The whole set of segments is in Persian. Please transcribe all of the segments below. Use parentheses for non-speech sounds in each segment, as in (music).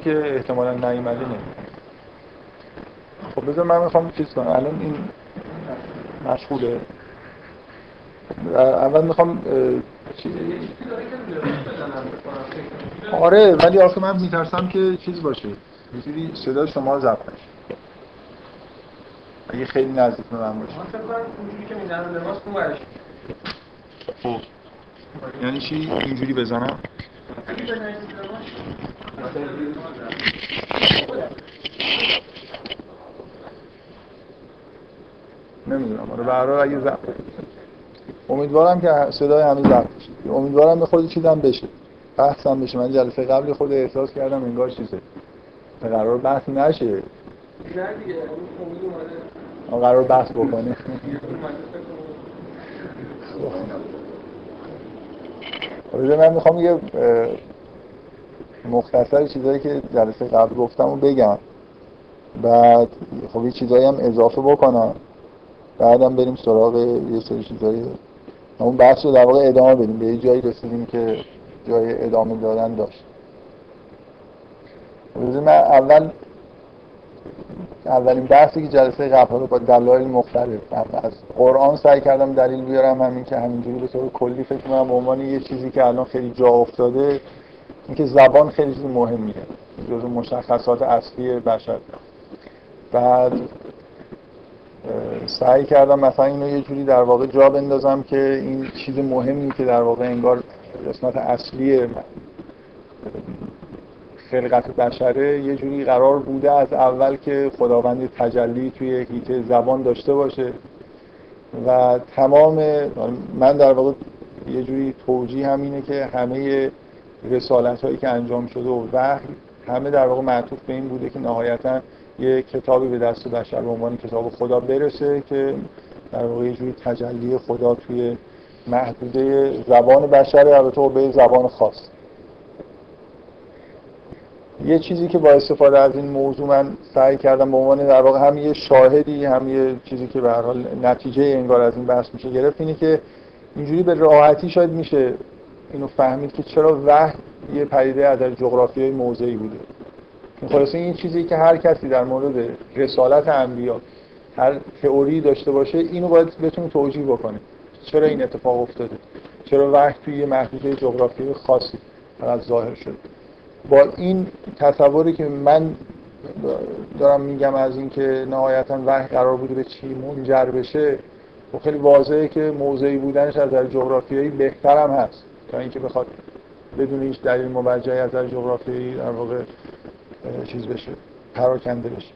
که احتمالا نیومده نه خب بذار من می‌خوام چیز کنم. الان این مشغوله. اول می‌خوام آره ولی آخه من میترسم که چیز باشه. یه صدا شما ضبط اگه خیلی نزدیک به من باشه خب. یعنی چی؟ اینجوری بزنم؟ نمی‌دونم. آره برای اگه ضبط امیدوارم که صدای همه بشه امیدوارم به خود چیزم بشه. بحثم بشه. من جلسه قبلی خود احساس کردم انگار چیزه. قرار بحث نشه. قرار بحث بکنه (laughs) خب. من می‌خوام یه مختصر چیزایی که جلسه قبل گفتم رو بگم. بعد خب یه چیزایی هم اضافه بکنم. بعدم بریم سراغ یه سری چیزایی. اون بحث رو در واقع ادامه بدیم. به یه جایی رسیدیم که جای ادامه دادن داشت. من اول اولین بحثی که جلسه قبل رو با دلایل مختلف از قرآن سعی کردم دلیل بیارم. همین که همینجوری به طور کلی فکر کنم به عنوان یه چیزی که الان خیلی جا افتاده اینکه زبان خیلی چیز مهمیه. جزو مشخصات اصلی بشر. بعد سعی کردم مثلا اینو یه جوری در واقع جا بندازم که این چیز مهمی که در واقع انگار قسمت اصلی خلقت بشره یه جوری قرار بوده از اول که خداوند تجلی توی هیته زبان داشته باشه. و تمام من در واقع یه جوری توجیه همینه که همه رسالت هایی که انجام شده و وحی همه در واقع معطوف به این بوده که نهایتا یه کتابی به دست بشر به عنوان کتاب خدا برسه که در واقع یه جوری تجلی خدا توی محدوده زبان بشر البته به زبان خاص. یه چیزی که با استفاده از این موضوع من سعی کردم به عنوان در واقع هم یه شاهدی هم یه چیزی که به حال نتیجه انگار از این بحث میشه گرفت اینه که اینجوری به راحتی شاید میشه اینو فهمید که چرا وحی یه پدیده از جغرافیای موضعی بوده. خلاصه این چیزی که هر کسی در مورد رسالت انبیا هر تئوری داشته باشه اینو باید بتونه توجیه بکنه. چرا این اتفاق افتاده؟ چرا وحی توی یه محدوده جغرافیایی خاصی فقط ظاهر شد با این تصوری که من دارم میگم از اینکه نهایتا وحی قرار بوده به چی منجر بشه و خیلی واضحه که موضعی بودنش از در جغرافیایی بهتر هم هست. تا اینکه بخواد بدون هیچ دلیل موجهی از در جغرافیایی در واقع چیز بشه پراکنده بشه.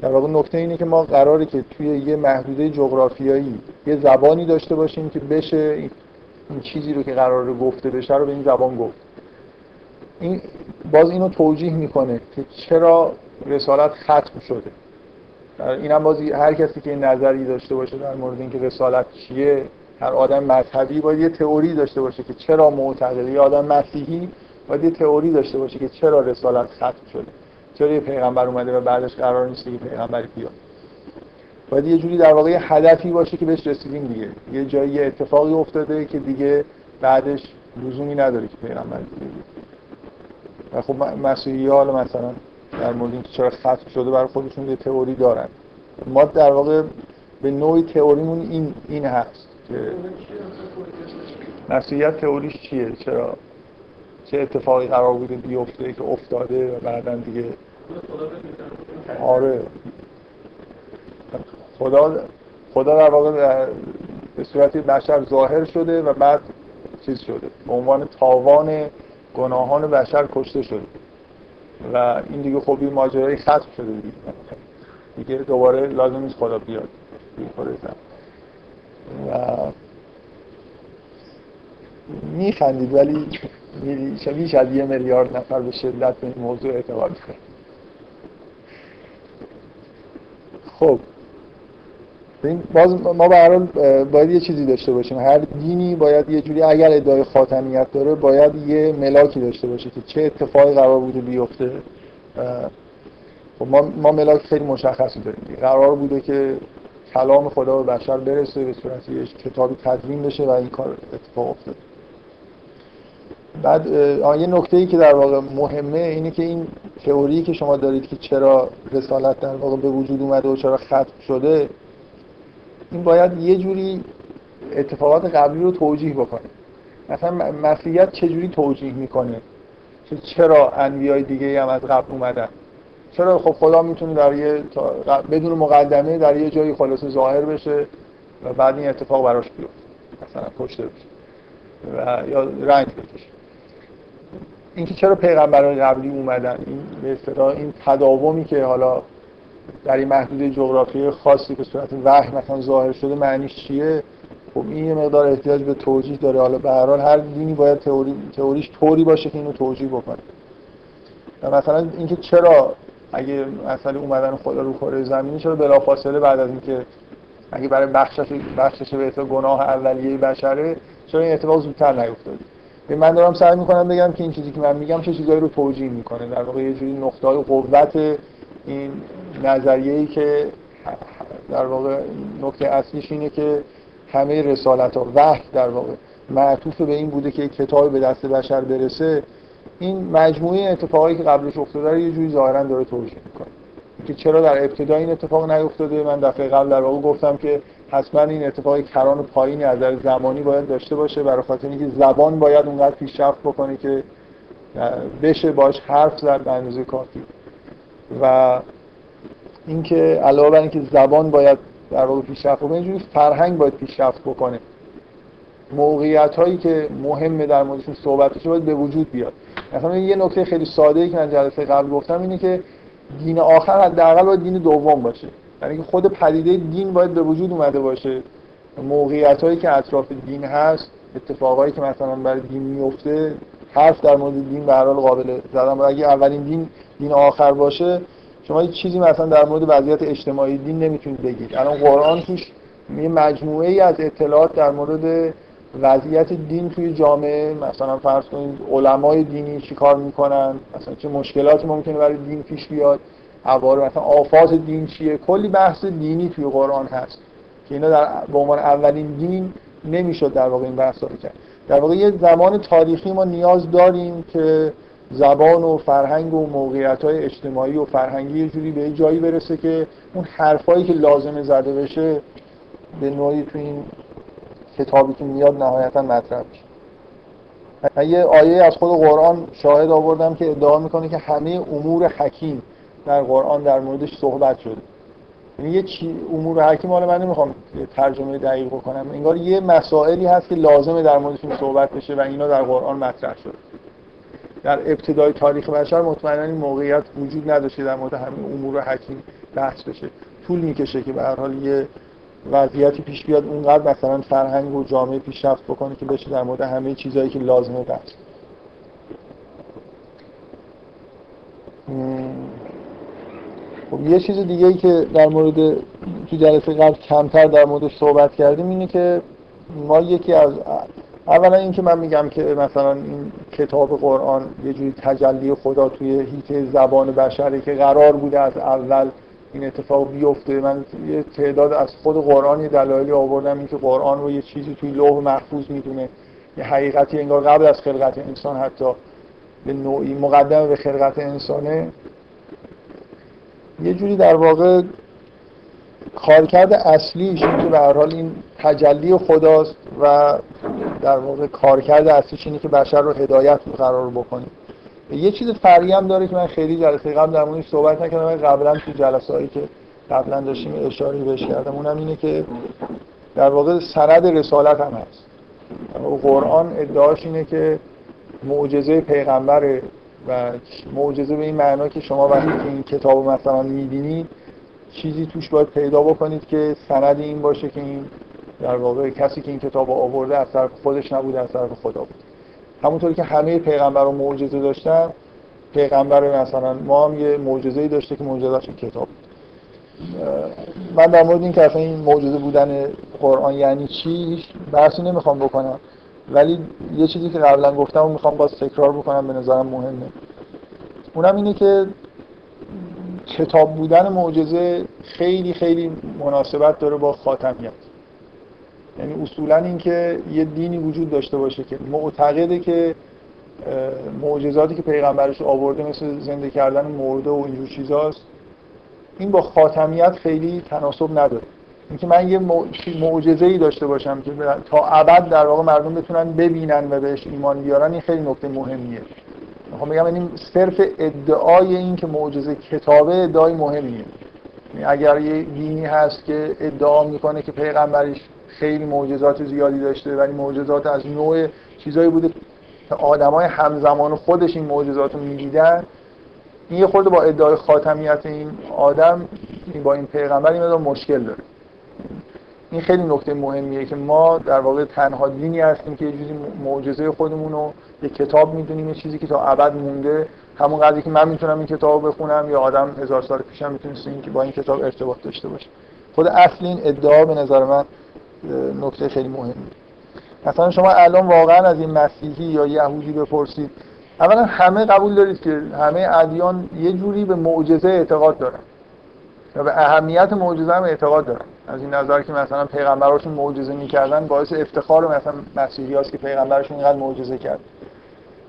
در واقع نکته اینه که ما قراره که توی یه محدوده جغرافیایی یه زبانی داشته باشیم که بشه این چیزی رو که قراره گفته بشه رو به این زبان گفت. این باز اینو توجیه می‌کنه که چرا رسالت ختم شده. این هم بازی هر کسی که نظری داشته باشه در مورد اینکه رسالت چیه هر آدم مذهبی باید یه تئوری داشته باشه که چرا معتقده. یه آدم مسیحی باید یه تئوری داشته باشه که چرا رسالت ختم شده. چرا یه پیغمبر اومده و بعدش قرار نیست که پیغمبری بیاد. باید یه جوری در واقع یه هدفی باشه که بهش رسیدیم دیگه. یه جایی اتفاقی افتاده که دیگه بعدش لزومی نداره که پیغمبر دیگه و خب مسیحی حالا مثلا در مورد اینکه چرا ختم شده برای خودشون یه تئوری دارن. ما در واقع به نوعی تئوریمون این این هست. مسیحیت تئوریش چیه؟ چرا؟ چه اتفاقی قرار بوده بیفته که افتاده و بعدا دیگه؟ آره. خدا خدا در واقع به صورت بشر ظاهر شده و بعد چیز شده. به عنوان تاوان گناهان بشر کشته شده. و این دیگه خب این ماجرای ختم شده دیگه. دیگه دوباره لازم نیست خدا بیاد. و میخندید ولی بیش از یه میلیارد نفر به شدت به این موضوع اعتقاد کنید خب. باز ما به باید یه چیزی داشته باشیم. هر دینی باید یه جوری اگر ادعای خاتمیت داره باید یه ملاکی داشته باشه که چه اتفاقی قرار بوده بیفته. خب ما, ما ملاک خیلی مشخصی داریم. قرار بوده که کلام خدا به بشر برسه به صورت یه کتابی تدوین بشه و این کار اتفاق افتاده. بعد یه نکته ای که در واقع مهمه اینه که این تئوری که شما دارید که چرا رسالت در واقع به وجود اومده و چرا ختم شده این باید یه جوری اتفاقات قبلی رو توجیه بکنه. مثلا مسیحیت چجوری توجیه می‌کنه؟ چرا انبیای دیگه هم از قبل اومدن؟ چرا؟ خب خدا می‌تونه در یه بدون مقدمه در یه جایی خلاص ظاهر بشه و بعد این اتفاق براش بیفته. مثلا کشته بشه و یا رنگ بکشه. اینکه چرا پیغمبران قبلی اومدن؟ این به اصطلاح این تداومی که حالا در این محدوده جغرافی خاصی که صورت وحی مثلا ظاهر شده معنیش چیه؟ خب این یه مقدار احتیاج به توجیه داره. حالا به هر حال هر دینی باید تئوری تئوریش طوری باشه که اینو توجیه بکنه. مثلا اینکه چرا اگه مثلا اومدن خدا رو کره زمینی چرا بلافاصله بعد از اینکه اگه برای بخشش بخشش به گناه اولیه بشره چرا این اتفاق زودتر نیفتاد من دارم سعی می‌کنم بگم که این چیزی که من میگم چه چیزایی رو توجیه می‌کنه. در واقع یه جوری نقطه های قوت این نظریه‌ای که در واقع نکته اصلیش اینه که همه رسالت ها وحی در واقع معطوف به این بوده که کتابی به دست بشر برسه. این مجموعه اتفاقایی که قبلش افتاده رو یه جوری ظاهرا داره توجیه می‌کنه. که چرا در ابتدا این اتفاق نیفتاده؟ من دفعه قبل در واقع گفتم که حتما این اتفاقی کران پایینی از نظر زمانی باید داشته باشه برای خاطر اینکه زبان باید اونقدر پیشرفت بکنه که بشه باش حرف زد به اندازه کافی. و اینکه علاوه بر اینکه زبان باید در واقع پیشرفت بکنه اینجوری فرهنگ باید پیشرفت بکنه. موقعیت هایی که مهمه در موردشون صحبت باید به وجود بیاد. مثلا یه نکته خیلی ساده ای که من جلسه قبل گفتم اینه که دین آخر حداقل باید دین دوم باشه. یعنی خود پدیده دین باید به وجود اومده باشه. موقعیت هایی که اطراف دین هست اتفاقایی که مثلا برای دین میفته حرف در مورد دین به حال قابل زدن. اگه اولین دین دین آخر باشه شما هیچ چیزی مثلا در مورد وضعیت اجتماعی دین نمی‌تونید بگید. الان قرآن توش یه مجموعه ای از اطلاعات در مورد وضعیت دین توی جامعه مثلا فرض کنید علمای دینی چیکار می‌کنن؟ مثلا چه مشکلاتی ممکنه برای دین پیش بیاد؟ عوارض مثلا آفات دین چیه؟ کلی بحث دینی توی قرآن هست که اینا در به عنوان اولین دین نمی‌شد در واقع این بحثا رو کرد. در واقع یه زمان تاریخی ما نیاز داریم که زبان و فرهنگ و موقعیت های اجتماعی و فرهنگی یه جوری به جایی برسه که اون حرفایی که لازمه زده بشه به نوعی تو این کتابی که میاد نهایتا مطرح بشه من یه آیه از خود قرآن شاهد آوردم که ادعا می‌کنه که همه امور حکیم در قرآن در موردش صحبت شده. یعنی یه چی امور حکیم حالا من نمی‌خوام ترجمه دقیق بکنم. انگار یه مسائلی هست که لازمه در موردشون صحبت بشه و اینا در قرآن مطرح شده. در ابتدای تاریخ بشر مطمئنا این موقعیت وجود نداشته در مورد همین امور حکیم بحث بشه. طول می‌کشه که به هر حال یه وضعیتی پیش بیاد اونقدر مثلا فرهنگ و جامعه پیشرفت بکنه که بشه در مورد همه چیزهایی که لازمه بحث. خب یه چیز دیگه ای که در مورد تو جلسه قبل کمتر در موردش صحبت کردیم اینه که ما یکی از اولا اینکه من میگم که مثلا این کتاب قرآن یه جوری تجلی خدا توی هیته زبان بشره که قرار بوده از اول این اتفاق بیفته من یه تعداد از خود قرآن یه دلایلی آوردم اینکه قرآن رو یه چیزی توی لوح محفوظ می‌دونه. یه حقیقتی انگار قبل از خلقت انسان حتی به نوعی مقدم به خلقت انسانه. یه جوری در واقع کارکرد اصلیش اینه که به هر حال این تجلی خداست و در واقع کارکرد اصلیش اینه که بشر رو هدایت قرار بکنه. یه چیز فرعی هم داره که من خیلی جلسه قبل در موردش صحبت نکردم قبلا تو جلسه‌ای که قبلا داشتیم اشاره بهش کردم اونم اینه که در واقع سند رسالت هم هست. قرآن ادعاش اینه که معجزه پیغمبر و معجزه به این معنا که شما وقتی که این کتاب مثلا می‌بینید چیزی توش باید پیدا بکنید که سند این باشه که این در واقع کسی که این کتاب آورده از طرف خودش نبوده از طرف خدا بود. همونطوری که همه پیغمبران معجزه داشتن پیغمبر مثلا ما هم یه معجزه‌ای داشته که معجزه‌اش کتاب. من در مورد این که اصلا این معجزه بودن قرآن یعنی چی بحثی نمی‌خوام بکنم. ولی یه چیزی که قبلا گفتم و می‌خوام باز تکرار بکنم به نظرم مهمه. اونم اینه که کتاب بودن معجزه خیلی خیلی مناسبت داره با خاتمیت یعنی اصولا اینکه یه دینی وجود داشته باشه که معتقده که معجزاتی که پیغمبرش آورده مثل زنده کردن مرده و اینجور چیزاست این با خاتمیت خیلی تناسب نداره. اینکه من یه معجزه ای داشته باشم که تا ابد در واقع مردم بتونن ببینن و بهش ایمان بیارن این خیلی نکته مهمیه. می‌خوام بگم این صرف ادعای این که معجزه کتابه ادعای مهمیه. یعنی اگر یه دینی هست که ادعا می‌کنه که پیغمبرش خیلی معجزات زیادی داشته ولی معجزات از نوع چیزایی بوده که آدمای همزمان خودش این معجزات رو می‌دیدن. این خورده با ادعای خاتمیت این آدم با این پیغمبر این مشکل داره. این خیلی نکته مهمیه که ما در واقع تنها دینی هستیم که یه جوری معجزه خودمون رو یه کتاب می‌دونیم یه چیزی که تا ابد مونده. همون قضیه که من می‌تونم این کتاب بخونم یا آدم هزار سال پیشم می‌تونست این که با این کتاب ارتباط داشته باشه. خود اصل این ادعا به نظر من نکته خیلی مهمی مثلا شما الان واقعا از این مسیحی یا یهودی بپرسید اولا همه قبول دارید که همه ادیان یه جوری به معجزه اعتقاد دارن. یا به اهمیت معجزه هم اعتقاد دارن. از این نظر که مثلا پیغمبراشون معجزه می‌کردن باعث افتخار مثلا مسیحی هست که پیغمبرشون اینقدر معجزه کرد.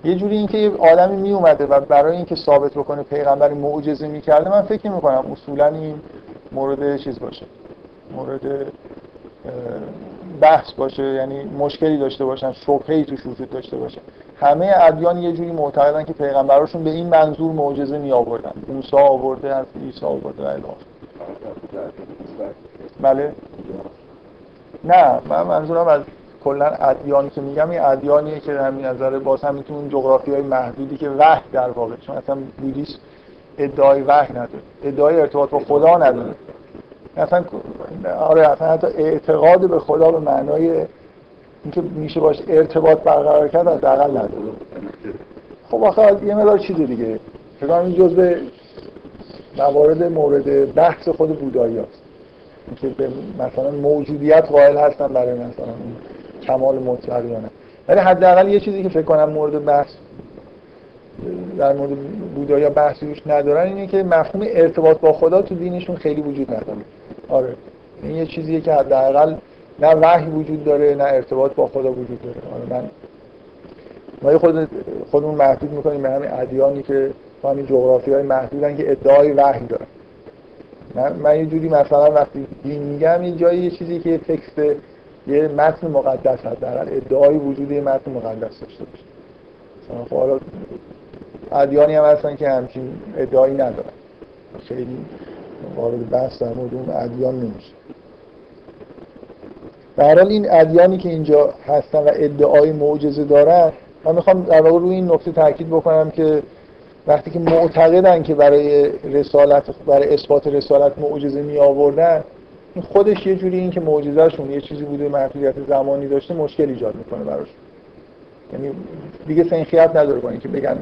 یه جوری اینکه یه آدمی می اومده و برای اینکه ثابت بکنه پیغمبر معجزه می‌کرده من فکر می‌کنم اصولا این مورد چیز باشه. مورد بحث باشه یعنی مشکلی داشته باشن شبهه‌ای توش وجود داشته باشه. همه ادیان یه جوری معتقدن که پیغمبراشون به این منظور معجزه می آوردن موسی آورده از عیسی آورده و بله؟ نه من منظورم از کلا ادیانی که میگم این ادیانیه که همین نظر باز هم میتون جغرافی های محدودی که وحی در واقع چون اصلا بودیست ادعای وحی نداره. ادعای ارتباط با خدا نداره. اصلا آره اصلا حتی اعتقاد به خدا به معنای اینکه میشه باش ارتباط برقرار کرد از دقل نداره. خب آخه یه مدار چیز دیگه. فکر این جزء موارد مورد بحث خود بودایی هست که به مثلا موجودیت قائل هستن برای مثلا کمال مطلق یا نه ولی حداقل یه چیزی که فکر کنم مورد بحث در مورد بودایی بحثی روش ندارن اینه که مفهوم ارتباط با خدا تو دینشون خیلی وجود نداره. آره. این یه چیزیه که حداقل نه وحی وجود داره نه ارتباط با خدا وجود داره. آره من ما خود خودمون محدود می‌کنیم به همین ادیانی که همین جغرافی های محدودن که ادعای وحی دارن. من, من یه جوری مثلا وقتی دین میگم این جایی یه چیزی که یه تکست یه متن مقدس هست. در ادعای وجود یه متن مقدس داشته باشه. خب حالا ادیانی هم هستن که همچین ادعایی ندارن. خیلی وارد بحث در مورد اون ادیان نمیشه. در حال این ادیانی که اینجا هستن و ادعای معجزه دارن من می‌خوام در واقع روی این نکته تاکید بکنم که وقتی که معتقدن که برای رسالت برای اثبات رسالت معجزه می آوردن این خودش یه جوری این که معجزهشون یه چیزی بوده محدودیت زمانی داشته مشکل ایجاد می‌کنه براش. یعنی دیگه سنخیت نداره با اینکه بگن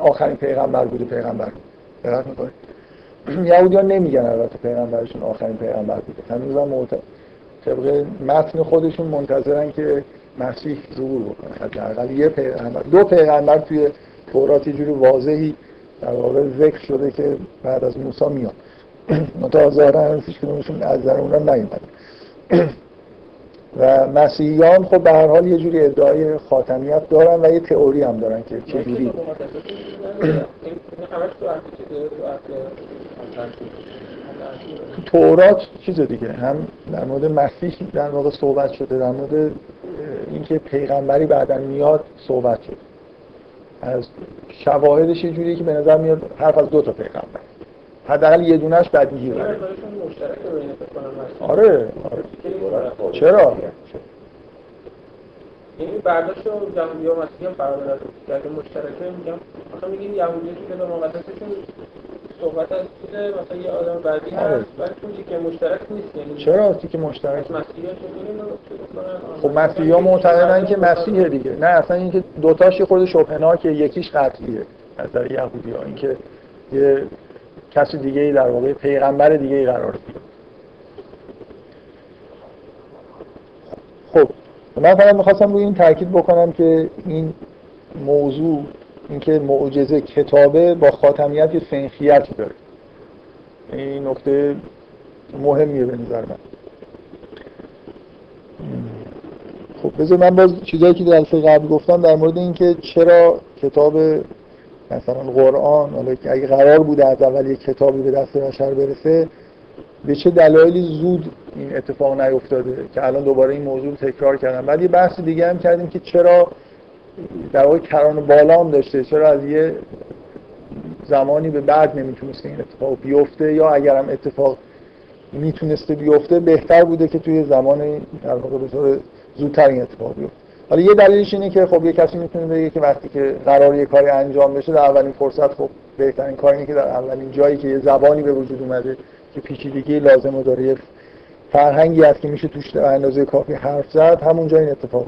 آخرین پیغمبر بوده پیغمبر. می‌کنید (clears throat) یهودیان نمیگن البته پیغمبرشون آخرین پیغمبر بوده هنوز معت... طبق متن خودشون منتظرن که مسیح ظهور بکنه. حداقل یه پیغمبر دو پیغمبر توی تورات یه جوری واضحی در واقع ذکر شده که بعد از موسی میاد. (clears throat) منتها ظاهرا هیچ کدومشون از در اونا نیومد (clears throat) و مسیحیان خب به هر حال یه جوری ادعای خاتمیت دارن و یه تئوری هم دارن که چجوری تورات چیز دیگه هم در مورد مسیح در واقع صحبت شده در مورد اینکه پیغمبری بعدا میاد صحبت شده. از شواهدش یه جوری که به نظر میاد حرف از دو تا پیغمبر. حداقل یه دونش بدیهی آره. آره چرا؟ یعنی برداشت رو یهودی ها مسیحی هم فرار کرده مشترکه میگم آخه میگیم یهودی که کتاب مقدسشون صحبت از چیز مثلا یه آدم بعدی هست ولی اون که مشترک نیست یعنی چرا که مشترک مسیحی خب مسیحی ها معتقدن که مسیحه دیگه. نه اصلا اینکه دوتاش خود شبهنا که یکیش قطعیه. از نظر یهودی ها اینکه یه کسی دیگه ای در واقع پیغمبر دیگه ای قرار بیاد خب من فقط می‌خواستم روی این تاکید بکنم که این موضوع اینکه معجزه کتابه با خاتمیت یه سنخیتی داره. این نکته مهمیه به نظر من. خب بذار من باز چیزایی که در قبل گفتم در مورد اینکه چرا کتاب مثلا قرآن حالا اگه قرار بوده از اول یک کتابی به دست بشر برسه به چه دلایلی زود این اتفاق نیفتاده که الان دوباره این موضوع تکرار کردم. بعد یه بحث دیگه هم کردیم که چرا در واقع کران بالا هم داشته چرا از یه زمانی به بعد نمی‌تونسته این اتفاق بیفته یا اگر هم اتفاق می‌تونسته بیفته بهتر بوده که توی زمان در واقع به طور زودتر این اتفاق بیفته. حالا یه دلیلش اینه که خب یه کسی می‌تونه بگه که وقتی که قرار یه کاری انجام بشه در اولین فرصت خب بهترین کاری اینه که در اولین جایی که یه زبانی به وجود اومده که پیچیدگی لازم داره یه فرهنگی هست که میشه توش در اندازه کافی حرف زد همونجا این اتفاق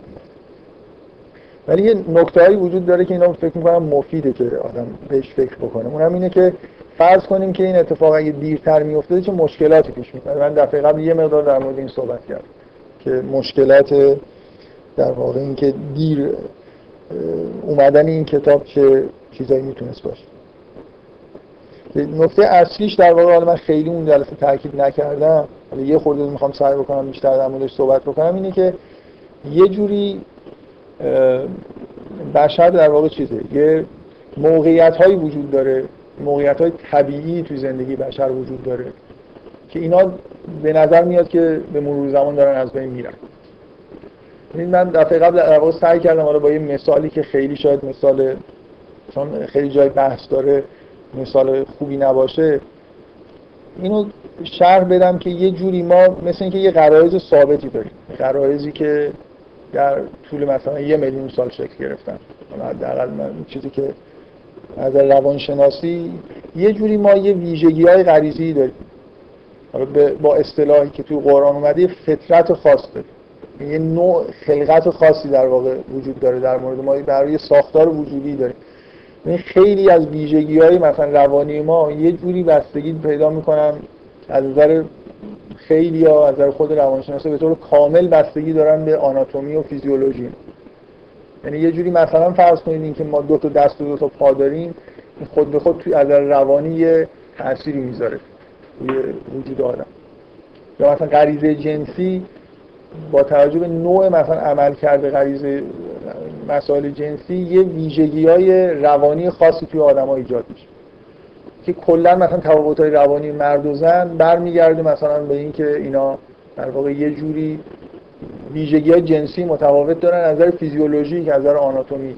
ولی یه نکتهایی وجود داره که اینا فکر می‌کنم مفیده که آدم بهش فکر بکنه. اونم اینه که فرض کنیم که این اتفاق اگه دیرتر میافتاده چه مشکلاتی پیش میاد من دفعه قبل یه مقدار در مورد این صحبت کردم که مشکلات در واقع اینکه دیر اومدن این کتاب چه چیزایی می‌تونست باشه. نکته اصلیش در واقع من خیلی اون جلسه تاکید نکردم. یه خورده می‌خوام سعی بکنم بیشتر در موردش صحبت بکنم اینه که یه جوری بشر در واقع چیزه یه موقعیت هایی وجود داره موقعیت های طبیعی توی زندگی بشر وجود داره که اینا به نظر میاد که به مرور زمان دارن از بین میرن. من دفعه قبل در واقع سعی کردم حالا با یه مثالی که خیلی شاید مثال چون خیلی جای بحث داره مثال خوبی نباشه اینو شرح بدم که یه جوری ما مثل اینکه یه قرائز ثابتی داریم. قرائزی که در طول مثلا یه میلیون سال شکل گرفتن. حداقل چیزی که از روانشناسی یه جوری ما یه ویژگی های غریزی داریم با اصطلاحی که توی قرآن اومده فطرت خاص داریم. یه نوع خلقت خاصی در واقع وجود داره در مورد ما برای ساختار وجودی داریم این خیلی از ویژگی های مثلا روانی ما یه جوری بستگی پیدا می‌کنن از نظر خیلی ها از نظر خود روانشناسا به طور کامل بستگی دارن به آناتومی و فیزیولوژی. یعنی یه جوری مثلا فرض کنید این که ما دو تا دست و دو تا پا داریم خود به خود توی از روانی یه تأثیری می‌ذاره توی وجود آدم. یا مثلا غریزه جنسی با توجه به نوع مثلا عمل کرده غریزه مسائل جنسی یه ویژگی های روانی خاصی توی آدم ها ایجاد میشه. که کلا مثلا تفاوت های روانی مرد و زن برمیگرده مثلا به اینکه اینا در واقع یه جوری ویژگی های جنسی متفاوت دارن از نظر فیزیولوژیک از نظر آناتومیک.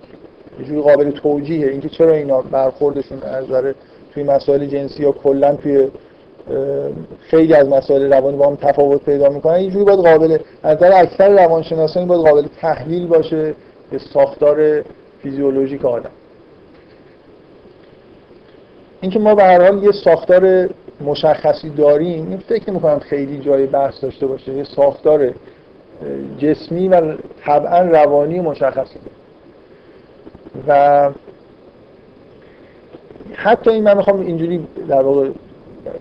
یه جوری قابل توجیهه. اینکه چرا اینا برخوردشون از نظر توی مسائل جنسی یا کلا توی خیلی از مسائل روانی با هم تفاوت پیدا می‌کنن یه جوری باید قابل از نظر اکثر روانشناسان باید قابل تحلیل باشه به ساختار فیزیولوژیک آدم. اینکه ما به هر حال یه ساختار مشخصی داریم این فکر می‌کنم خیلی جای بحث داشته باشه. یه ساختار جسمی و طبعا روانی مشخصی و حتی این من می‌خوام اینجوری در واقع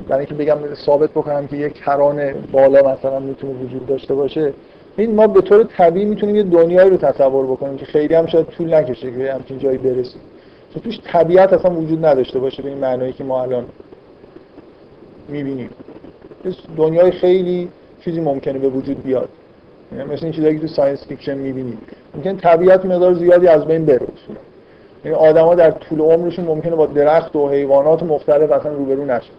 برای اینکه بگم ثابت بکنم که یک کران بالا مثلا می‌تونه وجود داشته باشه این ما به طور طبیعی می‌تونیم یه دنیایی رو تصور بکنیم که خیلی هم شاید طول نکشه که همچین جایی برسیم. چون توش طبیعت اصلا وجود نداشته باشه به این معنایی که ما الان می‌بینیم. دنیای خیلی چیزی ممکنه به وجود بیاد. یعنی مثل این چیزایی که تو science fiction می‌بینید ممکن طبیعت مقدار زیادی از بین بره. یعنی آدما در طول عمرشون ممکنه با درخت و حیوانات مختلف اصلا روبرو نشن.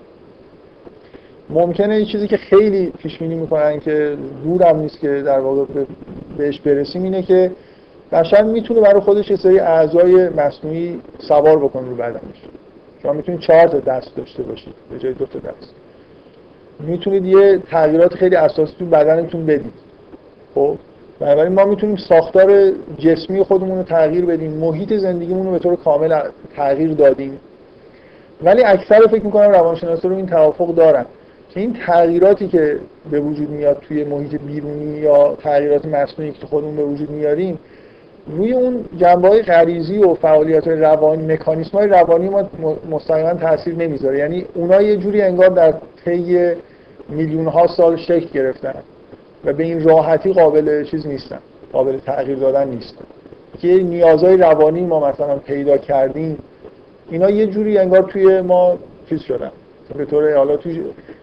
ممکنه یه چیزی که خیلی پیش بینی می‌کنن که دورم نیست که در واقع بهش برسیم اینه که بشر می‌تونه برای خودش یه سری اعضای مصنوعی سوار بکنه رو بدنش. شما می‌تونید چهار تا دست داشته باشید به جای دو تا دست. می‌تونید یه تغییرات خیلی اساسی تو بدنتون بدید. خب؟ بنابراین ما می‌تونیم ساختار جسمی خودمون رو تغییر بدیم محیط زندگیمون رو به طور کامل تغییر دادیم. ولی اکثر فکر می‌کنم روانشناسا رو این توافق دارن. که این تغییراتی که به وجود میاد توی محیط بیرونی یا تغییرات مصنوعی که خودمون به وجود میاریم روی اون جنبه های غریزی و فعالیت روانی مکانیسم های روانی ما مستقیما تاثیر نمی‌ذاره. یعنی اونا یه جوری انگار در طی میلیون ها سال شکل گرفتن و به این راحتی قابل چیز نیستن قابل تغییر دادن نیستن. که نیازهای روانی ما مثلا پیدا کردیم اینا یه جوری انگار توی ما چیز شدن. به طور حالا توی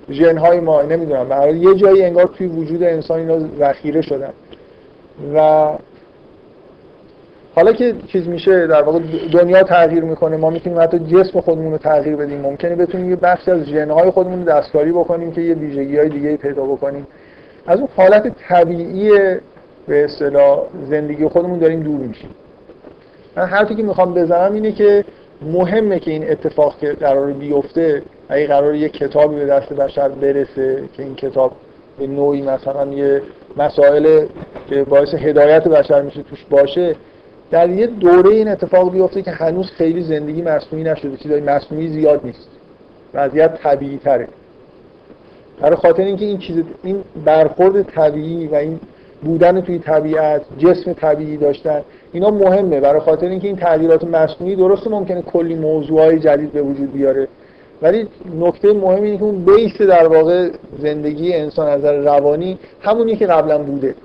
ژن های ما نمی‌دونم. برای یه جایی انگار توی وجود انسان اینا ذخیره شدن. و حالا که چیز میشه در واقع دنیا تغییر می‌کنه. ما می‌تونیم حتی جسم خودمون رو تغییر بدیم. ممکنه بتونیم یه بخشی از ژنهای خودمون رو دستکاری بکنیم که یه ویژگی های دیگه پیدا بکنیم. از اون حالت طبیعی به اصطلاح زندگی خودمون داریم دور میشیم. من حرفی که می‌خوام بزنم اینه که مهمه که این اتفاق که قرار بیفته اگه قرار یه کتابی به دست بشر برسه که این کتاب به نوعی مثلا یه مسائل که باعث هدایت بشر میشه توش باشه در یه دوره این اتفاق بیفته که هنوز خیلی زندگی مصنوعی نشده. چیزای مصنوعی زیاد نیست. وضعیت طبیعی تره. برای خاطر اینکه این چیز این برخورد طبیعی و این بودن توی طبیعت جسم طبیعی داشتن اینا مهمه. برای خاطر اینکه این تغییرات مصنوعی درسته ممکنه کلی موضوعهای جدید به وجود بیاره. ولی نکته مهم اینه که اون بیس در واقع زندگی انسان از نظر روانی همونی که قبلا بوده.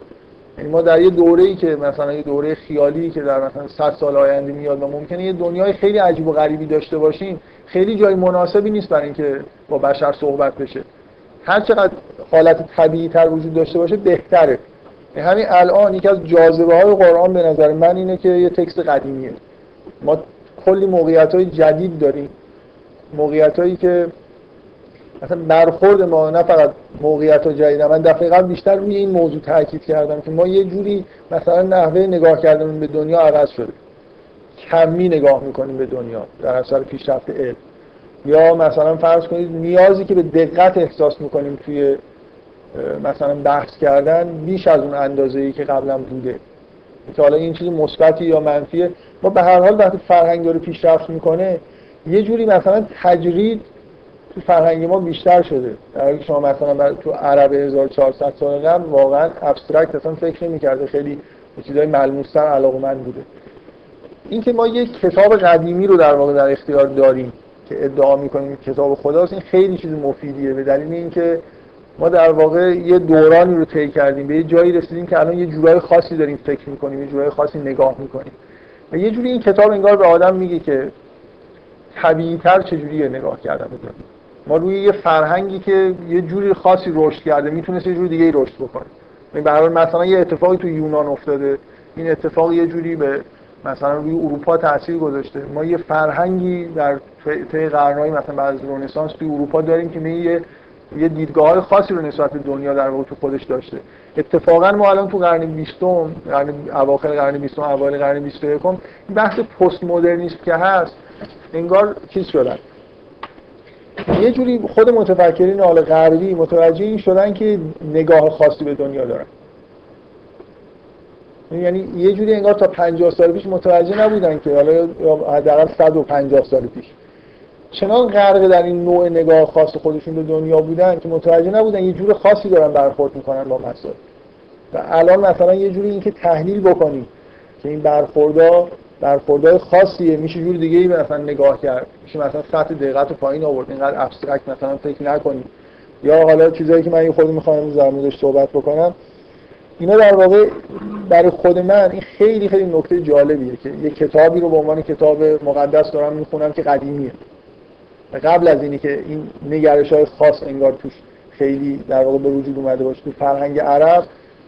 یعنی ما در یه دوره ای که مثلا یه دوره خیالی که در مثلا 100 سال آینده میاد و ممکنه یه دنیای خیلی عجیب و غریبی داشته باشیم خیلی جای مناسبی نیست برای اینکه با بشر صحبت بشه. هر چقدر حالت طبیعی تر وجود داشته باشه بهتره. یعنی همین الان یکی از جاذبه های قرآن به نظر من اینه که یه تکست قدیمیه. ما کلی موقعیت های جدید داریم. موقعیت هایی که مثلا برخورد ما نه فقط موقعیت ها جدید من دفعه بیشتر روی این موضوع تاکید کردم که ما یه جوری مثلا نحوه نگاه کردن به دنیا عوض شده. کمی نگاه می‌کنیم به دنیا در اثر پیشرفت علم یا مثلا فرض کنید نیازی که به دقت احساس می‌کنیم توی مثلا بحث کردن بیش از اون اندازه ای که قبلا بوده. که حالا این چیز مثبتی یا منفیه. ما به هر حال وقتی فرهنگ داره پیشرفت می‌کنه یه جوری مثلا تجرید تو فرهنگ ما بیشتر شده. در حالی شما مثلا تو عرب 1400 سال قبل واقعا ابسترکت اصلا فکر نمی‌کرده. خیلی چیزای ملموس‌تر علاقمند بوده. این که ما یک کتاب قدیمی رو در واقع در اختیار داریم که ادعا می‌کنیم کتاب خداست این خیلی چیز مفیدیه. به دلیل اینکه ما در واقع یه دورانی رو طی کردیم. به یه جایی رسیدیم که الان یه جورای خاصی داریم فکر می‌کنیم یه جورای خاصی نگاه می‌کنیم. و یه جوری این کتاب انگار به آدم میگه که طبیعی‌تر چجوریه نگاه کردن بدونیم ما روی یه فرهنگی که یه جوری خاصی رشد کرده می‌تونست یه جوری دیگه رشد بکنه. به هر مثلا یه اتفاقی تو یونان افتاده این اتفاق یه جوری به مثلا روی اروپا تاثیر گذاشته. ما یه فرهنگی در طی قرن‌های مثلا بعد از رنسانس توی اروپا داریم که یه یه دیدگاه های خاصی رو نسبت به دنیا در واقع تو خودش داشته. اتفاقا ما الان تو قرن 20 قرن اواخر قرن 20 اوایل قرن 21 بحث پست مدرنیسم که هست انگار چیز شدن. یه جوری خود متفکرین حال غربی متوجه این شدن که نگاه خاصی به دنیا دارن. یعنی یه جوری انگار تا 50 سال پیش متوجه نبودن که حالا حداقل 150 سال پیش. چنان غرق در این نوع نگاه خاص خودشون به دنیا بودن که متوجه نبودن یه جور خاصی دارن برخورد می‌کنن با مسائل. و الان مثلا یه جوری اینکه تحلیل بکنیم که این برخوردها برخوردهای خاصیه. میشه جور دیگه ای مثلا نگاه کرد. میشه مثلا سطح دقت پایین آورد. اینقدر ابسترکت مثلا فکر نکنیم یا حالا چیزایی که من یه خورده می‌خوام در موردش صحبت بکنم. اینا در واقع برای خود من این خیلی خیلی نکته جالبیه که یه کتابی رو به عنوان کتاب مقدس دارم می‌خونم که قدیمیه. قبل از اینی که این نگرش های خاص انگار توش خیلی در واقع به وجود اومده باشه. تو فرهنگ عرب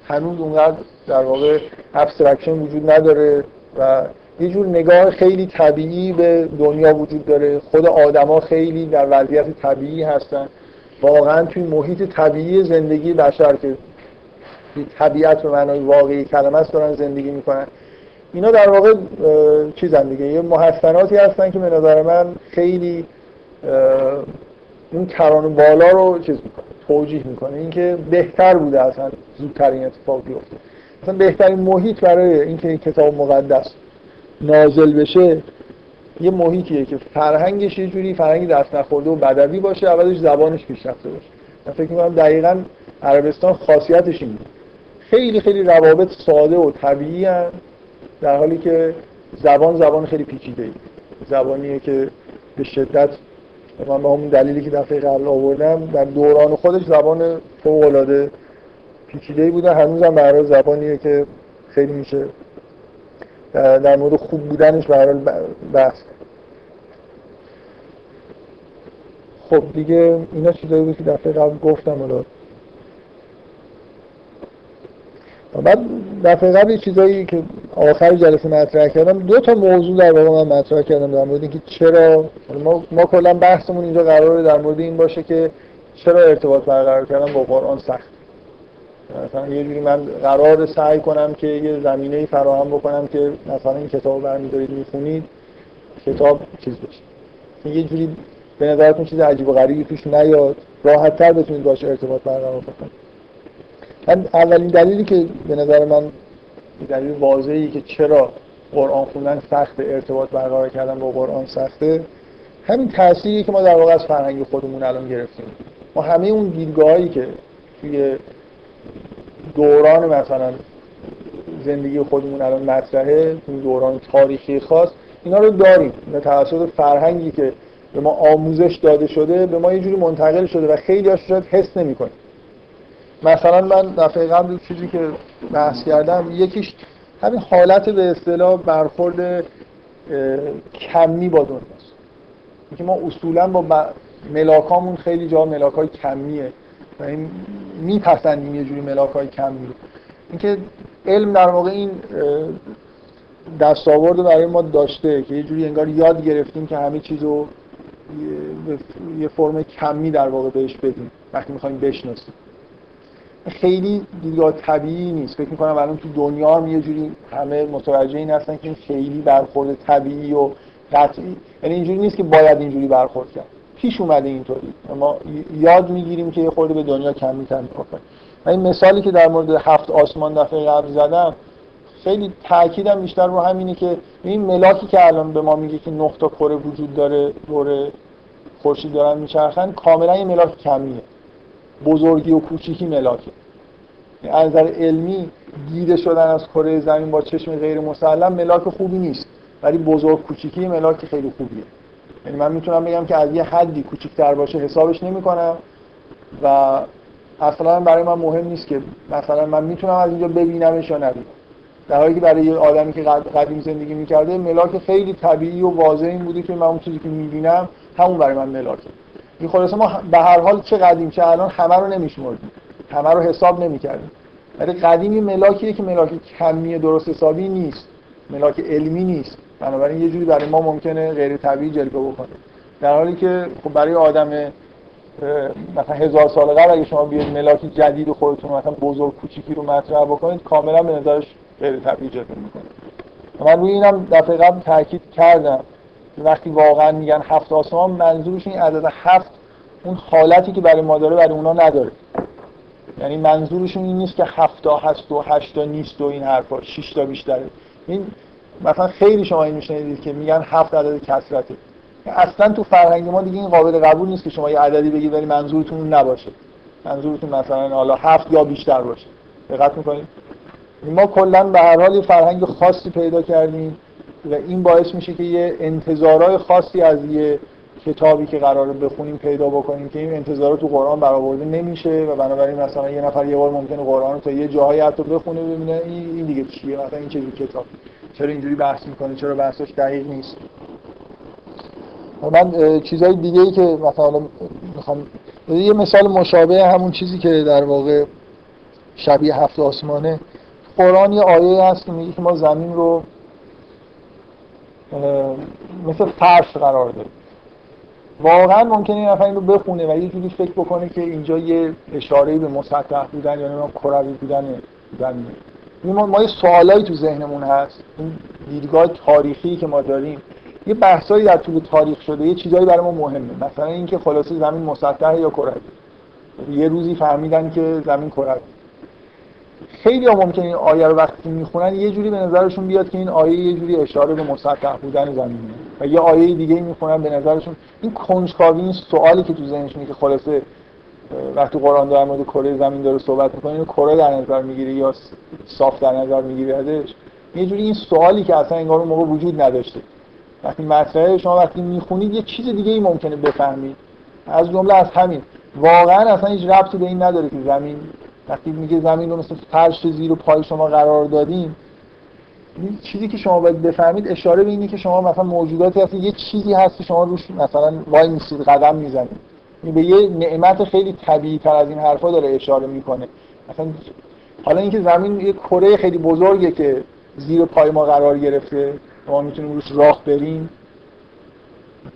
هنوز اونقدر در واقع abstraction وجود نداره و یه جور نگاه خیلی طبیعی به دنیا وجود داره. خود آدما خیلی در وضعیت طبیعی هستن. واقعا توی محیط طبیعی زندگی بشر که طبیعت به معنای واقعی کلمه است دارن زندگی می‌کنن. اینا در واقع چیزن دیگه. یه محسناتی هستن که به نظر من خیلی اون کران بالا رو چیز می‌کنه توجیه می‌کنه. اینکه بهتر بوده اصلا زودتر این اتفاق بیفته. اصلا بهترین محیط برای اینکه کتاب مقدس نازل بشه یه محیطیه که فرهنگش یه جوری فرهنگ دست نخورده و بدوی باشه اولش زبانش پیشرفته باشه. من فکر می‌کنم دقیقا عربستان خاصیتش این خیلی خیلی روابط ساده و طبیعی هن در حالی که زبان زبان خیلی پیچیده ای زبانیه که به شدت من به همون دلیلی که دفعه قبل آوردم در دوران خودش زبان فوق العاده پیچیده بوده. هنوزم برای زبانیه که خیلی میشه در مورد خوب بودنش به بحث خب دیگه اینا چیزایی بود که دفعه قبل گفتم الان بعد دفعه قبل چیزایی که آخر جلسه مطرح کردم دو تا موضوع در واقع من مطرح کردم در مورد اینکه چرا ما, ما کلا بحثمون اینجا قراره در مورد این باشه که چرا ارتباط برقرار کردن با قرآن سخت. مثلا یه جوری من قرار سعی کنم که یه زمینه فراهم بکنم که مثلا این کتاب برمیدارید می‌خونید کتاب چیز بشه. یه جوری به نظرتون چیز عجیب و غریبی توش نیاد؟ راحت تر بتونید باشه ارتباط برقرار کنید من اولین دلیلی که به نظر من دلیل واضحی که چرا قرآن خوندن سخت ارتباط برقرار کردن با قرآن سخته همین تأثیری که ما در واقع از فرهنگ خودمون الان گرفتیم. ما همه اون دیدگاهایی که توی دوران مثلا زندگی خودمون الان مطرحه توی دوران تاریخی خاص اینا رو داریم. به توسط فرهنگی که به ما آموزش داده شده به ما یه جوری منتقل شده و خیلی هاش شاید حس نمی‌کنیم. مثلا من دفعه قبل چیزی که بحث کردم یکیش همین حالت به اصطلاح برخورد کمی با دنیاست اینکه ما اصولا با ملاکامون خیلی جا ملاکای کمیه. و این میپسندیم یه جوری ملاکای کمی رو اینکه علم در واقع این دستاورد برای ما داشته که یه جوری انگار یاد گرفتیم که همه چیز رو یه فرم کمی در واقع بهش بدیم وقتی می‌خوایم بشناسیم. خیلی دیدگاه طبیعی نیست. فکر می‌کنم الان تو دنیا هم یه جوری همه متوجه این هستن که خیلی برخورد طبیعی و قطعی یعنی اینجوری نیست که باید اینجوری برخورد کرد. پیش اومده اینطوری. ما یاد می‌گیریم که یه خورده به دنیا تر کنیم من این مثالی که در مورد هفت آسمان دفعه قبل زدم خیلی تاکیدم بیشتر رو همینه که این ملاکی که الان به ما میگه که نقطه کره وجود داره دور خورشید دارن میچرخن کاملا یه ملاک کمیه. بزرگی و کوچیکی ملاکه. از نظر علمی دیده شدن از کره زمین با چشم غیر مسلم ملاک خوبی نیست. ولی بزرگ کوچیکی ملاک خیلی خوبیه. یعنی من می‌تونم بگم که از یه حدی کوچیک‌تر باشه حسابش نمی‌کنم و اصلا برای من مهم نیست که مثلا من می‌تونم از اینجا ببینمش یا نبینم. در حالی که برای یه آدمی که قدیم زندگی می‌کرده ملاک خیلی طبیعی و واضح این بوده که من اون چیزی که می‌بینم همون برای من ملاکه. این خلاصه ما به هر حال چه قدیم چه الان همه رو نمیشمردیم. همه رو حساب نمی‌کردیم. ولی قدیمی ملاکیه که ملاک کمی درست حسابی نیست. ملاک علمی نیست. بنابراین یه جوری برای ما ممکنه غیر طبیعی جلوه بکنه. در حالی که خب برای آدم مثلا هزار سال قبل اگه شما بیاید ملاک جدید خودتون مثلا بزرگ کوچیکی رو مطرح بکنید کاملا به نظرش غیر طبیعی جلوه می‌کنه. من روی اینم دفعه قبل تاکید کردم وقتی واقعا میگن هفت آسمان منظورش این عدد هفت اون حالتی که برای ما داره برای اونا نداره. یعنی منظورشون این نیست که هفتا هست و هشتا نیست و این حرفا شش تا بیشتره. این مثلا خیلی شما این میشنیدید که میگن هفت عدد کسرته اصلا تو فرهنگ ما دیگه این قابل قبول نیست که شما یه عددی بگید ولی منظورتون نباشه. منظورتون مثلا حالا هفت یا بیشتر باشه. دقت می‌کنید؟ ما کلا به هر حال یه فرهنگ خاصی پیدا کردیم و این باعث میشه که یه انتظارهای خاصی از یه کتابی که قراره بخونیم پیدا بکنیم که این انتظارات تو قرآن برآورده نمیشه و بنابراین مثلا یه نفر یه بار ممکنه قرآن رو تا یه جاهایی حتی بخونه ببینه. این دیگه چیه؟ مثلا این چه کتاب؟ چرا اینجوری بحث می‌کنه؟ چرا بحثش دقیق نیست؟ من چیزهای دیگه ای که مثلا می‌خوام یه مثال مشابه همون چیزی که در واقع شبیه هفت آسمانه. قرآن یه آیه هست که میگه که ما زمین رو مثل فرش قرار داریم. واقعا ممکنه این نفر این رو بخونه و یه جوری فکر بکنه که اینجا یه اشاره به مسطح بودن یا نمی‌دونم کروی بودن ما, ما یه سوالایی تو ذهنمون هست. این دیدگاه تاریخی که ما داریم یه بحثایی در طول تاریخ شده یه چیزایی برای ما مهمه. مثلا اینکه خلاصه زمین مسطح یا کروی. یه روزی فهمیدن که زمین کروی. خیلی ها ممکنه این آیه رو وقتی می‌خونن یه جوری به نظرشون بیاد که این آیه یه جوری اشاره به مسطح بودن زمینه و یه آیه دیگه می‌خونن به نظرشون. این کنجکاوی این سوالی که تو ذهنشونه که خلاصه وقتی قرآن در مورد کره زمین داره صحبت می‌کنه اینو کره در نظر می‌گیره یا صاف در نظر می‌گیره ازش یه جوری این سوالی که اصلا انگار اون موقع وجود نداشته. وقتی مطرحه شما وقتی می‌خونید یه چیز دیگه ای ممکنه بفهمید. از جمله از همین. واقعا اصلا هیچ ربطی به این نداره که زمین وقتی میگه زمین رو مثل فرش زیر و پای شما قرار دادیم چیزی که شما باید بفهمید اشاره به اینه که شما مثلا موجوداتی هست یه چیزی هست که شما روش مثلا وای میسید قدم می‌زنید. این به یه نعمت خیلی طبیعی تر از این حرفا داره اشاره می‌کنه. مثلا حالا اینکه زمین یه کره خیلی بزرگه که زیر پای ما قرار گرفته ما می‌تونیم روش راه بریم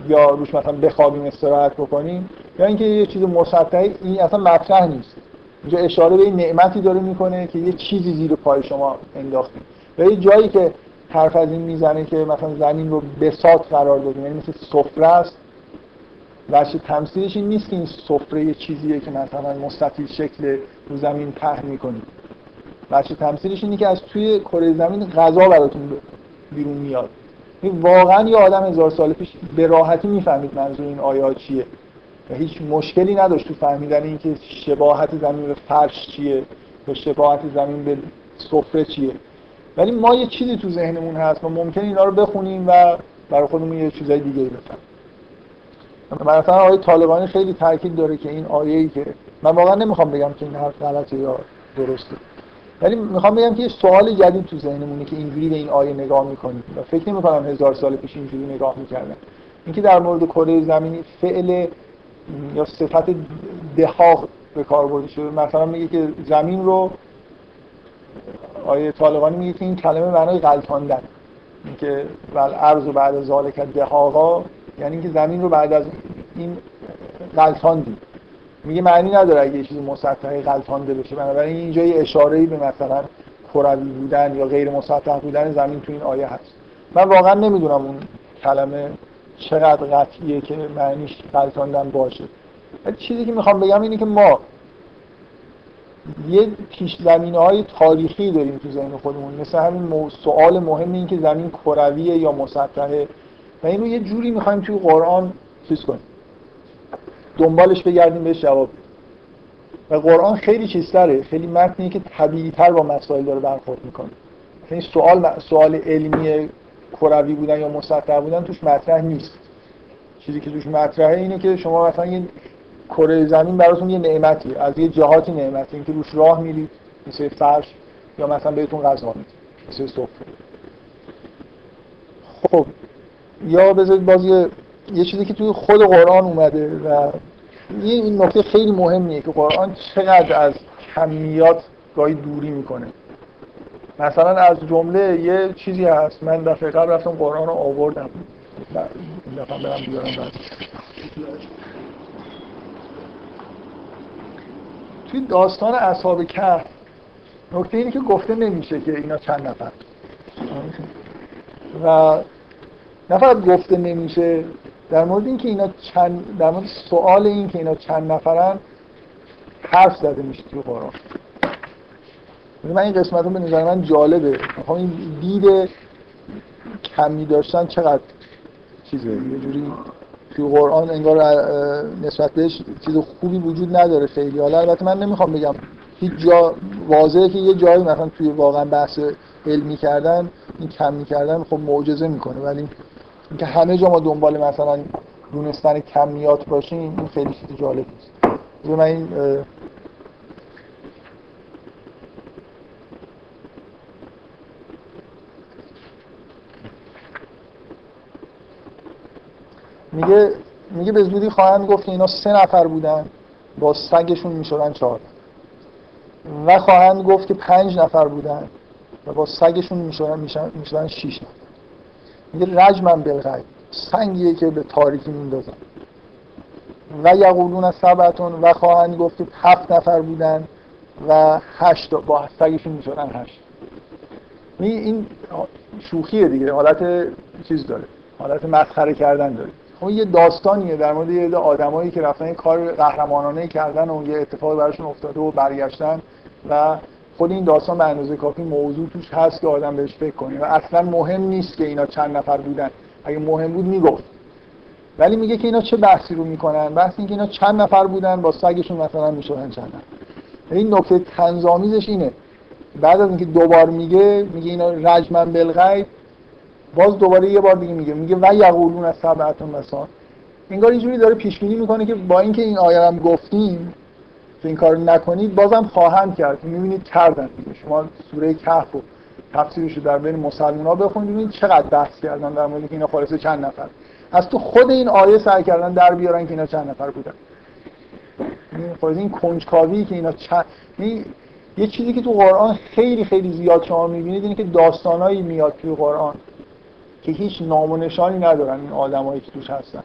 یا روش مثلا بخوابیم استراحت بکنیم یا اینکه یه چیز مسطحی این اصلا مطرح نیست. اینجا اشاره به این نعمتی داره می‌کنه که یه چیزی زیر پای شما انداختیم و یه جایی که حرف از این می‌زنه که مثلا زمین رو بساط قرار دادیم یعنی مثل سفره است. وجه تمثیلش این نیست که این سفره یه چیزیه که مثلا مستطیل شکل رو زمین پهن می‌کنیم وجه تمثیلش اینه که از توی کره زمین غذا براتون بیرون میاد. واقعا یه آدم هزار سال پیش به راحتی می‌فهمید منظور این آیات چیه. هیچ مشکلی نداشت تو فهمیدن اینکه شباهت زمین به فرش چیه یا شباهت زمین به سفره چیه. ولی ما یه چیزی تو ذهنمون هست و ممکن اینا رو بخونیم و برای خودمون یه چیزای دیگه ای بفهمیم. مثلا آیه طالبانی خیلی تاکید داره که این آیه ای که من واقعا نمی‌خوام بگم که این حرف غلطه یا درسته. ولی می‌خوام بگم که یه سوال جدید تو ذهنمونه که اینجوری به این آیه نگاه می‌کنیم. و فکر نمی‌کنم هزار سال پیش اینجوری نگاه می‌کردن اینکه در مورد کره زمینی فعل یا صفت دهاغ به کار برده شده. مثلا میگه که زمین رو آیه طالبانی میگه که این کلمه معنای غلطاندن. اینکه ول ارز و بعد از ذالک دهاغا یعنی اینکه زمین رو بعد از این غلطاندی. میگه معنی نداره اگه یه چیزی مسطحی غلطانده بشه. بنابراین اینجا یه اشاره به مثلا کروی بودن یا غیر مسطح بودن زمین تو این آیه هست. من واقعا نمی‌دونم اون کلمه چقدر قطعیه که معنیش غلطاندن باشه. ولی چیزی که می‌خوام بگم اینه که ما یه پیش زمینه های تاریخی داریم تو ذهن خودمون. مثل همین سوال مهم این که زمین کرویه یا مسطحه. و این رو یه جوری می‌خوایم توی قرآن چیز کنیم. دنبالش بگردیم بهش جواب و قرآن خیلی چیزتره. خیلی متنیه که طبیعی تر با مسائل داره برخورد می‌کنه. این سوال سوال علمی کروی بودن یا مسطح بودن توش مطرح نیست. چیزی که توش مطرحه اینه که شما مثلا یه کره زمین براتون یه نعمتی از یه جهاتی نعمتی اینکه روش راه میرید مثل فرش یا مثلا بهتون غذا میده مثل سفره خب یا بذارید باز یه, یه چیزی که توی خود قرآن اومده و این نکته خیلی مهمیه که قرآن چقدر از کمیات گاهی دوری می‌کنه. مثلا از جمله یه چیزی هست. من دفعه قبل رفتم قرآن رو آوردم. دفعه برم بیارم توی داستان اصحاب کهف نکته اینه که گفته نمیشه که اینا چند نفر. و نفر گفته نمیشه در مورد اینکه اینا چند در مورد سوال این که اینا چند نفرن حرف زده میشه توی قرآن. من این قسمت رو به نظر من جالبه. می‌خوام این دید کمی داشتن چقدر چیزه؟ یه جوری توی قرآن انگار نسبت بهش چیز خوبی وجود نداره خیلی. حالا البته من نمی‌خوام بگم هیچ جا واضحه که یه جایی مثلا توی واقعا بحث علمی کردن این کمی کردن خب معجزه می‌کنه. ولی اینکه همه جا ما دنبال مثلا دونستن کمیات باشیم این خیلی چیز جالب نیست. من این میگه میگه به زودی خواهند گفت که اینا سه نفر بودن. با سگشون می‌شدن چهار. و خواهند گفت که پنج نفر بودن. و با سگشون می‌شدن می‌شدن شیش نفر. میگه رجمن بالغیب. سنگیه که به تاریکی میندازن. و یقولون از سبعتون و خواهند گفت که هفت نفر بودن و هشت با سگشون می‌شدن هشت. این شوخیه دیگه. حالت چیز داره. حالت مسخره کردن داره. خب یه داستانیه در مورد یه آدمایی که رفتن یه کار قهرمانانه کردن و یه اتفاق براشون افتاده و برگشتن و خود این داستان به اندازه کافی موضوع توش هست که آدم بهش فکر کنه. و اصلا مهم نیست که اینا چند نفر بودن. اگه مهم بود می‌گفت. ولی میگه که اینا چه بحثی رو می‌کنن؟ بحث این که اینا چند نفر بودن با سگشون مثلا می‌شدن چند نفر. این نکته تنظامیزش اینه. بعد از اینکه دوبار میگه میگه اینا رجمن بالغیب باز دوباره یه بار دیگه میگه. میگه و یقولون از سبعتون مثلا انگار اینجوری داره پیش بینی می‌کنه که با اینکه این آیه هم گفتیم که این کار نکنید بازم خواهند کرد. می‌بینید کردن شما سوره کهف و تفسیرش در بین مسلمان ها بخونید ببینید چقدر بحث کردن در مورد اینا خالص چند نفر. از تو خود این آیه سعی کردن در بیارن که اینا چند نفر بودن. خالص این کنجکاوی که اینا چند یه چیزی که تو قرآن خیلی خیلی زیاد شما می‌بینید اینه که داستانایی میاد توی قرآن. که هیچ نام و نشانی ندارن این آدمایی که توش هستن.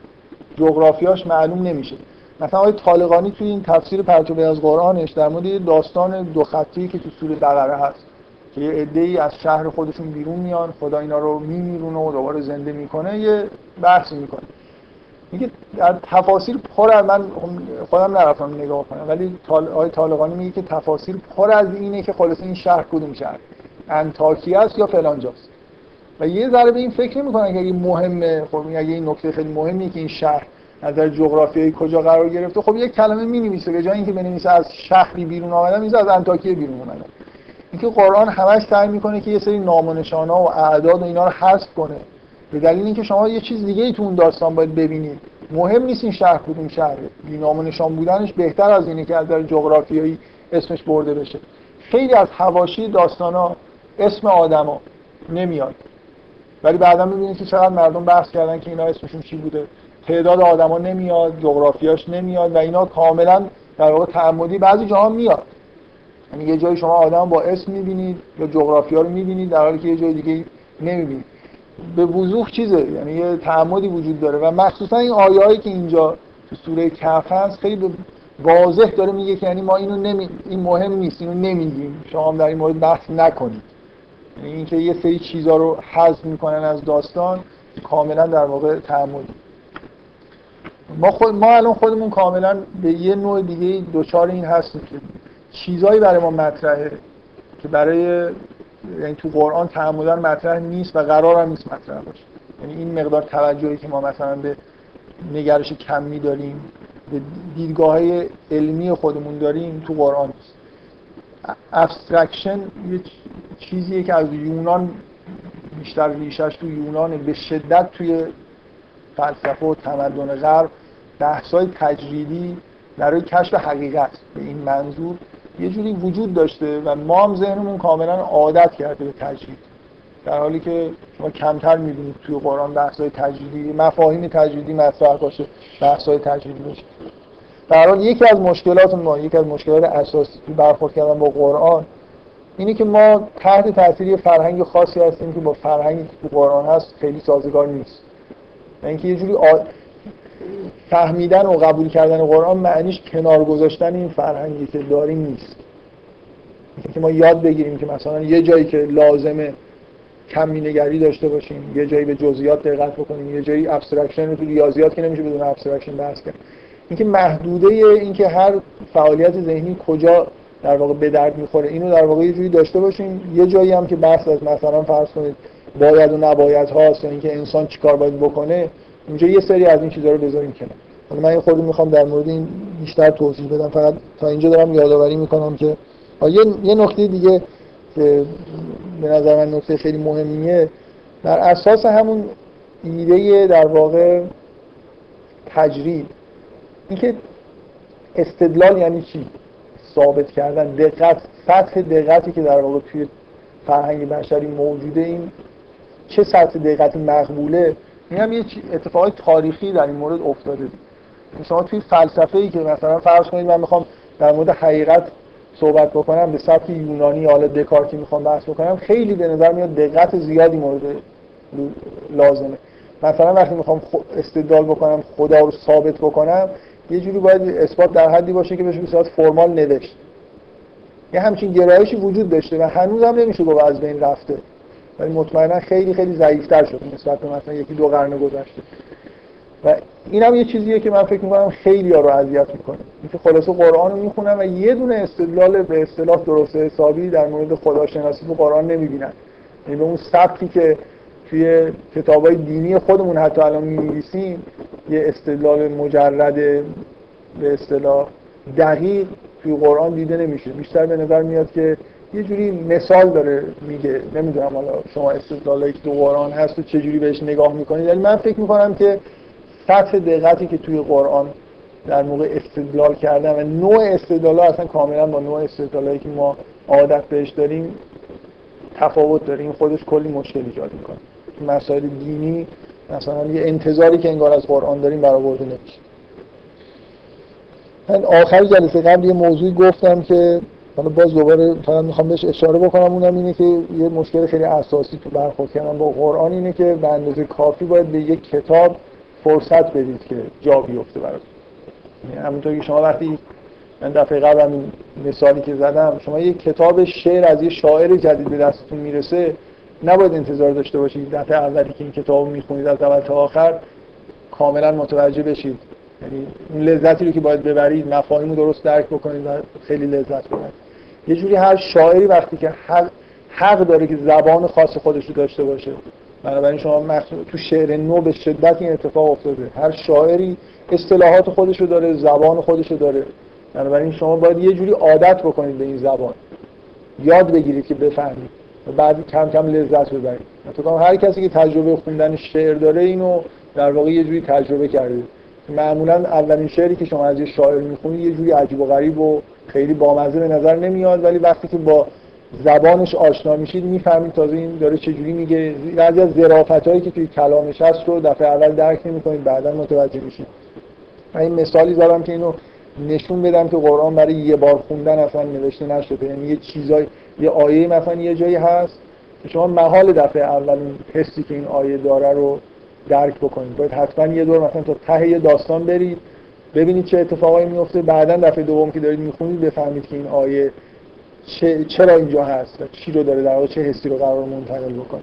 جغرافیاش معلوم نمیشه. مثلا آقای طالقانی توی این تفسیر پرتو از قرآنش در مورد داستان دو خطی که تو سوره بقره هست که یه ای از شهر خودشون بیرون میان خدا اینا رو میمیرونه و دوباره زنده می‌کنه یه بحث می‌کنه. میگه در تفاسیر پر از من خودم نرفتم نگاه کنم ولی آقای طالقانی میگه که تفاسیر پر از اینه که خلاص این شهر کدوم شهر؟ انتاکیه است یا فلانجاست؟ و یه ذره به این فکر نمی‌کنن که اگه مهمه خب اگه این نکته خیلی مهمی که این شهر از نظر جغرافیایی کجا قرار گرفته. خب یک کلمه می نویسه به جای اینکه بنویسه از شهری بیرون آمدن میشه از انتاکیه بیرون اومدن اینکه قرآن همش سعی می‌کنه که یه سری نام و و اعداد و اینا رو حذف کنه. به دلیل اینکه شما یه چیز دیگه ای تو اون داستان باید ببینید. مهم نیست این شهر کدوم شهره. بی نام و بودنش بهتر از اینه که از نظر جغرافیایی اسمش برده بشه. خیلی از حواشی داستانا اسم آدما نمیاد. ولی بعدا می‌بینید که چقدر مردم بحث کردن که اینا اسمشون چی بوده. تعداد آدما نمیاد جغرافیاش نمیاد و اینا کاملا در واقع تعمدی بعضی جاها میاد. یعنی یه جایی شما آدم با اسم می‌بینید یا جغرافیا رو می‌بینید در حالی که یه جای دیگه نمی‌بینید. به وضوح چیزه؟ یعنی یه تعمدی وجود داره و مخصوصا این آیه‌ای که اینجا تو سوره کهف هست خیلی واضح داره میگه که یعنی ما اینو نمی... این مهم نیست اینو نمیگیم. شما هم در این مورد بحث نکنید. یعنی اینکه یه سری چیزا رو حذف می‌کنن از داستان کاملا در واقع تعمدی ما خود ما الان خودمون کاملا به یه نوع دیگه دوچار این هستیم که چیزایی برای ما مطرحه که برای یعنی تو قرآن تعمداً مطرح نیست و قرار هم نیست مطرح باشه. یعنی این مقدار توجهی که ما مثلا به نگرش کمی داریم به دیدگاه علمی خودمون داریم تو قرآن نیست. abstraction یه چیزیه که از یونان بیشتر ریشه‌ش تو یونان به شدت توی فلسفه و تمدن غرب بحث‌های تجریدی برای کشف حقیقت به این منظور یه جوری وجود داشته و ما هم ذهنمون کاملا عادت کرده به تجرید. در حالی که شما کمتر می‌بینید توی قرآن بحث‌های تجریدی مفاهیم تجریدی مطرح باشه بحث‌های تجریدی باشه. در حال یکی از مشکلات ما یکی از مشکلات اساسی برخورد کردن با قرآن اینه که ما تحت تاثیر فرهنگ خاصی هستیم که با فرهنگی که تو قرآن هست خیلی سازگار نیست. اینکه یه جوری فهمیدن و قبول کردن قرآن معنیش کنار گذاشتن این فرهنگی که داریم نیست. که ما یاد بگیریم که مثلا یه جایی که لازمه کمی نگری داشته باشیم یه جایی به جزئیات دقت بکنیم یه جایی abstraction تو ریاضیات که نمیشه بدون abstraction بحث کرد. اینکه محدوده اینکه هر فعالیت ذهنی کجا در واقع به درد می‌خوره. اینو در واقع یه جوری داشته باشیم یه جایی هم که بحث از مثلا فرض کنید باید و نباید هاست یا اینکه انسان چیکار باید بکنه اینجا یه سری از این چیزا رو بذاریم کنار. حالا من خودم می‌خوام در مورد این بیشتر توضیح بدم. فقط تا اینجا دارم یادآوری می‌کنم که یه یه نکته دیگه به نظر من نکته خیلی مهمیه. در اساس همون ایده در واقع تجرید اینکه استدلال یعنی چی؟ ثابت کردن دقت سطح دقتی که در واقع توی فرهنگ بشری موجوده این چه سطح دقتی مقبوله؟ این هم یه اتفاق تاریخی در این مورد افتاده. شما توی فلسفه ای که مثلا فرض کنید من می‌خوام در مورد حقیقت صحبت بکنم به سطح یونانی حالا دکارتی می‌خوام بحث بکنم خیلی به نظر میاد دقت زیادی مورد لازمه. مثلا وقتی می‌خوام استدلال بکنم خدا رو ثابت بکنم یه جوری باید اثبات در حدی باشه که بشه به فرمال نوشت. یه همچین گرایشی وجود داشته و هنوز هم نمیشه گفت از بین رفته. ولی مطمئنا خیلی خیلی ضعیفتر شده نسبت به مثلا یکی دو قرن گذشته. و این هم یه چیزیه که من فکر می‌کنم خیلی ها رو اذیت می‌کنه. اینکه خلاصه قرآن رو می‌خونن و یه دونه استدلال به اصطلاح درست حسابی در مورد خداشناسی تو قرآن نمی‌بینن. یعنی به اون سبکی که توی کتابای دینی خودمون حتی الان می‌نویسیم یه استدلال مجرد به اصطلاح دقیق توی قرآن دیده نمیشه. بیشتر به نظر میاد که یه جوری مثال داره میگه نمی‌دونم حالا شما استدلالایی که تو قرآن هست و چجوری بهش نگاه می‌کنید. ولی من فکر می‌کنم که سطح دقتی که توی قرآن در موقع استدلال کردن و نوع استدلال اصلا کاملا با نوع استدلالایی که ما عادت بهش داریم تفاوت داره. این خودش کلی مشکل ایجاد می‌کنه. مسائل دینی مثلا یه انتظاری که انگار از قرآن داریم برآورده نمیشه. من آخر جلسه قبل یه موضوعی گفتم که حالا باز دوباره فقط می‌خوام بهش اشاره بکنم اونم اینه که یه مشکل خیلی اساسی تو برخورد کردن با قرآن اینه که به اندازه کافی باید به یک کتاب فرصت بدید که جا بیفته براتون یعنی همونطور که شما وقتی من دفعه قبل همین مثالی که زدم شما یک کتاب شعر از یه شاعر جدید به دستتون می‌رسه نباید انتظار داشته باشید. دفعه اولی که این کتاب می‌خونید از اول تا آخر کاملا متوجه بشید. یعنی اون لذتی رو که باید ببرید مفاهیم رو درست درک بکنید و خیلی لذت ببرید. یه جوری هر شاعری وقتی که حق, حق داره که زبان خاص خودش رو داشته باشه. بنابراین شما تو شعر نو به شدت این اتفاق افتاده. هر شاعری اصطلاحات خودش رو داره زبان خودش رو داره. بنابراین شما باید یه جوری عادت بکنید به این زبان. یاد بگیرید که بفهمید. و بعد کم کم لذت ببرید. تو هر کسی که تجربه خوندن شعر داره اینو در واقع یه جوری تجربه کرده. معمولا اولین شعری که شما از یه شاعر می‌خونید یه جوری عجیب و غریب و خیلی بامزه به نظر نمیاد ولی وقتی که با زبانش آشنا میشید می‌فهمید تازه این داره چجوری میگه. بعضی از ظرافتایی که توی کلامش هست رو دفعه اول درک نمی‌کنید بعدا متوجه میشید. من این مثالی زدم که اینو نشون بدم که قرآن برای یه بار خوندن اصلا نوشته نشده. یعنی یه چیزای یه آیه مثلا یه جایی هست که شما محال دفعه اول این حسی که این آیه داره رو درک بکنید. باید حتما یه دور مثلا تا ته داستان برید ببینید چه اتفاقایی میفته بعدا دفعه دوم که دارید می‌خونید بفهمید که این آیه چرا اینجا هست و چی رو داره در واقع چه حسی رو قرار منتقل بکنه.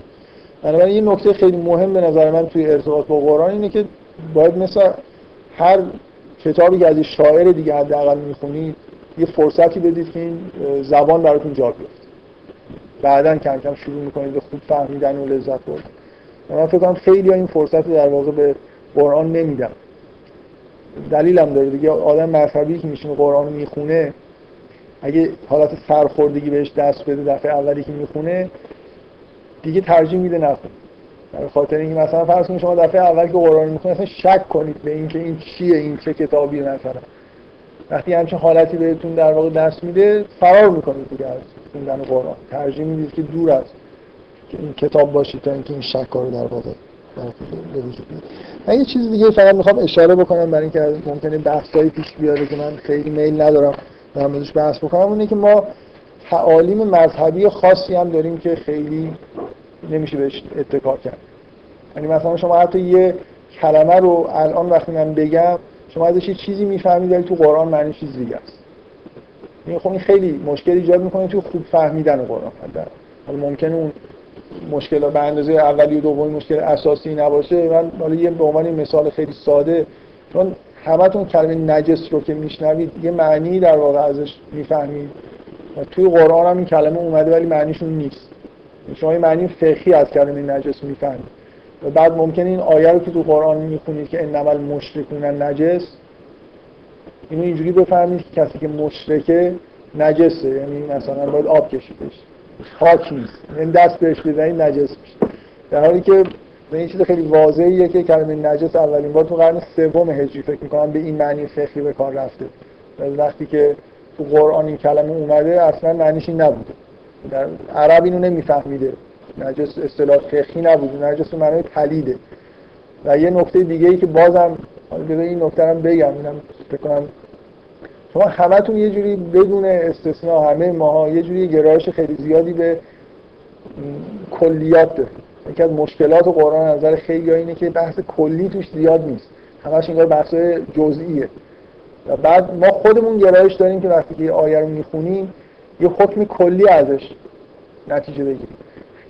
بنابراین یه نکته خیلی مهم به نظر من توی ارتباط با قرآن اینه که باید مثل هر کتابی که از شاعر دیگه حداقل می‌خونید یه فرصتی بدید که این زبان براتون جا بیفته. بعدا کم کم شروع می‌کنید به خوب فهمیدن و لذت بردن. من فکر کنم خیلی این فرصت در واقع به قرآن نمیدم دلیلم داره دیگه آدم مذهبی که میشینه قرآن می‌خونه اگه حالت سرخوردگی بهش دست بده دفعه اولی که می‌خونه دیگه ترجیح میده نخونه. برای خاطر اینکه مثلا فرض کنید شما دفعه اول که قرآن می‌خونید اصلا شک کنید به اینکه این چیه این چه کتابی مثلا. وقتی همچین حالتی بهتون در واقع دست میده فرار می‌کنید دیگه از خوندن قرآن. ترجیح می‌دید که دور از این کتاب باشید تا اینکه این شک رو در واقع من یه چیز دیگه فقط می‌خوام اشاره بکنم برای اینکه ممکنه بحثایی پیش بیاره که من خیلی میل ندارم در موردش بحث بکنم اونه که ما تعالیم مذهبی خاصی هم داریم که خیلی نمیشه بهش اتکا کرد. یعنی مثلا شما حتی یه کلمه رو الان وقتی من بگم شما ازش یه چیزی می‌فهمید ولی تو قرآن معنی چیز دیگه است. این خب این خیلی مشکل ایجاد می‌کنه تو خوب فهمیدن قرآن حالا ممکنه اون مشکل به اندازه اولی و دومی مشکل اساسی نباشه من حالا یه به عنوان مثال خیلی ساده چون همتون کلمه نجس رو که میشنوید یه معنی در واقع ازش می‌فهمید. و توی قرآن هم این کلمه اومده ولی معنیشون نیست. شما یه معنی فقهی از کلمه نجس می‌فهمید. و بعد ممکنه این آیه رو که تو قرآن می‌خونید که انما المشرکون نجس اینو اینجوری بفهمید که کسی که مشرکه نجسه یعنی مثلا باید آب کشیدش. خاک نیست. این دست بهش بزنید نجس میشه. در حالی که به این چیز خیلی واضحیه که کلمه نجس اولین بار تو قرن سوم هجری فکر می‌کنم به این معنی فقهی به کار رفته. وقتی که تو قرآن این کلمه اومده اصلا معنیش این نبوده. در عرب اینو نمیفهمیده. نجس اصطلاح فقهی نبود نجس معنی پلیده و یه نکته دیگه ای که بازم حالا این نکته هم بگم. اینم فکر شما همتون یه جوری بدون استثناء همه ماها یه جوری گرایش خیلی زیادی به کلیات داره یکی از مشکلات قرآن نظر خیلی اینه که بحث کلی توش زیاد نیست. همش انگار بحث جزئیه. و بعد ما خودمون گرایش داریم که وقتی که آیه رو می‌خونیم یه حکم کلی ازش نتیجه بگیریم.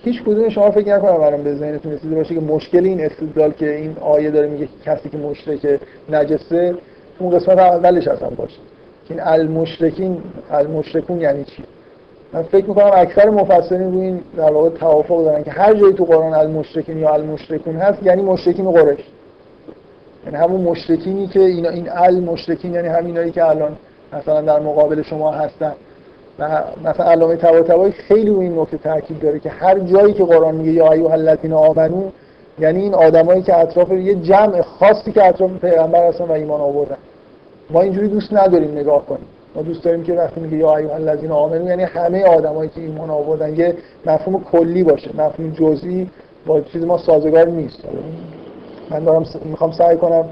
هیچ کدوم شما فکر نکنم الان به ذهنتون رسیده باشه که مشکل این استدلال که این آیه داره میگه کسی که مشرک نجسه اون قسمت اولش اصلا باشه این المشرکین المشرکون یعنی چی؟ من فکر می‌کنم اکثر مفسرین روی این در واقع توافق دارن که هر جایی تو قرآن المشرکین یا المشرکون هست یعنی مشرکین قریش. یعنی همون مشرکینی که اینا این المشرکین یعنی همینایی که الان مثلا در مقابل شما هستن. و مثلا علامه طباطبایی خیلی روی این نکته تاکید داره که هر جایی که قرآن میگه یا ایها الذین آمنو یعنی این آدمایی که اطراف یه جمع خاصی که اطراف پیغمبر هستن و ایمان آوردن. ما اینجوری دوست نداریم نگاه کنیم. ما دوست داریم که وقتی میگه یا ایها الذین آمنو یعنی همه آدمایی که ایمان آوردن یه مفهوم کلی باشه مفهوم جزئی با چیز ما سازگار نیست. من دارم می‌خوام سعی کنم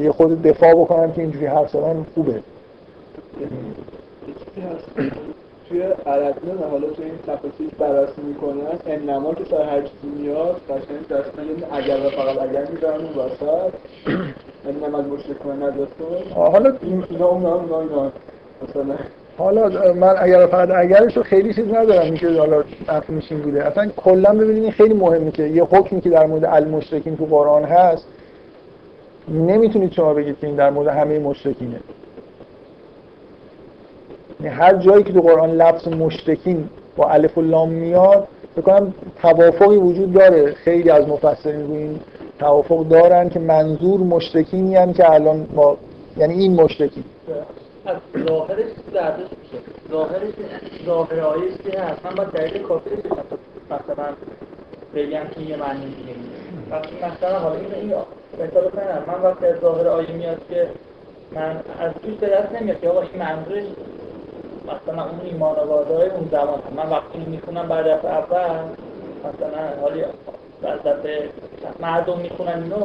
یه خود دفاع بکنم که اینجوری حرف زدن خوبه. توی عربی حالا توی این تفاصیل بررسی می‌کنن انما که سر هر چیزی میاد قشنگ دستن یعنی اگر و فقط اگر می‌ذارن اون وسط یعنی نماز مشرکان نداشتون حالا اینا اون اینا اینا مثلا حالا من اگر فقط اگرش رو خیلی چیز ندارم اینکه حالا این بوده. اصلا کلا ببینید این خیلی مهمه که یه حکمی که در مورد المشرکین تو قرآن هست نمی‌تونید شما بگید که این در مورد همه مشرکینه. هر جایی که تو قرآن لفظ مشرکین با الف و لام میاد بکنم توافقی وجود داره. خیلی از مفسرین روی این توافق دارن که منظور مشرکینی هم که الان با یعنی این مشرکین از ظاهرش برداشت میشه. ظاهرش ظاهر آیش که من باید دلیل کافی مثلا بگم که یه معنی دیگه مثلا حالا این مثال من وقتی از ظاهر آیه میاد که من از توش به دست نمیاد که آقا این منظورش مثلا اون ایمان آبادهای اون زمان من وقتی می‌خونم بعد از اول مثلا حالی از دفعه مردم می‌خونن اینو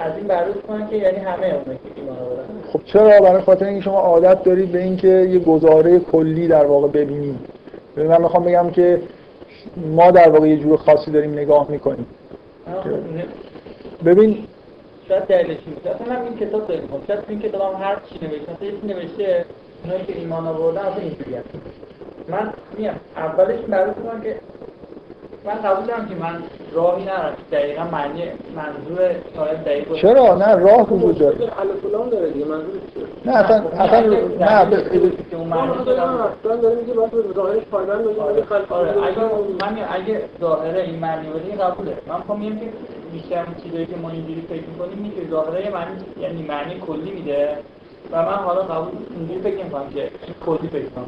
از این برداشت کنن که یعنی همه اونه که ایمان آوردن خب چرا؟ برای خاطر اینکه شما عادت دارید به اینکه یه گزاره کلی در واقع ببینید. من می‌خوام بگم که ما در واقع یه جور خاصی داریم نگاه می‌کنیم. ببین شاید دلیلش این اصلا من این کتاب داریم شاید این کتاب هم هر چی نوشته مثلا یکی نوشته اونایی که ایمان آوردن اصلا اینجوری من میام اولش معلوم کنم که من قبول دارم که من راهی ندارم. که دقیقا معنی منظور شاید دقیق چرا؟ نه راه وجود داره الفلان داره دیگه منظور نه اصلا اصلا نه که اون معنی اصلا داره میگه باید به ظاهرش پایبند خلف آره اگه من اگه ظاهره این معنی بده این قبوله. من می‌خوام میگم که بیشتر چیزایی که ما اینجوری فکر می‌کنیم اینه که ظاهره معنی یعنی معنی کلی میده. و من حالا قبول اینجوری فکر می‌کنم که کلی فکر کنم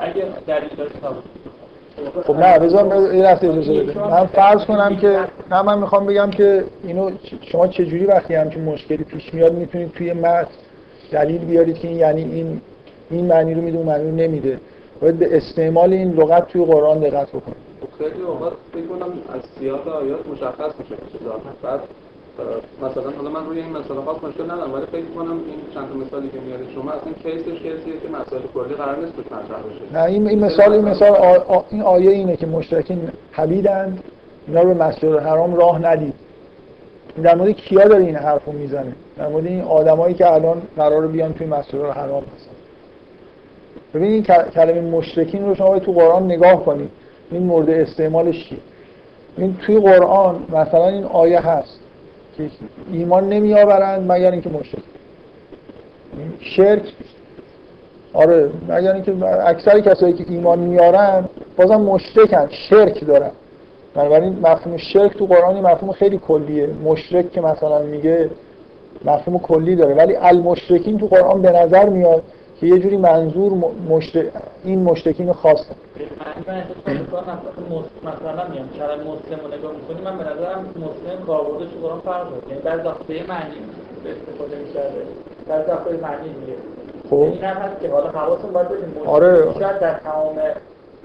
اگه دلیل داره قبول خب نه بذار یه لحظه اجازه بده. من فرض کنم که نه من می‌خوام بگم که اینو شما چجوری وقتی هم که مشکلی پیش میاد می‌تونید توی متن دلیل بیارید که این یعنی این این معنی رو میده اون معنی رو نمیده. باید به استعمال این لغت توی قرآن دقت بکنید. خیلی اوقات فکر کنم از سیاق آیات مشخص میشه. بعد مثلا حالا من روی این مسئله خاص مشکل ندارم ولی فکر کنم این چند مثالی که میارید شما اصلا کیسش کیسیه که مسائل کلی قرار نیست توش مطرح بشه. نه این این مثال این مثال. این آیه اینه که مشترکین حبیدند اینا رو مسجد حرام راه ندید. در مورد کیا داره این حرفو می‌زنه؟ در مورد این آدمایی که الان قرار بیان توی مسجد حرام هستن ببینید کلمه مشرکین رو شما تو قرآن نگاه کنید این مورد استعمالش چیه؟ این توی قرآن مثلا این آیه هست. که ایمان نمی آورند مگر اینکه مشرک. شرک. آره مگر اینکه اکثر کسایی که ایمان میارن بازم مشرکن شرک دارن. بنابراین مفهوم شرک تو قرآن مفهوم خیلی کلیه. مشرک که مثلا میگه مفهوم کلی داره. ولی المشرکین تو قرآن به نظر میاد که یه جوری منظور مشت... این مشتکین خاصه مثلا میام کلم مسلم رو نگاه می‌کنی من به نظرم مسلم کاربردش قرآن فرق داره. یعنی بعضی وقت به معنی استفاده می‌کرده. بعضی وقت به معنی دیگه خب. این هم هست که حالا حواستون باید باشیم آره. شاید در تمام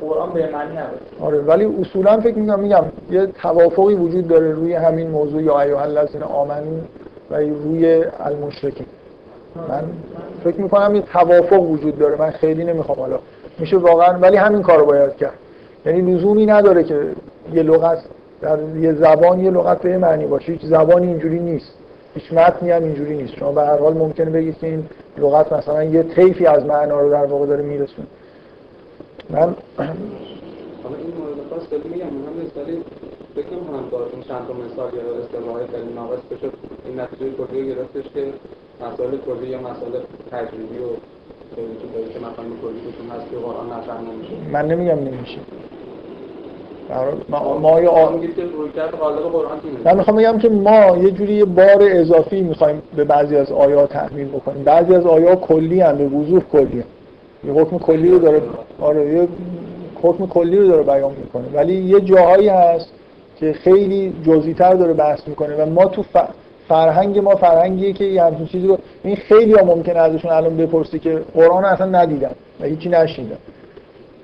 قرآن به معنی نباشه. آره ولی اصولا فکر می‌کنم میگم یه توافقی وجود داره روی همین موضوع یا ایها الذین آمنو و روی المشرکین. من فکر می‌کنم یه توافق وجود داره. من خیلی نمی‌خوام حالا. میشه واقعا ولی همین کارو باید کرد. یعنی لزومی نداره که یه لغت در یه زبان یه لغت به معنی باشه. هیچ زبانی اینجوری نیست. هیچ متنی هم اینجوری نیست. شما به هر حال ممکنه بگید که این لغت مثلا یه طیفی از معنا رو در واقع داره میرسونه. من حالا این مورد خاص میگم. فکر نمی‌کنم با این چند تا مثال یا اصطلاحات خیلی ناقص بشه. این نتیجه کلی گرفتش که مسائل کلی یا مسائل تجربی و که مفاهیم کلی توشون هست که قرآن نشر نمیشه. من نمیگم نمیشه. ما ما. من می‌خوام بگم که ما یه جوری یه بار اضافی می‌خوایم به بعضی از آیات تحمیل بکنیم. بعضی از آیات کلی هم به وضوح کلی هم. یه حکم کلی رو داره آره یه حکم کلی رو داره بیان می‌کنه. ولی یه جاهایی هست که خیلی جزئی تر داره بحث می‌کنه و ما تو. فرهنگ ما فرهنگیه که یه همچین چیزی رو این خیلی ها ممکنه ازشون الان بپرسی که قرآن اصلا ندیدن و هیچی نشیدن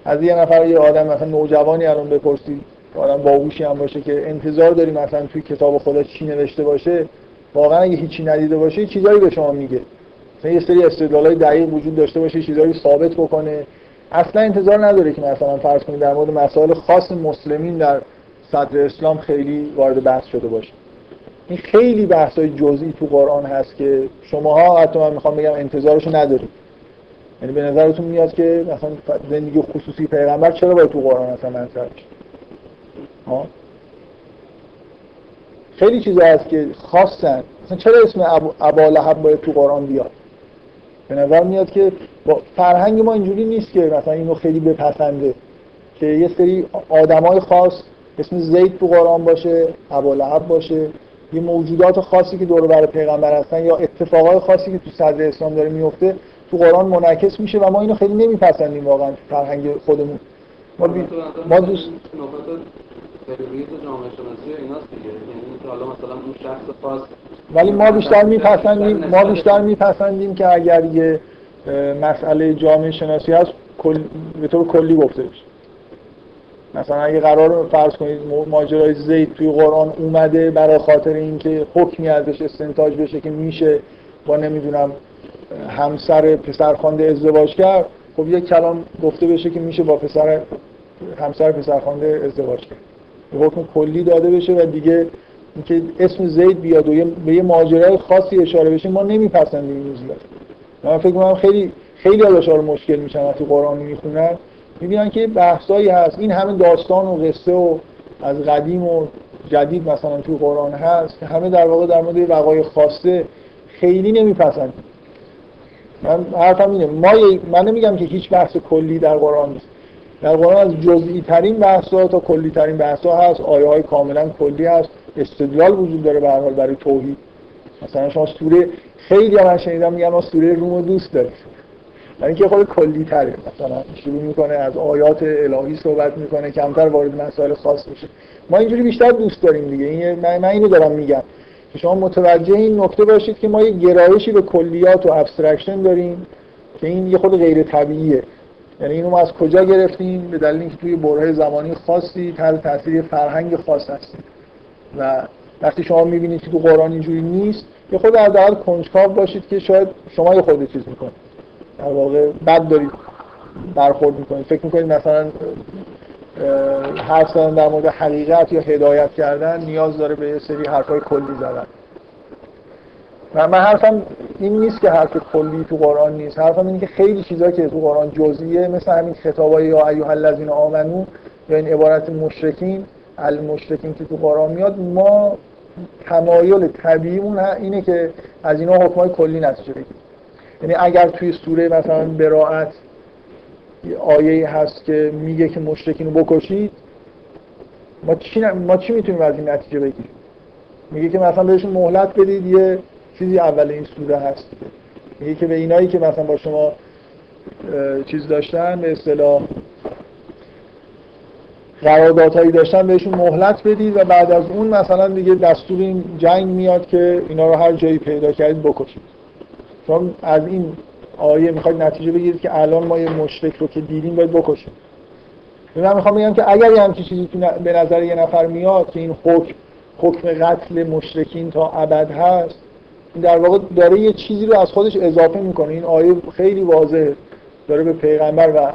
از یه نفر یه آدم مثلا نوجوانی الان بپرسی آدم باهوشی هم باشه که انتظار داری مثلا توی کتاب خدا چی نوشته باشه واقعا اگه هیچی ندیده باشه چیزایی به شما میگه یه سری استدلالای دقیق وجود داشته باشه چیزایی ثابت بکنه اصلا انتظار نداره که مثلا فرض کنید در مورد مسائل خاص مسلمین در صدر اسلام خیلی وارد بحث شده باشه. این خیلی بحث های جزئی تو قرآن هست که شماها حتی من می‌خوام بگم انتظارشو ندارید. یعنی به نظرتون میاد که مثلا زندگی خصوصی پیغمبر چرا باید تو قرآن اصلا مطرح ها؟ خیلی چیزا هست که خاصن. مثلا چرا اسم ابا لهب باید تو قرآن بیاد؟ به نظر میاد که با فرهنگ ما اینجوری نیست که مثلا اینو خیلی بپسنده. که یه سری آدمای خاص اسم زید تو قرآن باشه ابا لهب باشه. یه موجودات خاصی که دور بر پیغمبر هستن یا اتفاقای خاصی که تو صدر اسلام داره میفته تو قرآن منعکس میشه و ما اینو خیلی نمیپسندیم واقعا تو فرهنگ خودمون. ما, بی... ما دوست ولی ما بیشتر میپسندیم ما بیشتر میپسندیم که اگر یه مسئله جامعه شناسی هست کل... به طور کلی گفته بشه مثلا اگه قرار فرض کنید ماجرای زید توی قرآن اومده برای خاطر اینکه حکمی ازش استنتاج بشه که میشه با نمی‌دونم همسر پسرخوانده ازدواج کرد خب یک کلام گفته بشه که میشه با پسر همسر پسرخوانده ازدواج کرد. حکم کلی داده بشه و دیگه اینکه اسم زید بیاد و به یه ماجرای خاصی اشاره بشه ما نمیپسندیم این من فکر می‌کنم خیلی خیلی دچار مشکل میشن وقتی قرآن می‌خونن. می‌بینن که بحثایی هست. این همه داستان و قصه و از قدیم و جدید مثلا تو قرآن هست که همه در واقع در مورد وقایع خاصه خیلی نمیپسندیم من حرفم اینه. ما من نمیگم که هیچ بحث کلی در قرآن نیست. در قرآن از جزئی ترین بحث ها تا کلی ترین بحث هست. آیه های کاملا کلی هست. استدلال وجود داره به حال برای توحید. مثلا شما سوره خیلی من شنیدم میگن ما سوره روم دوست داریم. اینکه خود کلی تره مثلا شروع می‌کنه از آیات الهی صحبت می‌کنه کمتر وارد مسائل خاص میشه. ما اینجوری بیشتر دوست داریم دیگه. این من اینو دارم میگم. که شما متوجه این نکته باشید که ما یه گرایشی به کلیات و abstraction داریم که این یه خورده غیر طبیعیه. یعنی اینو ما از کجا گرفتیم؟ به دلیل اینکه توی برهه‌های زمانی خاصی تحت تاثیر فرهنگ خاص هستیم. و وقتی شما می‌بینید که تو قرآن اینجوری نیست یه خورده کنجکاو باشید که شاید شما یه خورده چیز می‌کنید. در واقع بد دارید برخورد می‌کنید فکر می‌کنید مثلا حرف زدن در مورد حقیقت یا هدایت کردن نیاز داره به یه سری حرفای کلی زدن. و من حرفم این نیست که حرف کلی تو قرآن نیست. حرفم اینه که خیلی چیزا که تو قرآن جزئیه مثل همین خطابای یا ایها الذین آمنو یا این عبارت مشرکین المشرکین که تو قرآن میاد ما تمایل طبیعیمون اینه که از اینا حکمای کلی نتیجه بگیریم. یعنی اگر توی سوره مثلا براعت آیه هست که میگه که مشرکین رو بکشید ما چی, ما چی می‌تونیم از این نتیجه بگیریم؟ میگه که مثلا بهشون مهلت بدید یه چیزی اول این سوره هست میگه که به اینایی که مثلا با شما چیز داشتن به اصطلاح قراردادهایی داشتن بهشون مهلت بدید و بعد از اون مثلا دیگه دستور این جنگ میاد که اینا رو هر جایی پیدا کردید بکشید. چون از این آیه می‌خواید نتیجه بگیرید که الان ما یه مشرک رو که دیدیم باید بکشیم. من می‌خوام بگم که اگر یه همچین چیزی به نظر یه نفر میاد که این حکم حکم قتل مشرکین تا ابد هست این در واقع داره یه چیزی رو از خودش اضافه می‌کنه. این آیه خیلی واضح داره به پیغمبر و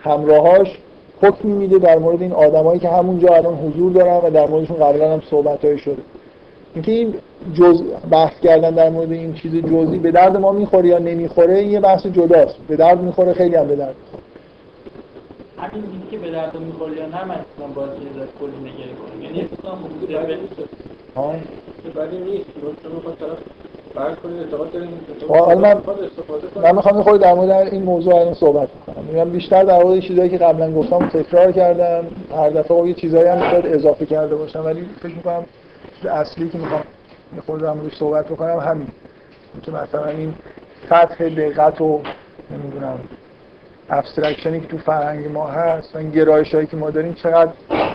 همراهاش حکمی میده در مورد این آدمایی که همونجا الان حضور دارن و در موردشون قبلا هم صحبت شده. اینکه این جز بحث کردن در مورد این چیز جزئی به درد ما می‌خوره یا نمی‌خوره این یه بحث جداست. به درد می‌خوره خیلی هم به درد. همین که به درد می‌خوره یا نه من اصلا باید یه کلی نگری کنم. یعنی اصلا موجود ها بعدی نیست. حالا من می‌خوام خود در مورد این موضوع الان صحبت کنم. میگم بیشتر در مورد چیزایی که قبلا گفتم تکرار کردم. هر دفعه یه چیزایی هم اضافه کرده باشم ولی فکر می‌کنم اصلی که می‌خوام خود موردش صحبت بکنم همین. که مثلا این سطح دقت و نمی‌دونم ابسترکشنی که تو فرهنگ ما هست و این گرایش هایی که ما داریم چقدر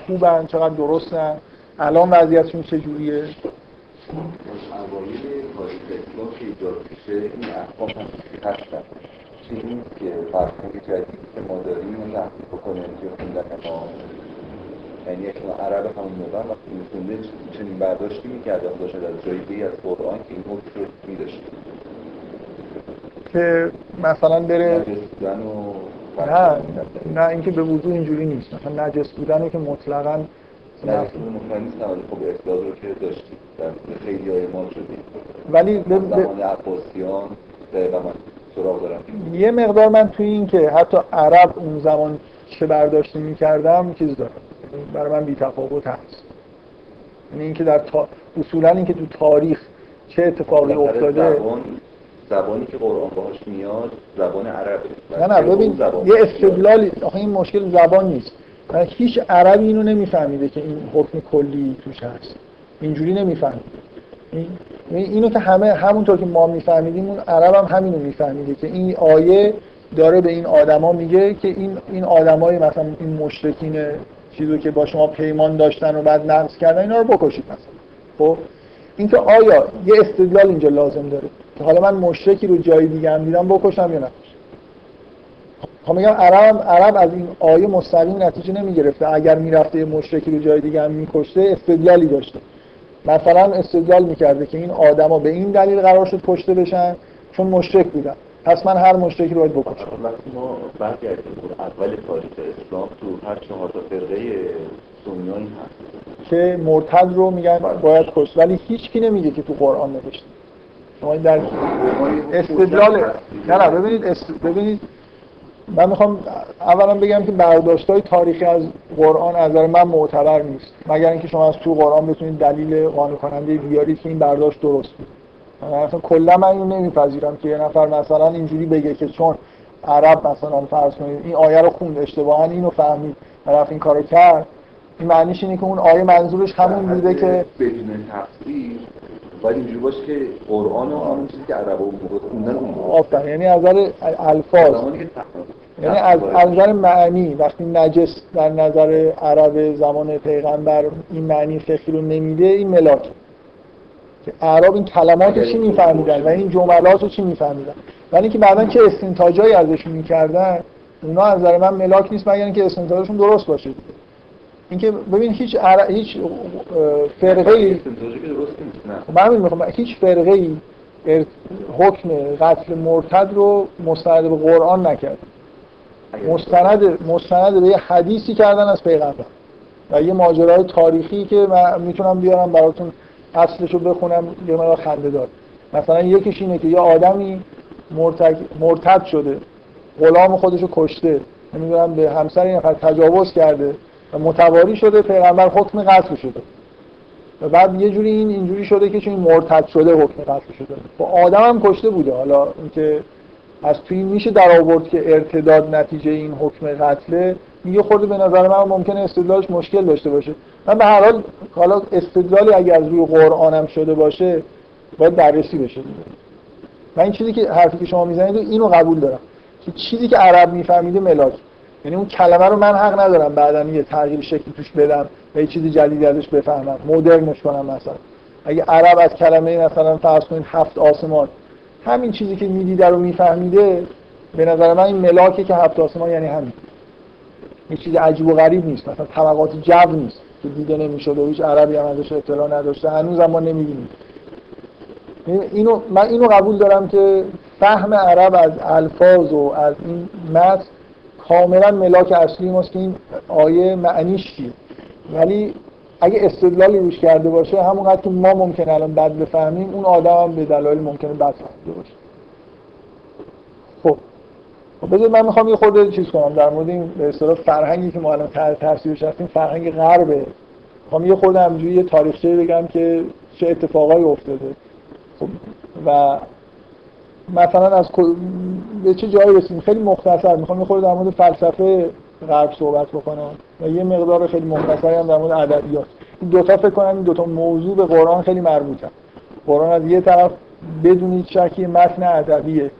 خوبن چقدر درستن الان وضعیتشون چجوریه اوایل این چیزی که فرهنگ جدید که ما داریم نحوی بکنه که خوندن ما. یعنی یک عرب همون موقع وقتی میخونده چنین برداشتی می‌کرد داشت از جای از قرآن که این حکم رو میداشت. که مثلا بره و نه نه اینکه به وضوح اینجوری نیست. مثلا نجس بودن رو که مطلقا نجس بودن نیستم ولی خب اصلاح رو که داشتیم در خیلی های ما شدیم ولی به- زمان عباسیان دقیقا من سراغ دارم. یه مقدار من توی این که حتی عرب اون زمان چه برداشتی می‌کردم چیز دارم. برای من بی‌تفاوت هست. یعنی اینکه در تا... اصولا اینکه تو تاریخ چه اتفاقی افتاده زبان زبانی که قرآن باهاش میاد زبان عربه. نه نه ببین یه استدلالی آخه این مشکل زبان نیست. من هیچ عربی اینو نمیفهمیده که این حکم کلی توش هست. اینجوری نمی‌فهمید این- اینو که همه همونطور که ما میفهمیدیم اون عرب هم همینو میفهمیده که این آیه داره به این آدما میگه که این این آدمای مثلا این مشرکین چیزو که با شما پیمان داشتن و بعد نقض کردن اینا رو بکشید مثلا. خب؟ اینکه آیا یه استدلال اینجا لازم داره؟ که حالا من مشرکی رو جای دیگه هم دیدم بکشم یا نه خب میگم عرب عرب از این آیه مستقیم نتیجه نمی‌گرفته. اگر می‌رفته یه مشرکی رو جای دیگه هم میکشته استدلالی داشته. مثلا استدلال می‌کرده که این آدما به این دلیل قرار شد کشته بشن چون مشرک بودن. پس من هر مشرکی رو باید وقتی ما برگردیم اول تاریخ اسلام. تو هر چهار تا فرقه سنی این هست. که مرتد رو میگن باید کشت. ولی هیچ کی نمیگه که تو قرآن نوشته. شما این در استدلال نه نه ببینید است... ببینید. من می‌خوام اولا بگم که برداشت های تاریخی از قرآن از نظر من معتبر نیست. مگر اینکه شما از تو قرآن بتونید دلیل قانع کننده بیارید که این برداشت درست بود. اصلا کلا من اینو نمیپذیرم که یه نفر مثلا اینجوری بگه که چون عرب مثلا فرض کنید این آیه رو خوند اشتباها اینو فهمید و رفت این کارو کرد. این معنیش اینه که اون آیه منظورش همون بوده که بدون تفسیر باید اینجوری باشه که قرآن و همون چیزی که عربا اون موقع خوندن اون موقع آفرین. یعنی از نظر الفاظ. یعنی از از نظر معنی وقتی نجس در نظر عرب زمان پیغمبر این معنی فقهی رو نمیده این ملاک که اعراب این کلمات رو چی میفهمیدن و این جملات رو چی میفهمیدن؟ ولی اینکه بعدا چه استنتاجایی ازشون می‌کردن اونا از نظر من ملاک نیست مگر اینکه استنتاجشون درست باشه. اینکه ببین هیچ عر... هیچ فرقه ای که خب من می‌خوام هیچ فرقه ای ارت- حکم قتل مرتد رو مستند به قرآن نکرد. مستند مستند به یه حدیثی کردن از پیغمبر. و یه ماجرای تاریخی که من می‌تونم بیارم براتون اصلشو بخونم یه مقدار خنده دار. مثلا یکیش اینه که یه آدمی مرتد, مرتد شده غلام خودشو کشته نمی‌دونم به همسر این نفر تجاوز کرده و متواری شده پیغمبر حکم قتل شده. و بعد یه جوری این اینجوری شده که چون مرتد شده حکم قتل شده. با آدم هم کشته بوده. حالا اینکه از توی میشه در آورد که ارتداد نتیجه این حکم قتله. یه خورده به نظر من ممکنه استدلالش مشکل داشته باشه. من به هر حال حالا استدلالی اگر از روی قرآن شده باشه باید بررسی بشه. من این چیزی که حرفی که شما می‌زنید اینو قبول دارم. که چیزی که عرب میفهمیده ملاک. یعنی اون کلمه رو من حق ندارم بعدا یه تغییر شکلی توش بدم و یه چیز جدیدی ازش بفهمم. مدرنش کنم مثلا. اگه عرب از کلمه مثلا فرض کنید هفت آسمان همین چیزی که می‌دیده رو میفهمیده به نظر من این ملاکه که هفت آسمان یعنی همین. یه چیز عجیب و غریب نیست. مثلا طبقات جو نیست که دیده نمی‌شد و هیچ عربی هم ازش اطلاع نداشته. هنوز ما نمی‌بینیم. اینو من اینو قبول دارم که فهم عرب از الفاظ و از این متن کاملا ملاک اصلی ماست که این آیه معنیش چیه. ولی اگه استدلالی روش کرده باشه همونقدر که ما ممکنه الان بد بفهمیم اون آدم هم به دلایل ممکنه بد فهمیده خب. خب بذارید من می‌خوام یه خورده چیز کنم. در مورد این به اصطلاح فرهنگی که ما الان تاثیرش هستیم فرهنگ غربه. می‌خوام یه خورده همینجوری یه تاریخچه بگم که چه اتفاقایی افتاده. خب و مثلا از به چه جایی رسیدیم؟ خیلی مختصر. می‌خوام یه خورده در مورد فلسفه غرب صحبت بکنم و یه مقدار خیلی مختصری هم در مورد ادبیات. این دوتا فکر کنم این دوتا موضوع به قرآن خیلی مربوطه قرآن از یه طرف بدون هیچ شکی متن ادبیه.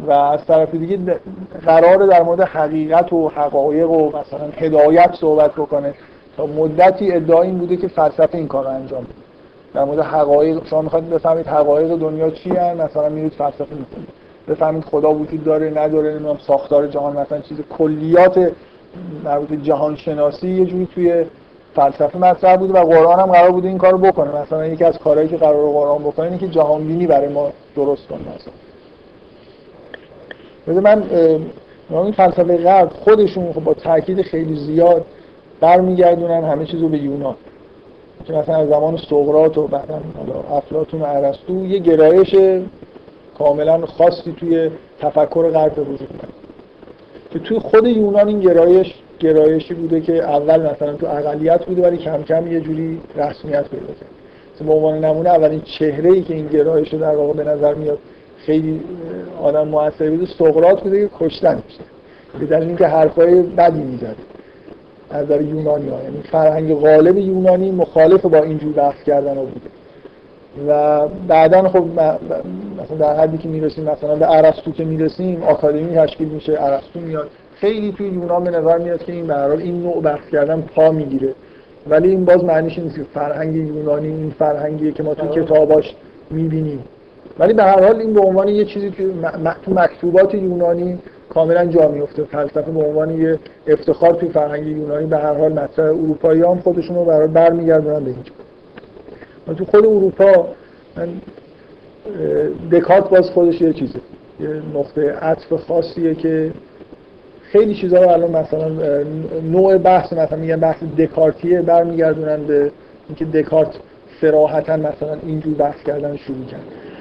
و از طرف دیگه قراره در مورد حقیقت و حقایق و مثلا هدایت صحبت بکنه. تا مدتی ادعا این بوده که فلسفه این کار انجام میده در مورد حقایق شما می‌خواید بفهمید حقایق دنیا چی هن؟ مثلا میرید فلسفه می‌کنید بفهمید خدا وجود داره نداره نمی‌دونم ساختار جهان مثلا چیز کلیات مربوط جهان شناسی یه جوری توی فلسفه مطرح بوده و قرآن هم قرار بوده این کارو بکنه. مثلا یکی از کارهایی که قرار قرآن بکنه اینه که جهان بینی برای ما درست کنه. مثلا من این فلسفه غرب خودشون خب با تاکید خیلی زیاد برمیگردونن همه چیز رو به یونان. که مثلا از زمان سقراط و بعدا افلاطون و ارسطو یه گرایش کاملا خاصی توی تفکر غرب وجود میاد که توی خود یونان این گرایش گرایشی بوده که اول مثلا تو اقلیت بوده ولی کم کم یه جوری رسمیت پیدا کرد. به عنوان نمونه اولین چهره ای که این گرایش در واقع به نظر میاد خیلی آدم موثر بوده سقراط بوده که کشتن میشه. به دلیل اینکه حرفای بدی می‌زد. از نظر یونانی ها. یعنی فرهنگ غالب یونانی مخالف با اینجور بحث کردن ها بوده. و بعدا خب مثلا در حدی که می‌رسیم مثلا به ارسطو که می‌رسیم آکادمی تشکیل میشه ارسطو میاد. خیلی توی یونان به نظر میاد که این به این نوع بحث کردن پا می‌گیره. ولی این باز معنیش نیست که فرهنگ یونانی این فرهنگیه که ما تو کتاباش می‌بینیم. ولی به هر حال این به عنوان یه چیزی که تو مکتوبات یونانی کاملا جا میفته فلسفه به عنوان یه افتخار توی فرهنگ یونانی به هر حال مطرح. اروپایی هم خودشون رو برای برمیگردونن به اینجا. تو خود اروپا من دکارت باز خودش یه چیزه. یه نقطه عطف خاصیه که خیلی چیزها رو الان مثلا نوع بحث مثلا میگن بحث دکارتیه برمیگردونن به اینکه دکارت صراحتا مثلا اینجور بحث کردن شروع کرد.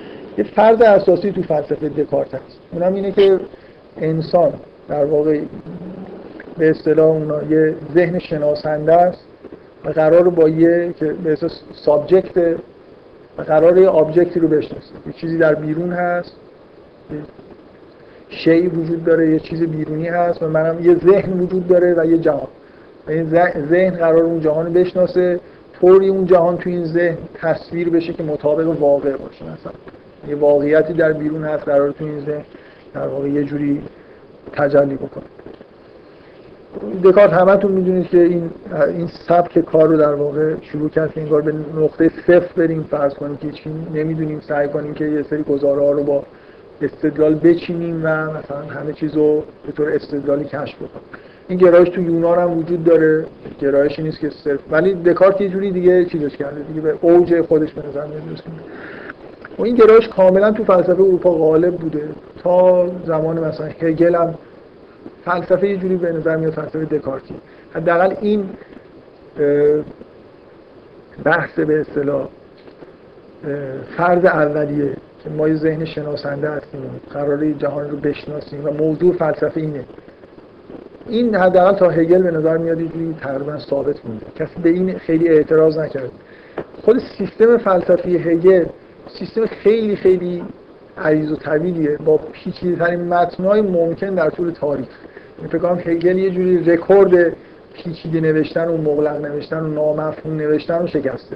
یه فرض اساسی تو فلسفه دکارت هست. اونم اینه که انسان در واقع به اصطلاح اونا یه ذهن شناسنده است و قرار با یه که به اصطلاح subject و قرار یه object ی رو بشناسه. یه چیزی در بیرون هست شیئی وجود داره یه چیز بیرونی هست و منم یه ذهن وجود داره و یه جهان. این ذهن قرار اون جهان رو بشناسه طوری اون جهان تو این ذهن تصویر بشه که مطابق واقع باشه. مثلا یه واقعیتی در بیرون هست قرار تو این ذهن در واقع یه جوری تجلی بکنه. دکارت همتون می‌دونید که این این سبک کار رو در واقع شروع کرد که انگار به نقطه صفر بریم فرض کنیم که هیچ نمی‌دونیم سعی کنیم که یه سری گزاره ها رو با استدلال بچینیم و مثلا همه چیز رو به طور استدلالی کشف بکنیم. این گرایش تو یونان هم وجود داره گرایشی نیست که صرف. ولی دکارت یه جوری دیگه چیزش کرده دیگه به اوج خودش به نظر و این گرایش کاملا تو فلسفه اروپا غالب بوده. تا زمان مثلا هگل هم فلسفه یه جوری به نظر میاد فلسفه دکارتی. حداقل این بحث به اصطلاح فرض اولیه که ما یه ذهن شناسنده هستیم قراره جهان رو بشناسیم و موضوع فلسفه اینه. این حداقل تا هگل به نظر میاد یه تقریبا ثابت مونده. کسی به این خیلی اعتراض نکرد. خود سیستم فلسفی هگل سیستم خیلی خیلی عریض و طویلیه. با پیچیده ترین متنای ممکن در طول تاریخ. فکر کنم هگل یه جوری رکورد پیچیده نوشتن و مغلق نوشتن و نامفهوم نوشتن رو شکسته.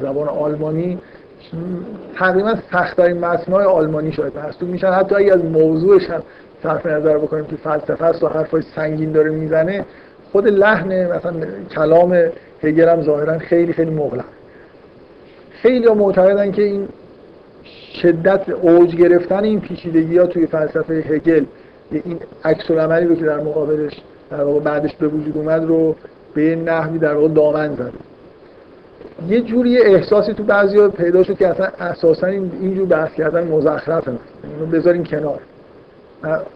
زبان آلمانی تقریبا سختترین متنای آلمانی شاید محسوب میشن. حتی اگه از موضوعش هم صرف نظر بکنیم که فلسفه است و حرفای سنگین داره می‌زنه خود لحن مثلا کلام هگل هم ظاهرا خیلی خیلی مغلق. خیلی معتقدن که این شدت اوج گرفتن این پیچیدگی ها توی فلسفه هگل این عکس عملی رو که در مقابلش در واقع بعدش به وجود اومد رو به نحوی در واقع دامن زد. یه جوری احساسی تو بعضی پیدا شد که اصلا اساسا این اینجور بحث کردن مزخرف اینو بذاریم کنار.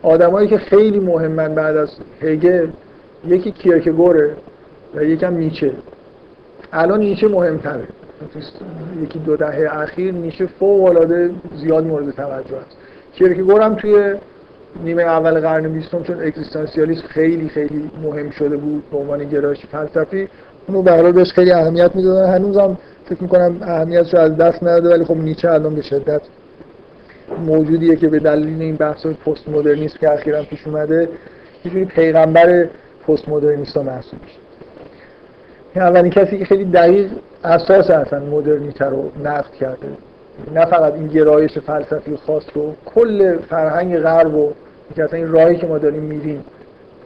آدمایی که خیلی مهمن بعد از هگل یکی کیرکگوره و یکم نیچه. الان نیچه مهمتره. یکی دو دهه اخیر نیچه فوق العاده زیاد مورد توجه است. کیرکگور هم توی نیمه اول قرن بیستم چون اگزیستانسیالیسم خیلی خیلی مهم شده بود به عنوان گرایش فلسفی اونو برای بهش خیلی اهمیت می‌دادن. هنوزم فکر می‌کنم اهمیتش رو از دست نداده ولی خب نیچه الان به شدت موجودیه که به دلیل این بحث پست مدرنیسم که اخیرا پیش اومده یه پیغمبر پست مدرنیستا محسوب میشه. اولین کسی که خیلی دقیق اساس اصلا مدرنیته رو نقد کرده. نه فقط این گرایش فلسفی خاص رو کل فرهنگ غرب و که اصلا این راهی که ما داریم میریم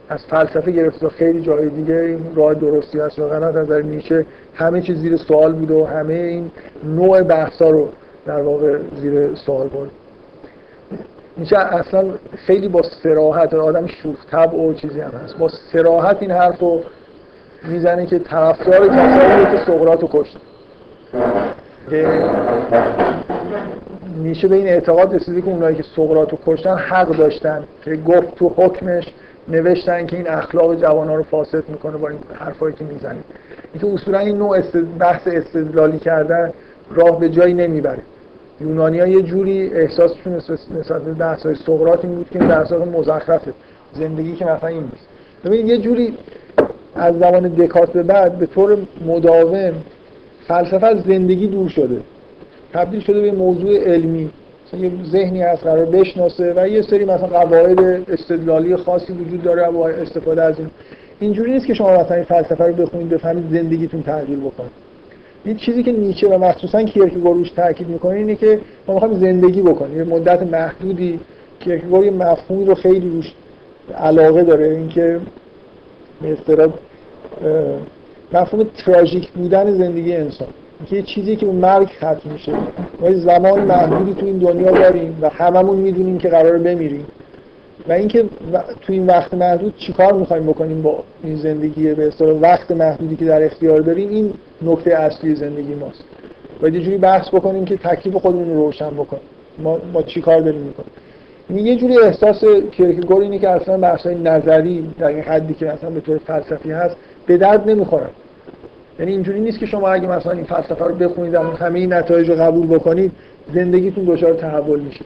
از فلسفه گرفته تا خیلی جای دیگه این راه درستی هست و غلط از نظر نیچه همه چیز زیر سوال بود و همه این نوع بحثا رو در واقع زیر سوال بود نیچه اصلا خیلی با سراحت آدم شوخ طبع و چیزی هم هست. با سراحت این حرف رو می‌زنه که طرفدار کسایی که سقراط رو کشت. نیچه به این اعتقاد رسیده که اونایی که سقراط کشتن حق داشتن که گفت تو حکمش نوشتن که این اخلاق جوانها رو فاسد می‌کنه با این حرفایی که می‌زنید اینکه اصولا این نوع بحث استدلالی کردن راه به جایی نمی‌بره. یونانی ها یه جوری احساسشون نسبت به بحث های سقراط این بود که این بحث مزخرفه. زندگی که مثلا این نیست. ببینید یه جوری از زمان دکارت به بعد به طور مداوم فلسفه از زندگی دور شده. تبدیل شده به موضوع علمی. مثلا یه ذهنی هست قرار بشناسه و یه سری مثلا قواعد استدلالی خاصی وجود داره و استفاده از این. اینجوری نیست که شما مثلا این فلسفه رو بخونید بفهمید زندگیتون تغییر بکنه. این چیزی که نیچه و مخصوصا کیرکگور روش تاکید می‌کنه اینه که ما می‌خوایم زندگی بکنیم. یه مدت محدودی کیرکگور یه مفهومی رو خیلی روش علاقه داره. اینکه به مفهوم تراژیک بودن زندگی انسان. که یه چیزی که اون مرگ ختم میشه ما زمان محدودی تو این دنیا داریم و هممون می‌دونیم که قرار بمیریم. و اینکه تو این وقت محدود چیکار می‌خوایم بکنیم با این زندگی؟ به اصطلاح وقت محدودی که در اختیار داریم این نکته اصلی زندگی ماست. باید یه جوری بحث بکنیم که تکلیف خودمون رو روشن بکنیم. ما ما چیکار داریم می‌کنیم؟ یه جوری احساس کرکگور اینه که اصلا بحث‌های نظری در این حدی که اصلا به طور فلسفی هست به درد نمی‌خورن. یعنی اینجوری نیست که شما اگه مثلا این فلسفه رو بخونید و همه این نتایج رو قبول بکنید زندگیتون دچار تحول میشه.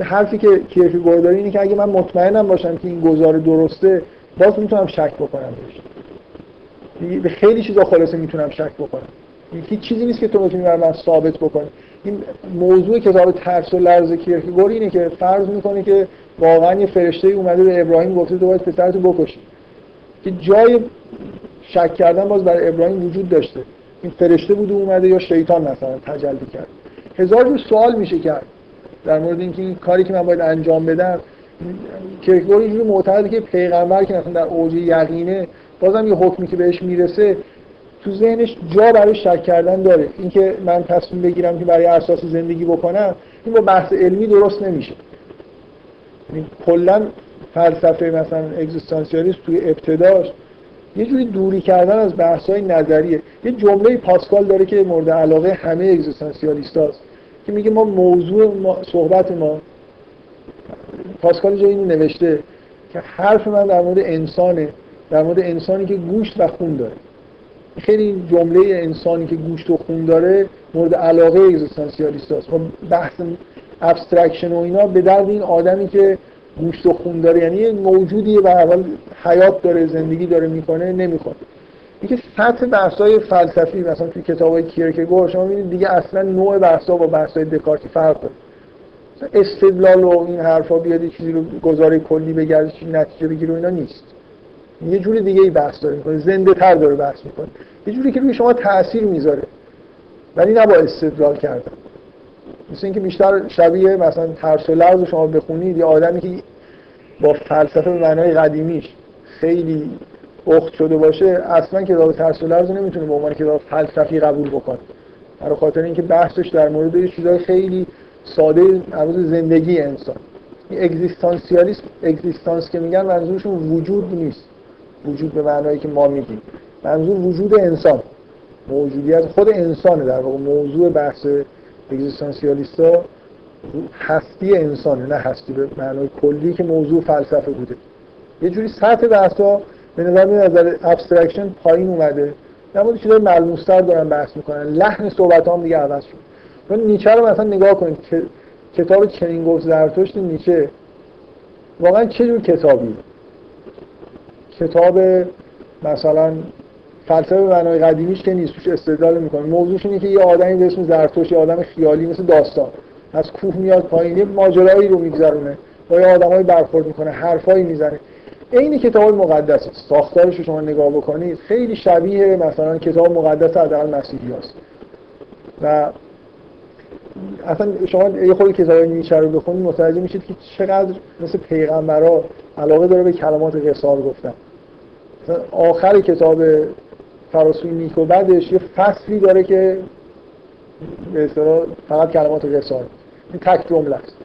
حرفی که کیرکگور داره اینه که اگه من مطمئنم باشم که این گزار درسته باز می‌تونم شک بکنم بهش. به خیلی چیزا خلاصه می‌تونم شک بکنم. هیچ چیزی نیست که تو بتونی بر من ثابت بکنی. این موضوع کتاب ترس و لرز کیرکگور اینه که فرض می‌کنه که واقعا یه فرشته اومده به ابراهیم گفته تو باید پسرتو بکشی. که جای شک کردن باز برای ابراهیم وجود داشته. این فرشته بوده اومده یا شیطان مثلا تجلی کرد. هزار جور سوال میشه کرد. در مورد اینکه این کاری که من باید انجام بدم کرکگور اینجوری معتقده که پیغمبر که مثلا در اوج یقینه بازم یه حکمی که بهش می‌رسه تو ذهنش جا برای شک کردن داره. اینکه من تصمیم بگیرم که برای اساس زندگی بکنم این با بحث علمی درست نمیشه. یعنی کلا فلسفه مثلا اگزیستانسیالیسم توی ابتداش یه جوری دوری کردن از بحث‌های نظریه. یه جمله پاسکال داره که مورد علاقه همه اگزیستانسیالیستاست که میگه ما موضوع ما صحبت ما پاسکال جایی نوشته که حرف من در مورد انسانه در مورد انسانی که گوشت و خون داره. خیلی جمله انسانی که گوشت و خون داره مورد علاقه اگزیستانسیالیست هست بحث abstraction و اینا به درد این آدمی که گوشت و خون داره یعنی یه موجودیه و اول حیات داره زندگی داره می‌کنه نمی‌کنه اینکه سطح بحث‌های فلسفی مثلا توی کتابای کیرکگور شما می‌بینید دیگه اصلا نوع بحث‌ها با بحث‌های دکارتی فرق داره. استدلال و این حرفا بیاد چیزی رو گزاره کلی بگرد چی نتیجه بگیره و اینا نیست. یه جوری دیگه ای بحث داره می‌کنه زنده تر داره بحث می‌کنه. یه جوری که روی شما تاثیر می‌ذاره ولی نه با استدلال کردن. مثل اینکه بیشتر شبیه مثلا ترس و لرز شما بخونید یه آدمی که با فلسفه به معنای قدیمیش خیلی اخت شده باشه اصلا کتاب ترس و لرز نمی‌تونه به عنوان کتاب فلسفی قبول بکنه. برای خاطر اینکه بحثش در مورد یه چیزای خیلی ساده مربوط زندگی انسان. اگزیستانسیالیسم اگزیستانس که میگن منظورشون وجود نیست. وجود به معنایی که ما میگیم. منظور وجود انسان. موجودیت خود انسانه در واقع. موضوع بحث اگزیستانسیالیستا هستی انسانه نه هستی به معنای کلی که موضوع فلسفه بوده. یه جوری سطح بحثا به نظر میاد نظر abstraction پایین اومده. در مورد چیزای ملموستر دارن بحث می‌کنن. لحن صحبت هم دیگه عوض شد. چون نیچه رو مثلا نگاه کنید. کتاب چنین گفت زرتشت نیچه. واقعا چه جور کتابی کتاب مثلا فلسفه به معنای قدیمیش که نیست توش استدلال می‌کنه. موضوعش اینه که یه آدمی به اسم زرتشت یه آدم خیالی مثل داستان از کوه میاد پایین یه ماجرایی رو میگذرونه. با یه آدمایی برخورد می‌کنه حرفایی می‌زنه. عین کتاب مقدس ساختارش رو شما نگاه بکنید خیلی شبیه مثلا کتاب مقدس حداقل مسیحی است و اصلا شما یه خود کتاب نیچه رو بخونید متوجه میشید که چقدر مثل پیغمبرا علاقه داره به کلمات قصار گفتن. آخر کتاب فراسوی نیک و بعدش یه فصلی داره که به فقط کلمات قصار. این تک جمله است.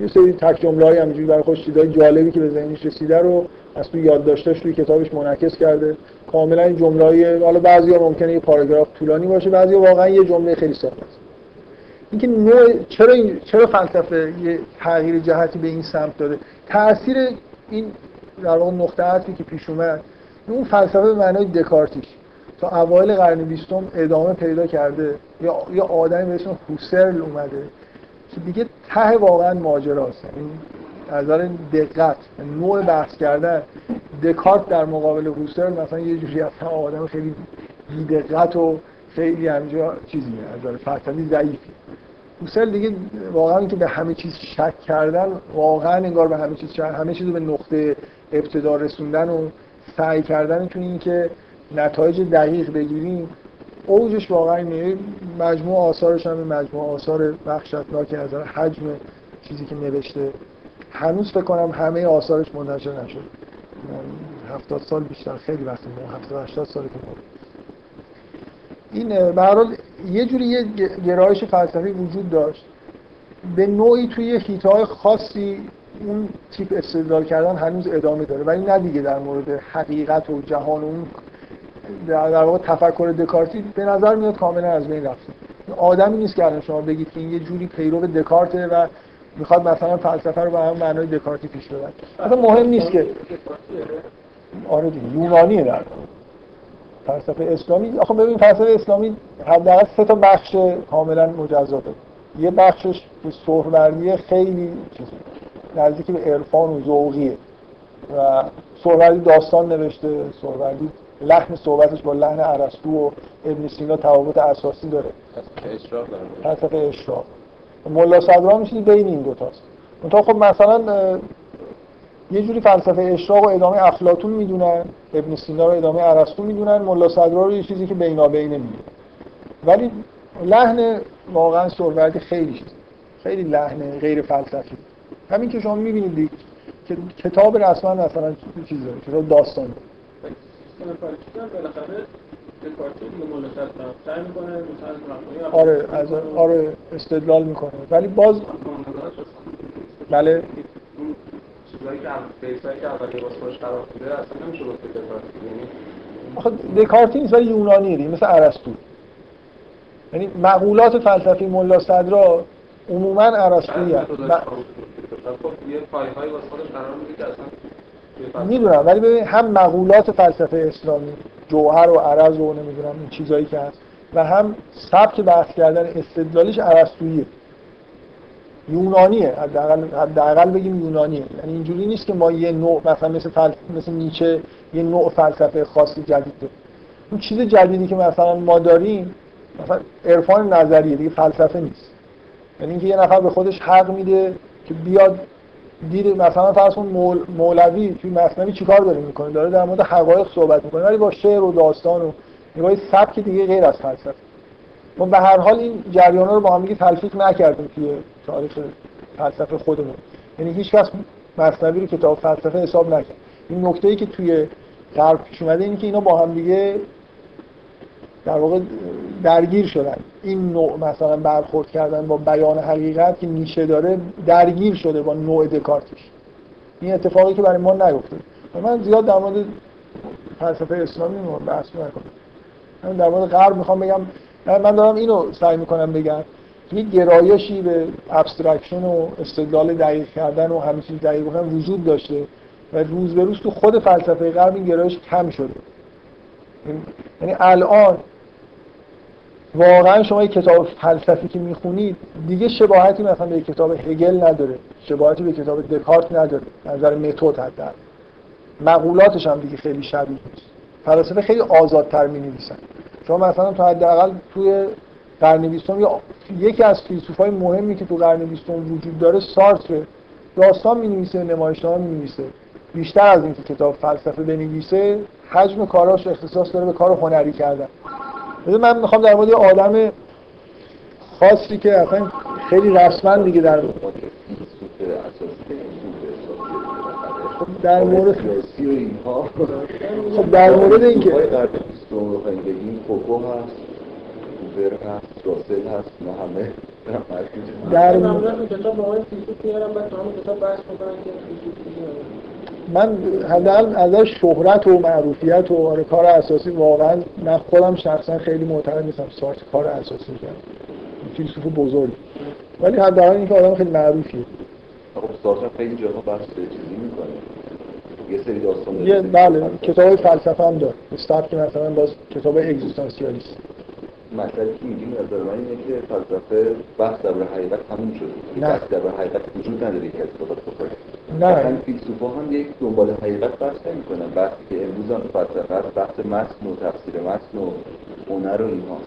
یه سری تک جمله های همینجوری برای خودش چیزای جالبی که به ذهنش رسیده رو از توی یادداشتاش توی کتابش منعکس کرده. کاملا این جمله حالا بعضیا ممکنه یه پاراگراف طولانی باشه بعضیا واقعا یه جمله خیلی ساده اینکه نوع چرا این چرا فلسفه یه تغییر جهتی به این سمت داده تاثیر این در واقع نقطه عطفی که پیش اومد اون فلسفه به معنای دکارتیش تا اوایل قرن بیستم ادامه پیدا کرده. یا یا آدمی به اسم هوسرل اومده. که دیگه ته واقعا ماجراست. یعنی از نظر دقت نوع بحث کردن. دکارت در مقابل هوسرل مثلا یه جوری اصلا آدم خیلی بیدقت و خیلی همجا چیزی از نظر فلسفی ضعیفی. هوسرل دیگه واقعا که به همه چیز شک کردن واقعا انگار به همه چیز شک همه چیز به نقطه ابتدا رسوندن و سعی کردن چون اینکه نتایج دقیق بگیریم اوجش واقعا اینه. مجموع آثارش هم مجموع آثار وحشتناک از حجم چیزی که نوشته. هنوز فکر کنم همه آثارش منتشر نشد هفتاد سال بیشتر خیلی وقت هفتاد هشتاد سال که این به یه جوری یه گرایش فلسفی وجود داشت. به نوعی توی هیتای خاصی اون تیپ استدلال کردن هنوز ادامه داره. ولی نه دیگه در مورد حقیقت و جهان و اون در واقع تفکر دکارتی. به نظر میاد کاملا از بین رفته. آدمی نیست که الان شما بگید که این یه جوری پیرو دکارته و می‌خواد مثلا فلسفه رو به هم معنای دکارتی پیش ببره. اصلا مهم نیست که آره. دیگه یونانیه در فلسفه اسلامی. آخه ببین فلسفه اسلامی حداقل سه تا بخش کاملا مجزا یه بخشش به سهروردی خیلی نزدیک به عرفان و ذوقیه. و سهروردی داستان نوشته. سهروردی لحن صحبتش با لحن ارسطو و ابن سینا تفاوت اساسی داره. فلسفه اشراق ملا صدرا میشه بین این دو تاست. منتها خب مثلا یه جوری فلسفه اشراق و ادامه افلاطون می‌دونن ابن سینا رو ادامه ارسطو می‌دونن ملا صدرا رو یه چیزی که بینابینه می‌دونن ولی لحن واقعا سروردی خیلی چیز. خیلی لحن غیر فلسفی. همین که شما می‌بینید که کتاب رسما مثلا چیز داره؟ کتاب داستان. آره از آره استدلال می‌کنه. ولی باز بله. دکارتی نیست ولی یونانیه دیگه مثل ارسطو. یعنی مقولات فلسفی ملا صدرا عموما ارسطویی هست. می‌دونم ولی ببین هم مقولات فلسفه اسلامی جوهر و عرض و نمی‌دونم این چیزایی که هست و هم سبک بحث کردن استدلالیش ارسطوییه. یونانیه. حداقل حداقل بگیم یونانیه. یعنی اینجوری نیست که ما یه نوع مثلا مثل فلس... مثل نیچه یه نوع فلسفه خاصی جدید داریم. اون چیز جدیدی که مثلا ما داریم مثلا عرفان نظریه دیگه فلسفه نیست. یعنی اینکه یه نفر به خودش حق میده که بیاد دید مثلا فرض کن مول... مولوی توی مثنوی چیکار داره می‌کنه؟ داره در مورد حقایق صحبت می‌کنه. ولی با شعر و داستان و نگاه سبک دیگه غیر از فلسفه. ما به هر حال این جریان رو با هم دیگه تلفیق نکردیم توی تاریخ فلسفه خودمون. یعنی هیچ کس مصنوی رو کتاب فلسفه حساب نکرد. این نکته ای که توی غرب پیش اومده اینه که اینا با هم دیگه در واقع درگیر شدن. این نوع مثلا برخورد کردن با بیان حقیقت که نیشه داره درگیر شده با نوع دکارتش این اتفاقی که برای ما نیفته. من زیاد در مورد فلسفه اسلامی بحث نکنم. من در مورد غرب می‌خوام بگم من دارم اینو سعی می‌کنم بگم. یک گرایشی به abstraction و استدلال دقیق کردن و همه چیز دقیق کردن وجود داشته و روز به روز تو خود فلسفه غرب این گرایش کم شده. یعنی الان واقعا شما یک کتاب فلسفی که می‌خونید دیگه شباهتی مثلا به کتاب هگل نداره. شباهتی به کتاب دکارت نداره. نظر متد حتی مقولاتش هم دیگه خیلی شبیه نیست. فلاسفه خیلی آزادتر می نویسن شما مثلا تا حداقل توی قرن بیستم یا یکی از فیلسوفای مهمی که تو قرن بیستم وجود داره سارتر داستان می نویسه نمایشنامه می نویسه بیشتر از اینکه کتاب فلسفه بنویسه حجم کاراش اختصاص داره به کار هنری کردن. من می‌خوام در مورد آدم خاصی که اصلا خیلی رسما دیگه در در مورد خب در مورد اینکه فوکو هست اوبر هست راسل هست نه همه در من حداقل از شهرت و معروفیت و آره کار اساسی واقعا من خودم شخصا خیلی معتقد نیستم سارت کار اساسی کرد فیلسوف بزرگ. ولی حداقل اینکه آدم خیلی معروفیه. خب سارتر خیلی جاها بحث چیزی می‌کنه. یه سری داستان یه بله کتاب فلسفه هم داره. استاد که مثلا باز کتاب اگزیستانسیالیست مسئله که میگیم نظر من اینه که فلسفه بحث در حقیقت تموم شده. نه. بحث در حقیقت وجود نداره که اثبات بکنه نه. مثلا فیلسوفا هم یک دنبال حقیقت بحث نمی‌کنن. بحثی که امروز هم فلسفه هست بحث متن و تفسیر متن و هنر و اینها.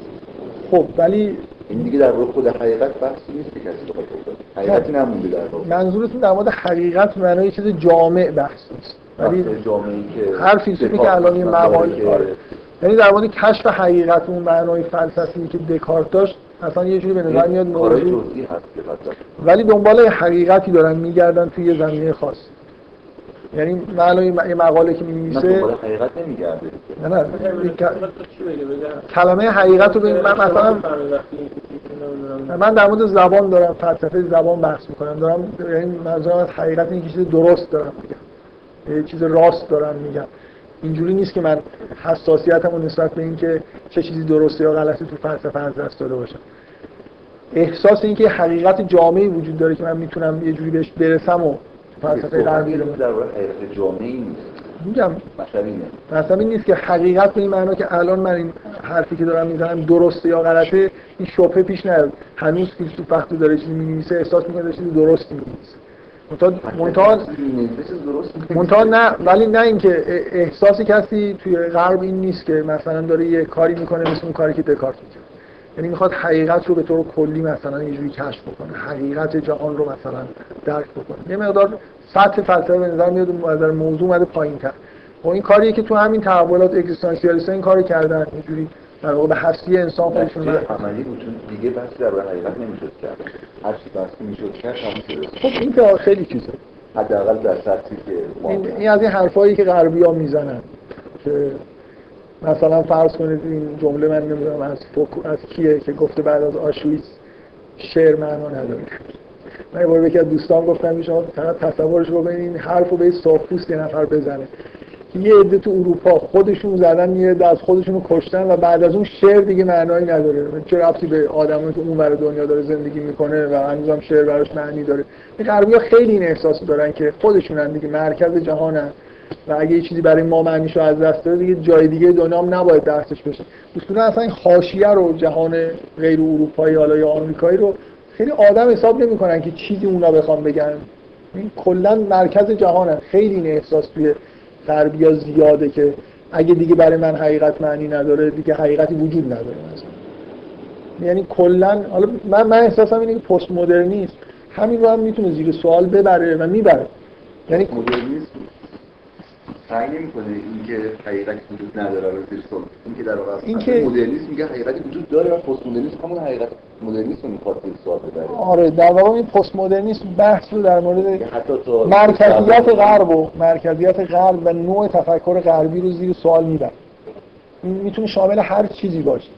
خب ولی این دیگه در واقع خود حقیقت بحثی نیست که کسی بخواد حقیقتی نمونده در واقع منظورتون در مورد حقیقت معنای چیز جامع بحث نیست. ولی بحث جامعه‌ای که هر فیلسوفی که الان یه مقاله یعنی در مورد کشف حقیقت اون معنای فلسفی که دکارت داشت اصلا یه جوری به نظر میاد موضوع ولی دنبال حقیقتی دارن میگردن توی یه زمینه خاص. یعنی معنای یه مقاله که نه حقیقت نمیگرده نه نه این کلمه حقیقت رو به من مثلا این. من در مورد زبان دارم فلسفه زبان بحث می‌کنم. دارم یعنی منظورم از حقیقت اینه که چیز درست دارم میگم. یه چیز راست دارم میگم. اینجوری نیست که من حساسیتم رو نسبت به اینکه چه چیزی درسته یا غلطه تو فلسفه از دست داده باشم. احساس اینکه حقیقت جامعی وجود داره که من می‌تونم یه جوری بهش برسم و فلسفه غربی رو در حقیقت جامعی نیست. میگم مثلا این نیست که حقیقت به این معنا که الان من این حرفی که دارم می‌زنم درسته یا غلطه این شبهه پیش نیاد. هنوز فیلسوف وقتی داره چیزی می‌نویسه احساس می‌کنه چیزی درستی می‌نویسه. منتها منتها نه ولی نه اینکه احساس کسی توی غرب این نیست که مثلا داره یه کاری می‌کنه مثل اون کاری که دکارت می‌کنه. یعنی می‌خواد حقیقت رو به طور کلی مثلا یه جوری کشف بکنه حقیقت جهان رو مثلا درک بکنه. یه مقدار سطح فلسفه به نظر میاد از موضوع اومده پایین‌تر. و این کاریه که تو همین تحولات اگزیستانسیالیست این کارو کردن یه جوری در واقع به هستی انسان خودشون عملی بود چون دیگه بحثی در واقع حقیقت نمی‌شد کرد. هر چی بحثی می‌شد کرد خب این که خیلی چیزه. حداقل در سطحی که این, این از این حرفایی که غربی ها می‌زنن که مثلا فرض کنید این جمله من نمی‌دونم از از کیه که گفته بعد از آشویتز شعر معنا نداره. من یه بار به از دوستان گفتم شما فقط تصورش رو این حرف رو به صافپوست یه نفر بزنه. یه عده تو اروپا خودشون زدن یه عده از خودشون رو کشتن و بعد از اون شعر دیگه معنایی نداره. چه ربطی به آدمایی که اون ور دنیا داره زندگی می‌کنه و هنوزم شعر براش معنی داره. این غربی‌ها خیلی این احساس دارن که خودشونن دیگه مرکز جهانن. و اگه یه چیزی برای ما معنیشو از دست داده دیگه جای دیگه دنیا هم نباید درسش بشه اصولا اصلا این حاشیه رو جهان غیر اروپایی حالا یا آمریکایی رو خیلی آدم حساب نمی‌کنن که چیزی اونا بخوام بگن. این کلا مرکز جهانن خیلی این احساس توی غربیا زیاده که اگه دیگه برای من حقیقت معنی نداره دیگه حقیقتی وجود نداره مثلا. یعنی کلا حالا من من احساسم اینه که پست مدرنیسم همین رو هم می‌تونه زیر سوال ببره و می‌بره. یعنی مدرنیسم؟ سعی نمی‌کنه اینکه حقیقت وجود نداره رو زیر سوال. اینکه در واقع این اصلا که- مدرنیسم میگه حقیقتی وجود داره و پست مدرنیسم همون حقیقت مدرنیسم رو می‌خواد زیر سوال ببره. آره در واقع این پست مدرنیسم بحث رو در مورد مرکزیت غرب و مرکزیت غرب و نوع تفکر غربی رو زیر سوال می‌بره. می‌تونه شامل هر چیزی باشه.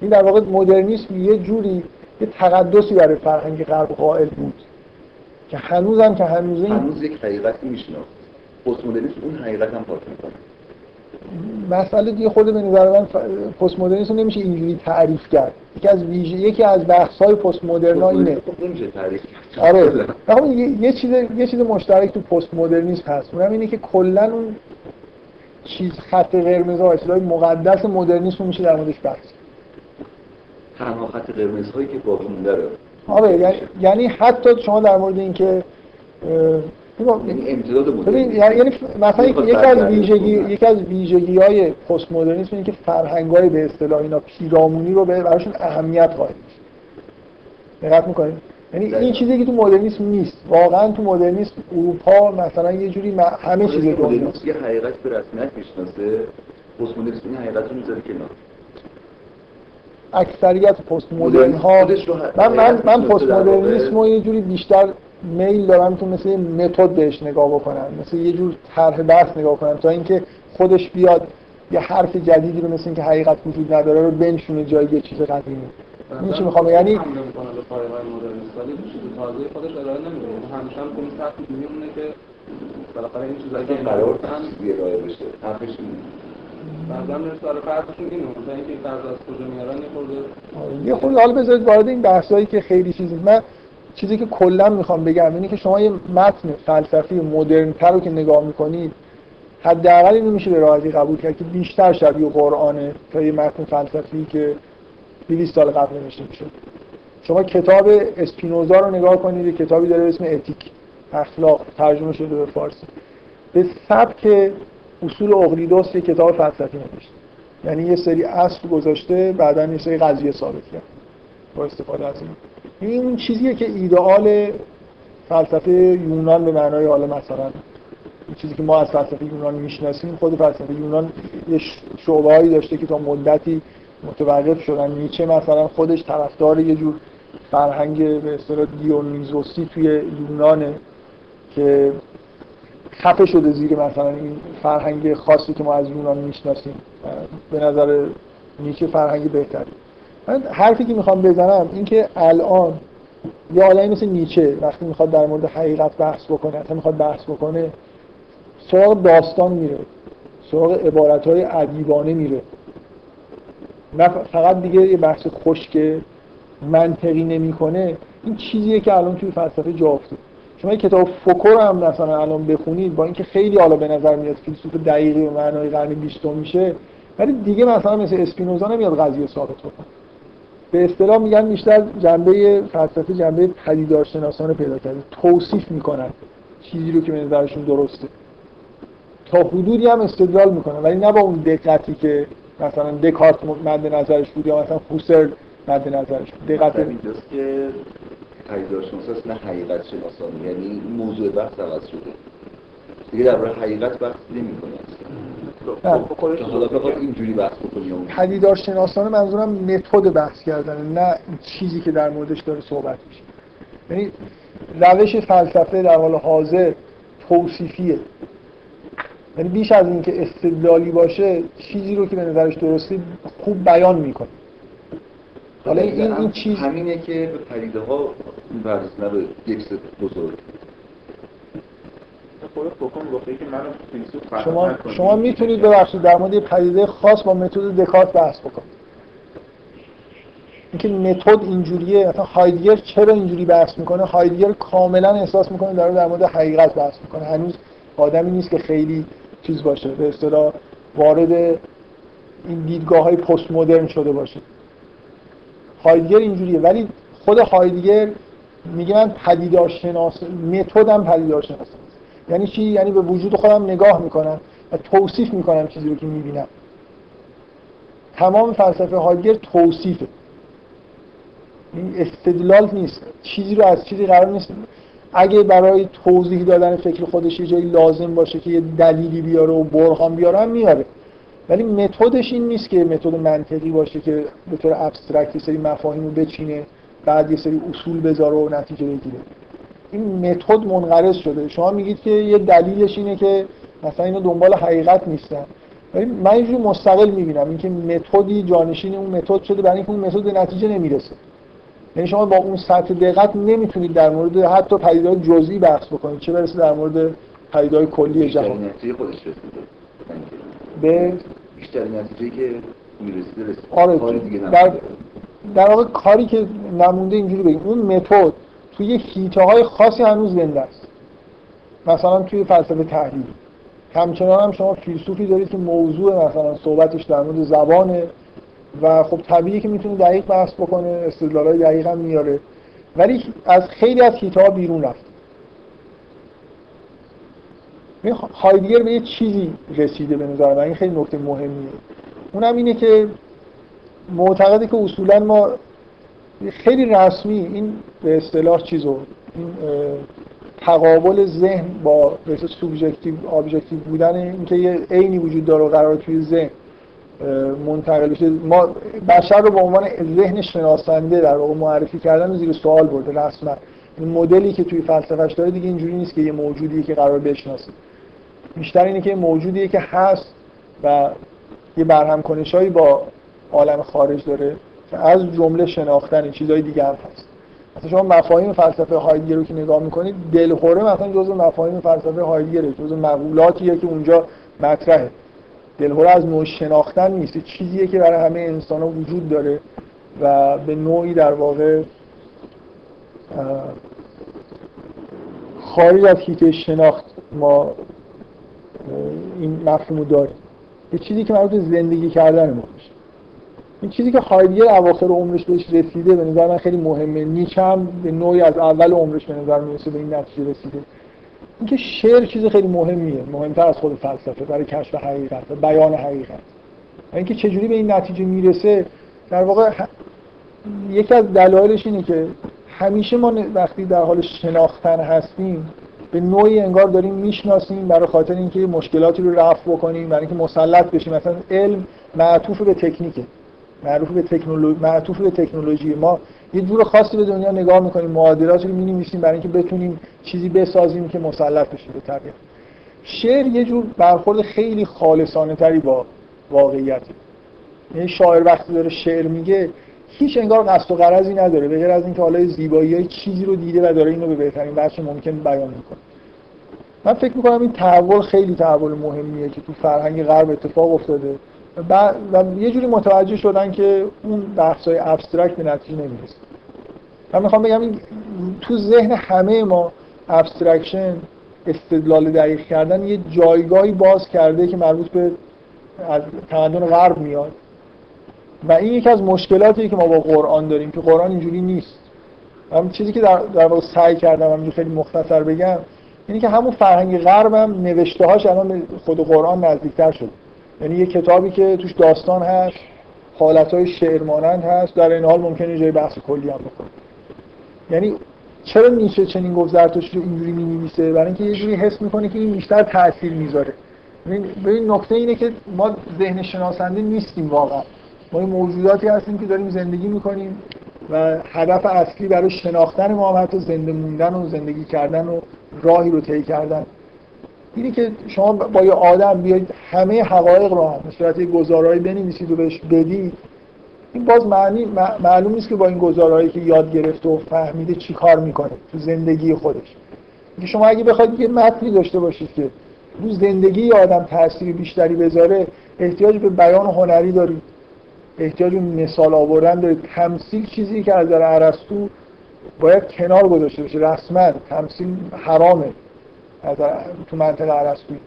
این در واقع مدرنیسم یه جوری یه تقدسی برای فرهنگ غرب قائل بود که هنوزم که هنوزه این هنوز یک حقیقتی می‌شناسه. پست مدرنیسم اون حقیقت هم پاک می‌کنه. مسئله دیگه خود به نظر من پست مدرنیسم نمیشه اینجوری تعریف کرد. یکی از ویژه یکی از بحث های پست مدرنا اینه خب نمیشه تعریف کرد. آره. اما یه یه چیز یه چیز مشترک تو پست مدرنیسم هست. اونم اینه که کلا اون چیز خط قرمز ها چیزای مقدس مدرنیسم رو میشه در موردش بحث. تنها خط قرمز هایی که باقی مونده رو. آره یعنی, یعنی حتی شما در مورد اینکه یعنی امتداد مدرنیسم یعنی یعنی مثلا یکی از ویژگی. یکی از ویژگی های پست مدرنیسم اینه که فرهنگ های به اصطلاح اینا پیرامونی رو به براشون اهمیت قائل دقت می‌کنید یعنی این. چیزی که تو مدرنیسم نیست واقعا تو مدرنیسم اروپا مثلا یه جوری م- همه چیز مدرنیسم یه حقیقت به رسمیت می‌شناسه پست مدرنیسم این حقیقت رو می‌ذاره کنار اکثریت پست مدرن ها من من من پست. مدرنیسم رو یه جوری بیشتر میل دارم که مثل یه متد بهش نگاه بکنم مثل یه جور طرح بحث نگاه کنم تا اینکه خودش بیاد یه حرف جدیدی رو مثل اینکه حقیقت وجود نداره رو بنشونه جای یه چیز قدیمی این چی می‌خوام یعنی تازه خودش ارائه نمیده یعنی همیشه هم اون میمونه که بالاخره این چیزایی که قرار ارائه بشه حرفش. بعضا سوال فرضشون اینه مثلا اینکه فرض از کجا میارن یه خورده آره. یه خورده حالا بذارید وارد این بحثایی که خیلی چیزی من چیزی که کلا می‌خوام بگم اینه که شما یه متن فلسفی مدرن تر رو که نگاه می‌کنید حداقل اینو میشه به راحتی قبول کرد که بیشتر شبیه قرآنه تا یه متن فلسفی که 200 سال قبل نوشته میشه شما کتاب اسپینوزا رو نگاه کنید یه کتابی داره به اسم اتیک اخلاق ترجمه شده به فارسی. به سبک اصول اقلیدوس یه کتاب فلسفی نوشته. یعنی یه سری اصل گذاشته بعدا یه سری قضیه ثابت کرد. با استفاده از این. این اون چیزیه که ایدئال فلسفه یونان به معنای حالا مثلا چیزی که ما از فلسفه یونان می‌شناسیم خود فلسفه یونان یه شعبه هایی داشته که تا مدتی متوقف شدن. نیچه مثلا خودش طرفدار یه جور فرهنگ به اصطلاح دیونیزوسی توی یونانه که خفه شده زیر مثلا این فرهنگ خاصی که ما از یونان می‌شناسیم. به نظر نیچه فرهنگ بهتری. من حرفی که می‌خوام بزنم این که الان یه آدمی مثل نیچه وقتی می‌خواد در مورد حقیقت بحث بکنه اصلا می‌خواد بحث بکنه سراغ داستان میره سراغ عبارت های عدیبانه میره. نه فقط دیگه یه بحث خشک منطقی نمی‌کنه. این چیزیه که الان توی فلسفه جا افتاد شما کتاب فوکو هم مثلا الان بخونید با اینکه خیلی حالا به نظر میاد فیلسوف دقیقی و معنای قرن بیستم میشه ولی دیگه مثلا مثل اسپینوزا نمیاد قضیه ثابت بکنه. به اصطلاح میگن بیشتر جنبه فلسفه جنبه پدیدارشناسانه پیدا کرده توصیف می‌کنن چیزی رو که به نظرشون درسته. تا حدودی هم استدلال می‌کنن. ولی نه با اون دقتی که مثلا دکارت مد نظرش بود یا مثلا فوسر مد نظرش بود. دقت اینجاست که پدیدار شناس نه حقیقت شناسانی یعنی موضوع بحث عوض شده. دیگه در حقیقت بحث نمی‌کنه اصلا حالا بخواد اینجوری بحث بکنی پدیدار شناسانه منظورم متد بحث کردنه نه چیزی که در موردش داره صحبت میشه. یعنی روش فلسفه در حال حاضر توصیفیه. یعنی بیش از اینکه استدلالی باشه چیزی رو که به نظرش درسته خوب بیان می‌کنه. حالا این این چیز همینه که به پدیده ها ورز نه به یک بزرگ شما شما می‌تونید ببخشید در مورد پدیده خاص با متد دکارت بحث بکنید. اینکه متد اینجوریه مثلا هایدگر چرا اینجوری بحث می‌کنه؟ هایدگر کاملا احساس می‌کنه داره در مورد حقیقت بحث می‌کنه. هنوز آدمی نیست که خیلی چیز باشه به اصطلاح وارد این دیدگاه های پست مدرن شده باشه. هایدگر اینجوریه ولی خود هایدگر میگه من پدیدار شناس متدم پدیدار شناس یعنی چی؟ یعنی به وجود خودم نگاه می‌کنم و توصیف می‌کنم چیزی رو که می‌بینم. تمام فلسفه هایدگر توصیفه. این استدلال نیست. چیزی رو از چیزی قرار نیست. اگه برای توضیح دادن فکر خودش یه جایی لازم باشه که یه دلیلی بیاره و برهان بیاره هم میاره. ولی متدش این نیست که متد منطقی باشه که به طور ابسترکت سری مفاهیم رو بچینه بعد یه سری اصول بذاره و نتیجه بگیره. این متد منقرض شده. شما میگید که یه دلیلش اینه که مثلا اینو دنبال حقیقت نیستن. ولی من اینجوری مستقل می‌بینم اینکه متدی جانشین اون متد شده برای اینکه اون متد به نتیجه نمی‌رسه. یعنی شما با اون سطح دقت نمی‌تونید در مورد حتی پدیده‌های جزئی بحث بکنید. چه برسه در مورد پدیده‌های کلی جهان. خودش به؟ بیشتر نتیجه که رسید آره. در در واقع کاری که نمونده اینجوری بگیم. اون متد توی هیته های خاصی هنوز زنده است. مثلا توی فلسفه تحلیل. همچنان هم شما فیلسوفی دارید که موضوع مثلا صحبتش در مورد زبانه و خب طبیعیه که می‌تونه دقیق بحث بکنه استدلالای دقیق هم میاره. ولی از خیلی از هیته بیرون رفت. هایدگر به یه چیزی رسیده به نظر من. این خیلی نکته مهمیه. اونم اینه که معتقده که اصولا ما خیلی رسمی این به اصطلاح چیزو این تقابل ذهن با به سوبژکتیو objective بودن اینکه یه عینی وجود داره و قرار توی ذهن منتقل بشه. ما بشر رو به عنوان ذهن شناسنده در واقع معرفی کردن زیر سوال برده رسما. این مدلی که توی فلسفه‌ش داره دیگه اینجوری نیست که یه موجودیه که قرار بشناسه. بیشتر اینه که موجودیه که هست و یه برهم‌کنشایی با عالم خارج داره. از جمله شناختن چیزهای دیگه هم هست. مثلا شما مفاهیم فلسفه هایدگر رو که نگاه می‌کنید دلخوره مثلا جزء مفاهیم فلسفه هایدگره جزء مقولاتیه که اونجا مطرحه. دلهوره از نوع شناختن نیست چیزیه که برای همه انسان ها وجود داره و به نوعی در واقع خارج از حیطه شناخت ما این مفهوم رو داریم. یه چیزی که مربوط زندگی کردن ما. این چیزی که هایدگر اواخر عمرش بهش رسیده به نظر من خیلی مهمه. نیچه هم به نوعی از اول عمرش به نظر می‌رسه به این نتیجه رسیده. اینکه شعر چیز خیلی مهمیه مهمتر از خود فلسفه برای کشف حقیقت و بیان حقیقت. اینکه چجوری به این نتیجه می‌رسه در واقع یکی از دلایلش اینه که همیشه ما وقتی در حال شناختن هستیم به نوعی انگار داریم می‌شناسیم برای خاطر اینکه مشکلاتی رو رفع بکنیم برای اینکه مسلط بشیم. مثلا علم معطوف به تکنیکه. معروف به تکنولوژی معطوف به تکنولوژی. ما یه جور خاصی به دنیا نگاه می‌کنیم معادلاتی رو می‌نویسیم برای اینکه بتونیم چیزی بسازیم که مسلط بشه به طبیعت شعر یه جور برخورد خیلی خالصانه تری با واقعیت یعنی شاعر وقتی داره شعر میگه هیچ انگار قصد و غرضی نداره به غیر از اینکه حالا زیبایی های چیزی رو دیده و داره اینو به بهترین وجه ممکن بیان می‌کنه. من فکر می‌کنم این تحول خیلی تحول مهمیه که تو فرهنگ غرب اتفاق افتاده. و, یه جوری متوجه شدن که اون بحث های abstract به نتیجه نمی‌رسه. من می‌خوام بگم این تو ذهن همه ما abstraction استدلال دقیق کردن یه جایگاهی باز کرده که مربوط به از تمدن غرب میاد. و این یکی از مشکلاتیه که ما با قرآن داریم که قرآن اینجوری نیست. هم چیزی که در, در واقع سعی کردم همینجوری خیلی مختصر بگم اینه که همون فرهنگ غرب هم نوشته هاش الان خود قرآن نزدیکتر شد یعنی یه کتابی که توش داستان هست حالتهای شعر مانند هست در این حال ممکنه جای بحث کلی هم بکنه. یعنی چرا نیچه چنین گفت زرتشت اینجوری می‌نویسه؟ برای اینکه یه جوری حس می‌کنه که این بیشتر تاثیر می‌ذاره. ببین نکته اینه که ما ذهن شناسنده نیستیم واقعا. ما این موجوداتی هستیم که داریم زندگی می‌کنیم و هدف اصلی برای شناختن ما هم حتی زنده موندن و زندگی کردن و راهی رو طی کردن. اینی که شما با یه آدم بیاید همه حقایق رو به صورت گزارایی بنویسید و بهش بدید این باز معنی معلوم نیست که با این گزارایی که یاد گرفته و فهمیده چی کار می‌کنه تو زندگی خودش. شما اگه بخواید یه متنی داشته باشید که رو زندگی آدم تاثیر بیشتری بذاره احتیاج به بیان هنری دارید. احتیاج به مثال آوردن دارید. تمثیل چیزی که از نظر ارسطو باید کنار گذاشته بشه رسما تمثیل حرامه. تو منطقه ارسطویی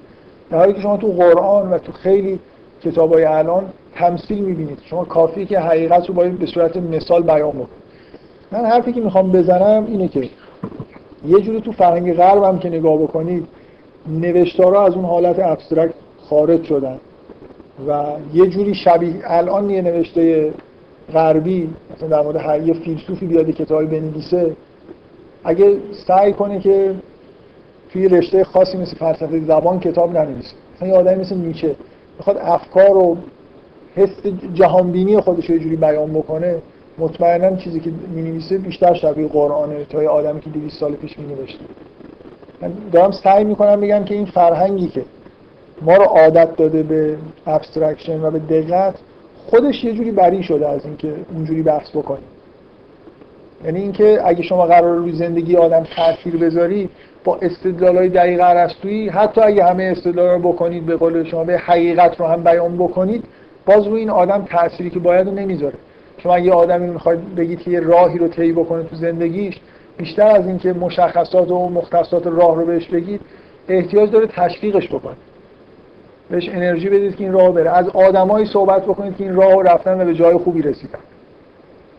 در حالی که شما تو قرآن و تو خیلی کتابای الان تمثیل می‌بینید. شما کافی که حقیقت رو باید به صورت مثال بیان بکنید. من حرفی که می‌خوام بزنم اینه که یه جوری تو فرهنگ غرب هم که نگاه بکنید نوشتارا از اون حالت ابسترکت خارج شدن. و یه جوری شبیه الان یه نوشته غربی مثلا در مورد هر یه فیلسوفی بیاد کتابی بنویسه اگه سعی کنه که توی رشته خاصی مثل فلسفه زبان کتاب ننویسه مثلا یه آدمی مثل نیچه می‌خواد افکار و حس جهانبینی خودش یه جوری بیان بکنه مطمئنا چیزی که می بیشتر شبیه قرآنه تا یه آدمی که 200 سال پیش می نوشته من دارم سعی می‌کنم بگم که این فرهنگی که ما رو عادت داده به abstraction و به دقت خودش یه جوری barrier شده از اینکه اونجوری بحث بکنیم. یعنی اینکه اگه شما قرار روی زندگی آدم تاثیر بذاری با استدلال های دقیق ارسطویی حتی اگه همه استدلال رو بکنید به قول شما به حقیقت رو هم بیان بکنید باز روی این آدم تأثیری که باید رو نمی‌ذاره. شما اگه آدمی می‌خواید بگید که یه راهی رو طی بکنه تو زندگیش بیشتر از اینکه مشخصات و مختصات راه رو بهش بگید احتیاج داره تشویقش بکنید بهش انرژی بدید که این راه بره. از آدمایی صحبت بکنید که این راه رفتن و به جای خوبی رسیدن.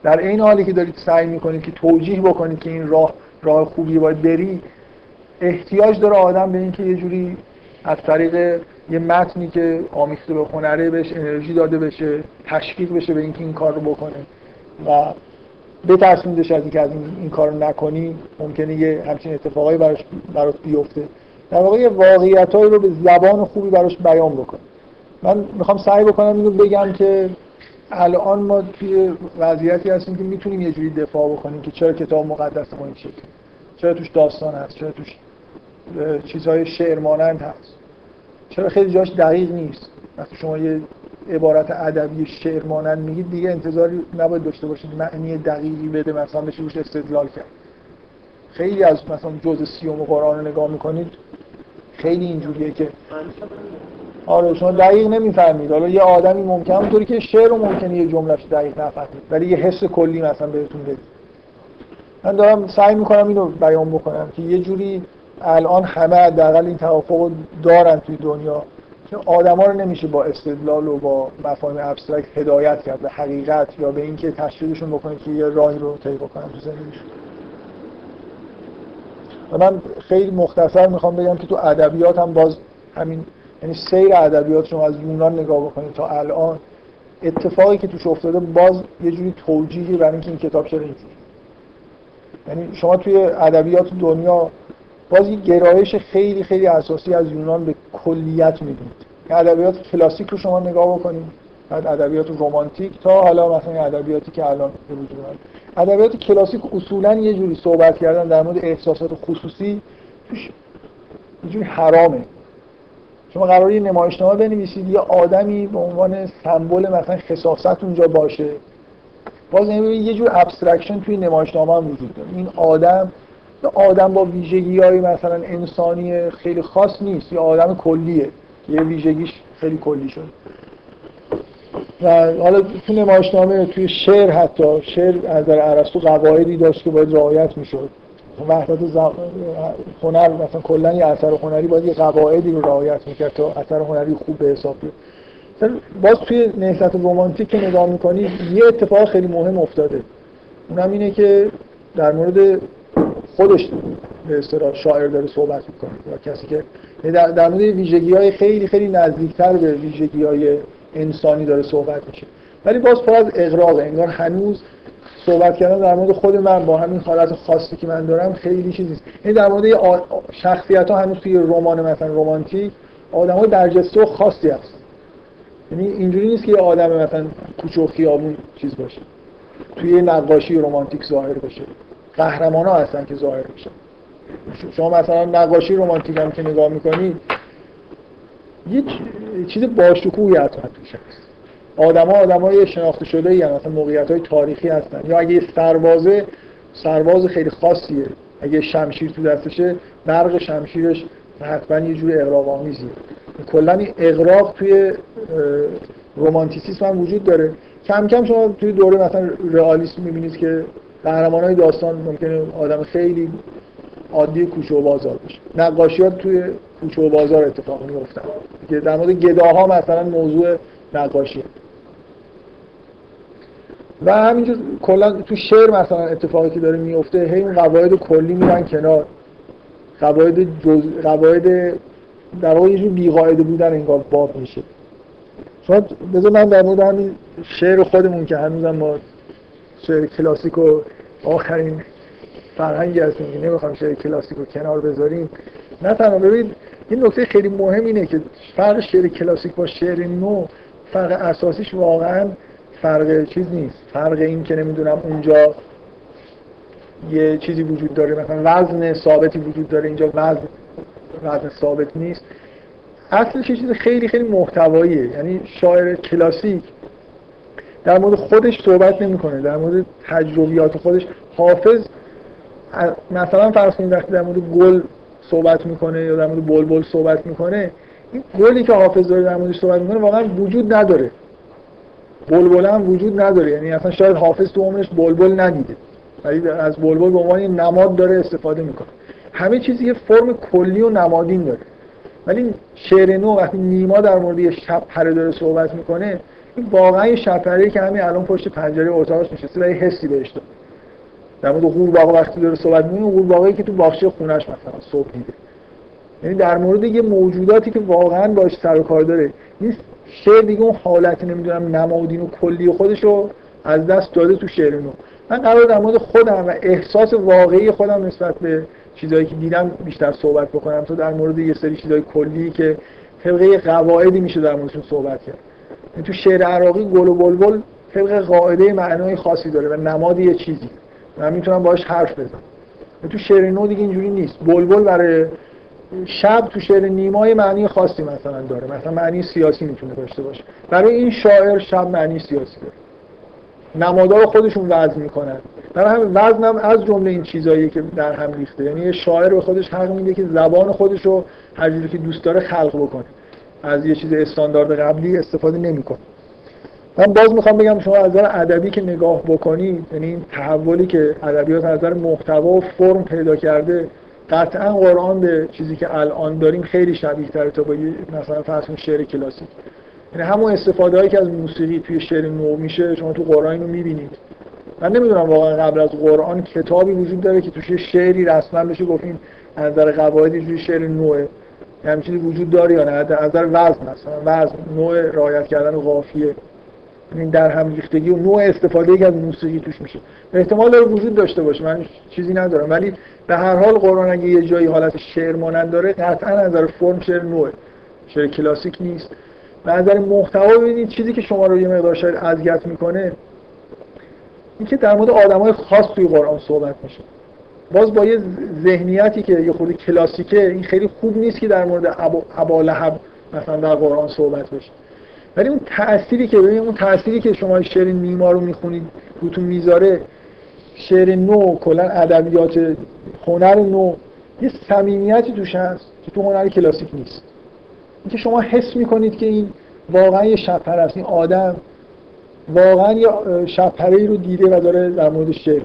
در این حالی که دارید سعی می‌کنید که توجیه بکنید که این راه راه خوبی باید بری احتیاج داره آدم به اینکه یه جوری از طریق یه متنی که آمیخته به هنره بهش انرژی داده بشه تشویق بشه به اینکه این کار رو بکنه و بترسوندش از اینکه از این, این کار رو نکنی ممکنه یه همچین اتفاقایی براش براش بیفته. در واقع یه واقعیتایی رو به زبان خوبی براش بیان بکنه. من می‌خوام سعی بکنم اینو بگم که الان ما توی وضعیتی هستیم که می‌تونیم یه جوری دفاع بکنیم که چرا کتاب مقدس ما این چرا توش داستان هست؟ چرا توش چیزهای شعر مانند هست. چرا خیلی جاش دقیق نیست. وقتی شما یه عبارت ادبی شعر مانند میگید دیگه انتظاری نباید داشته باشید معنی دقیقی بده مثلا بشه روش استدلال کرد. خیلی از مثلا جزء سیوم قرآن رو نگاه می‌کنید خیلی اینجوریه که آره شما دقیق نمی‌فهمید. حالا یه آدمی ممکن اونطوری که شعر رو ممکنه یه جملهش دقیق نفهمید ولی یه حس کلی مثلا بهتون بده من دارم سعی می‌کنم اینو بیان بکنم که یه جوری الان همه حداقل این توافق دارن توی دنیا که آدما رو نمیشه با استدلال و با مفاهیم ابسترکت هدایت کرد به حقیقت یا به اینکه تشویقشون بکنه که یه راهی رو طی بکنن تو زندگیشون. و من خیلی مختصر می‌خوام بگم که تو ادبیات هم باز همین یعنی سیر ادبیات شما از یونان نگاه بکنید تا الان اتفاقی که توش افتاده باز یه جوری توجیهی برای اینکه این کتاب چرا یعنی شما توی ادبیات دنیا باز یه گرایش خیلی خیلی اساسی از یونان به کلیت می‌بینید ادبیات کلاسیک رو شما نگاه بکنید. بعد ادبیات رمانتیک تا حالا مثلا ادبیاتی که الان به وجود ادبیات کلاسیک اصولا یه جوری صحبت کردن در مورد احساسات خصوصی توش یه جوری حرامه. شما قرار یه نمایشنامه بنویسید یه آدمی به عنوان سمبل مثلا خصاصت اونجا باشه. باز یه جور abstraction توی نمایشنامه هم وجود داره. این آدم آدم با ویژگی های مثلا انسانی خیلی خاص نیست یه آدم کلیه. یه ویژگیش خیلی کلی شد. و حالا تو نمایشنامه توی شعر حتی شعر از نظر ارسطو قواعدی داشت که باید رعایت می‌شد. وحدت هنر مثلا کلا یه اثر هنری باید یه قواعدی رو رعایت می‌کرد تا اثر هنری خوب به حساب بیاد. باز توی نهضت رومانتیک که نگاه می‌کنید یه اتفاق خیلی مهم افتاده. اونم اینه که در مورد خودش به اصطلاح شاعر داره صحبت می‌کنه یا کسی که در, در مورد ویژگی های خیلی خیلی نزدیکتر به ویژگی های انسانی داره صحبت میشه. ولی باز پر از اقراق انگار هنوز صحبت کردن در مورد خود من با همین حالت خاصی که من دارم خیلی چیزی نیست. این در مورد شخصیت ها هنوز توی رمان مثلا رمانتیک آدم های درجسته و خاصی هست. یعنی اینجوری نیست که یه آدم مثلا کوچه و خیابون چیز باشه. توی نقاشی رمانتیک ظاهر بشه قهرمان ها هستن که ظاهر میشن شما مثلا نقاشی رمانتیک هم که نگاه می‌کنید یه چیز باشکوهی حتما توش هست. آدم ها آدم های شناخته شده ای مثلا موقعیت های تاریخی هستن. یا اگه سربازه سرباز خیلی خاصیه. اگه شمشیر تو دستشه برق شمشیرش حتما یه جور اقراق آمیزیه کلا این اقراق توی رومانتیسیسم هم وجود داره. کم کم شما توی دوره مثلا رئالیسم می‌بینید که قهرمان های داستان ممکنه آدم خیلی عادی کوچه و بازار باشه. نقاشیات توی کوچه و بازار اتفاق میفتن که در مورد گداها مثلا موضوع نقاشی. و همینجور کلا تو شعر مثلا اتفاقی که داره میفته هی اون قواعد کلی میرن کنار. قواعد جز... قواعد در واقع یه جور بیقاعده بودن انگار باب میشه. شما بذار من در مورد همین شعر خودمون که هنوزم ما شعر کلاسیک و آخرین فرهنگی هستیم که نمی‌خوام شعر کلاسیک رو کنار بذاریم. نه تنها ببینید این نکته خیلی مهم اینه که فرق شعر کلاسیک با شعر نو فرق اساسیش واقعا فرق چیز نیست. فرق این که نمی‌دونم اونجا یه چیزی وجود داره مثلا وزن ثابتی وجود داره اینجا وزن وزن ثابت نیست. اصلش چیز خیلی خیلی محتواییه. یعنی شاعر کلاسیک در مورد خودش صحبت نمی‌کنه. در مورد تجربیات خودش حافظ مثلا فرض کنید وقتی در مورد گل صحبت می‌کنه یا در مورد بلبل صحبت می‌کنه این گلی که حافظ داره در موردش صحبت می‌کنه واقعا وجود نداره. بلبل هم وجود نداره. یعنی اصلا شاید حافظ تو عمرش بلبل ندیده. ولی از بلبل به عنوان نماد داره استفاده می‌کنه. همه چیزی یه فرم کلی و نمادین داره. ولی شعر نو وقتی نیما در مورد یه شب پره داره صحبت می‌کنه واقعا یه شب پره که همین الان پشت پنجره اتاقش نشسته و یه حسی بهش داره در مورد قورباغه وقتی داره صحبت می‌کنه قورباغه‌ای که تو باغچه خونش مثلا صبح دیده یعنی در مورد یه موجوداتی که واقعا باش سر و کار داره نیست شعر دیگه اون حالت نمی‌دونم نمادین و کلی خودش رو از دست داده تو شعر نو من قرار در مورد خودم و احساس واقعی خودم نسبت به چیزایی که دیدم بیشتر صحبت بکنم تو در مورد یه سری چیزای کلی که طبقه قواعدی میشه در موردشون صحبت کرد. تو شعر عراقی گل و بلبل طبق قاعده معنای خاصی داره و نماد یه چیزی. من می‌تونم باهاش حرف بزنم. تو شعر نو دیگه اینجوری نیست. بلبل برای شب تو شعر نیمای معنی خاصی مثلا داره. مثلا معنی سیاسی می‌تونه داشته باشه. برای این شاعر شب معنی سیاسی داره. نمادها رو خودشون وزن می‌کنن. برای همین وزن هم از جمله این چیزایی که در هم ریخته. یعنی شاعر به خودش حق میده که زبان خودش رو هر که دوست داره خلق بکنه. از یه چیز استاندارد قبلی استفاده نمی‌کنه. من باز می‌خوام بگم شما از نظر ادبی که نگاه بکنید یعنی این تحولی که ادبیات از نظر محتوا و فرم پیدا کرده قطعا قرآن به چیزی که الان داریم خیلی شبیه تره تا با مثلا فرض شعر کلاسیک. یعنی همون استفاده هایی که از موسیقی توی شعر نو میشه شما تو قرآن اینو می‌بینید. من نمی‌دونم واقعا قبل از قرآن کتابی وجود داره که توش شعری رسما بشه گفتیم از نظر قواعدی شعر نوعه چیزی وجود داره یا نه؟ از نظر وزن مثلا وزن نوع رعایت کردن قافیه این در هم ریختگی و نوع استفاده که از موسیقی توش میشه. احتمال داره وجود داشته باشه. من چیزی ندارم. ولی به هر حال قرآن اگه یه جایی حالت شعر مانند داره قطعا نظر فرم شعر نوعه. شعر کلاسیک نیست. و از نظر محتوا ببینید چیزی که شما رو یه مقدار شاید اذیت می‌کنه اینکه در مورد آدمای خاص توی قرآن صحبت میشه. باز با یه ذهنیتی که یه خورده کلاسیکه این خیلی خوب نیست که در مورد ابا لهب مثلا در قرآن صحبت بشه. ولی اون تأثیری که ببینید اون تأثیری که شما شعر نیما رو می‌خونید روتون می‌ذاره شعر نو کلا ادبیات هنر نو یه صمیمیتی توش هست که تو هنر کلاسیک نیست. اینکه شما حس می‌کنید که این واقعا یه است. این آدم واقعا یه شبپره رو دیده و داره در مورد شعر.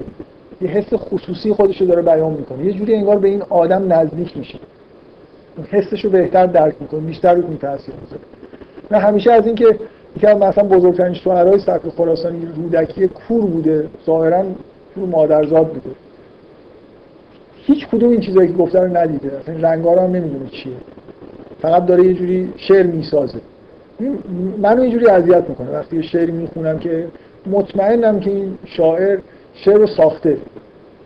یه حس خصوصی خودش رو داره بیان می‌کنه. یه جوری انگار به این آدم نزدیک میشه. اون حسش رو بهتر درک می‌کنه بیشتر رو تاثیر می‌ذاره. نه همیشه از اینکه یکی از مثلا بزرگترین شاعرای سبک خراسانی رودکی کور بوده ظاهرا کور مادرزاد بوده. هیچ کدوم این چیزایی که گفته رو ندیده. اصلا رنگا رو هم نمی‌دونه چیه. فقط داره یه جوری شعر می‌سازه. منو یه جوری اذیت می‌کنه. وقتی یه شعری می‌خونم که مطمئنم که این شاعر شعر رو ساخته.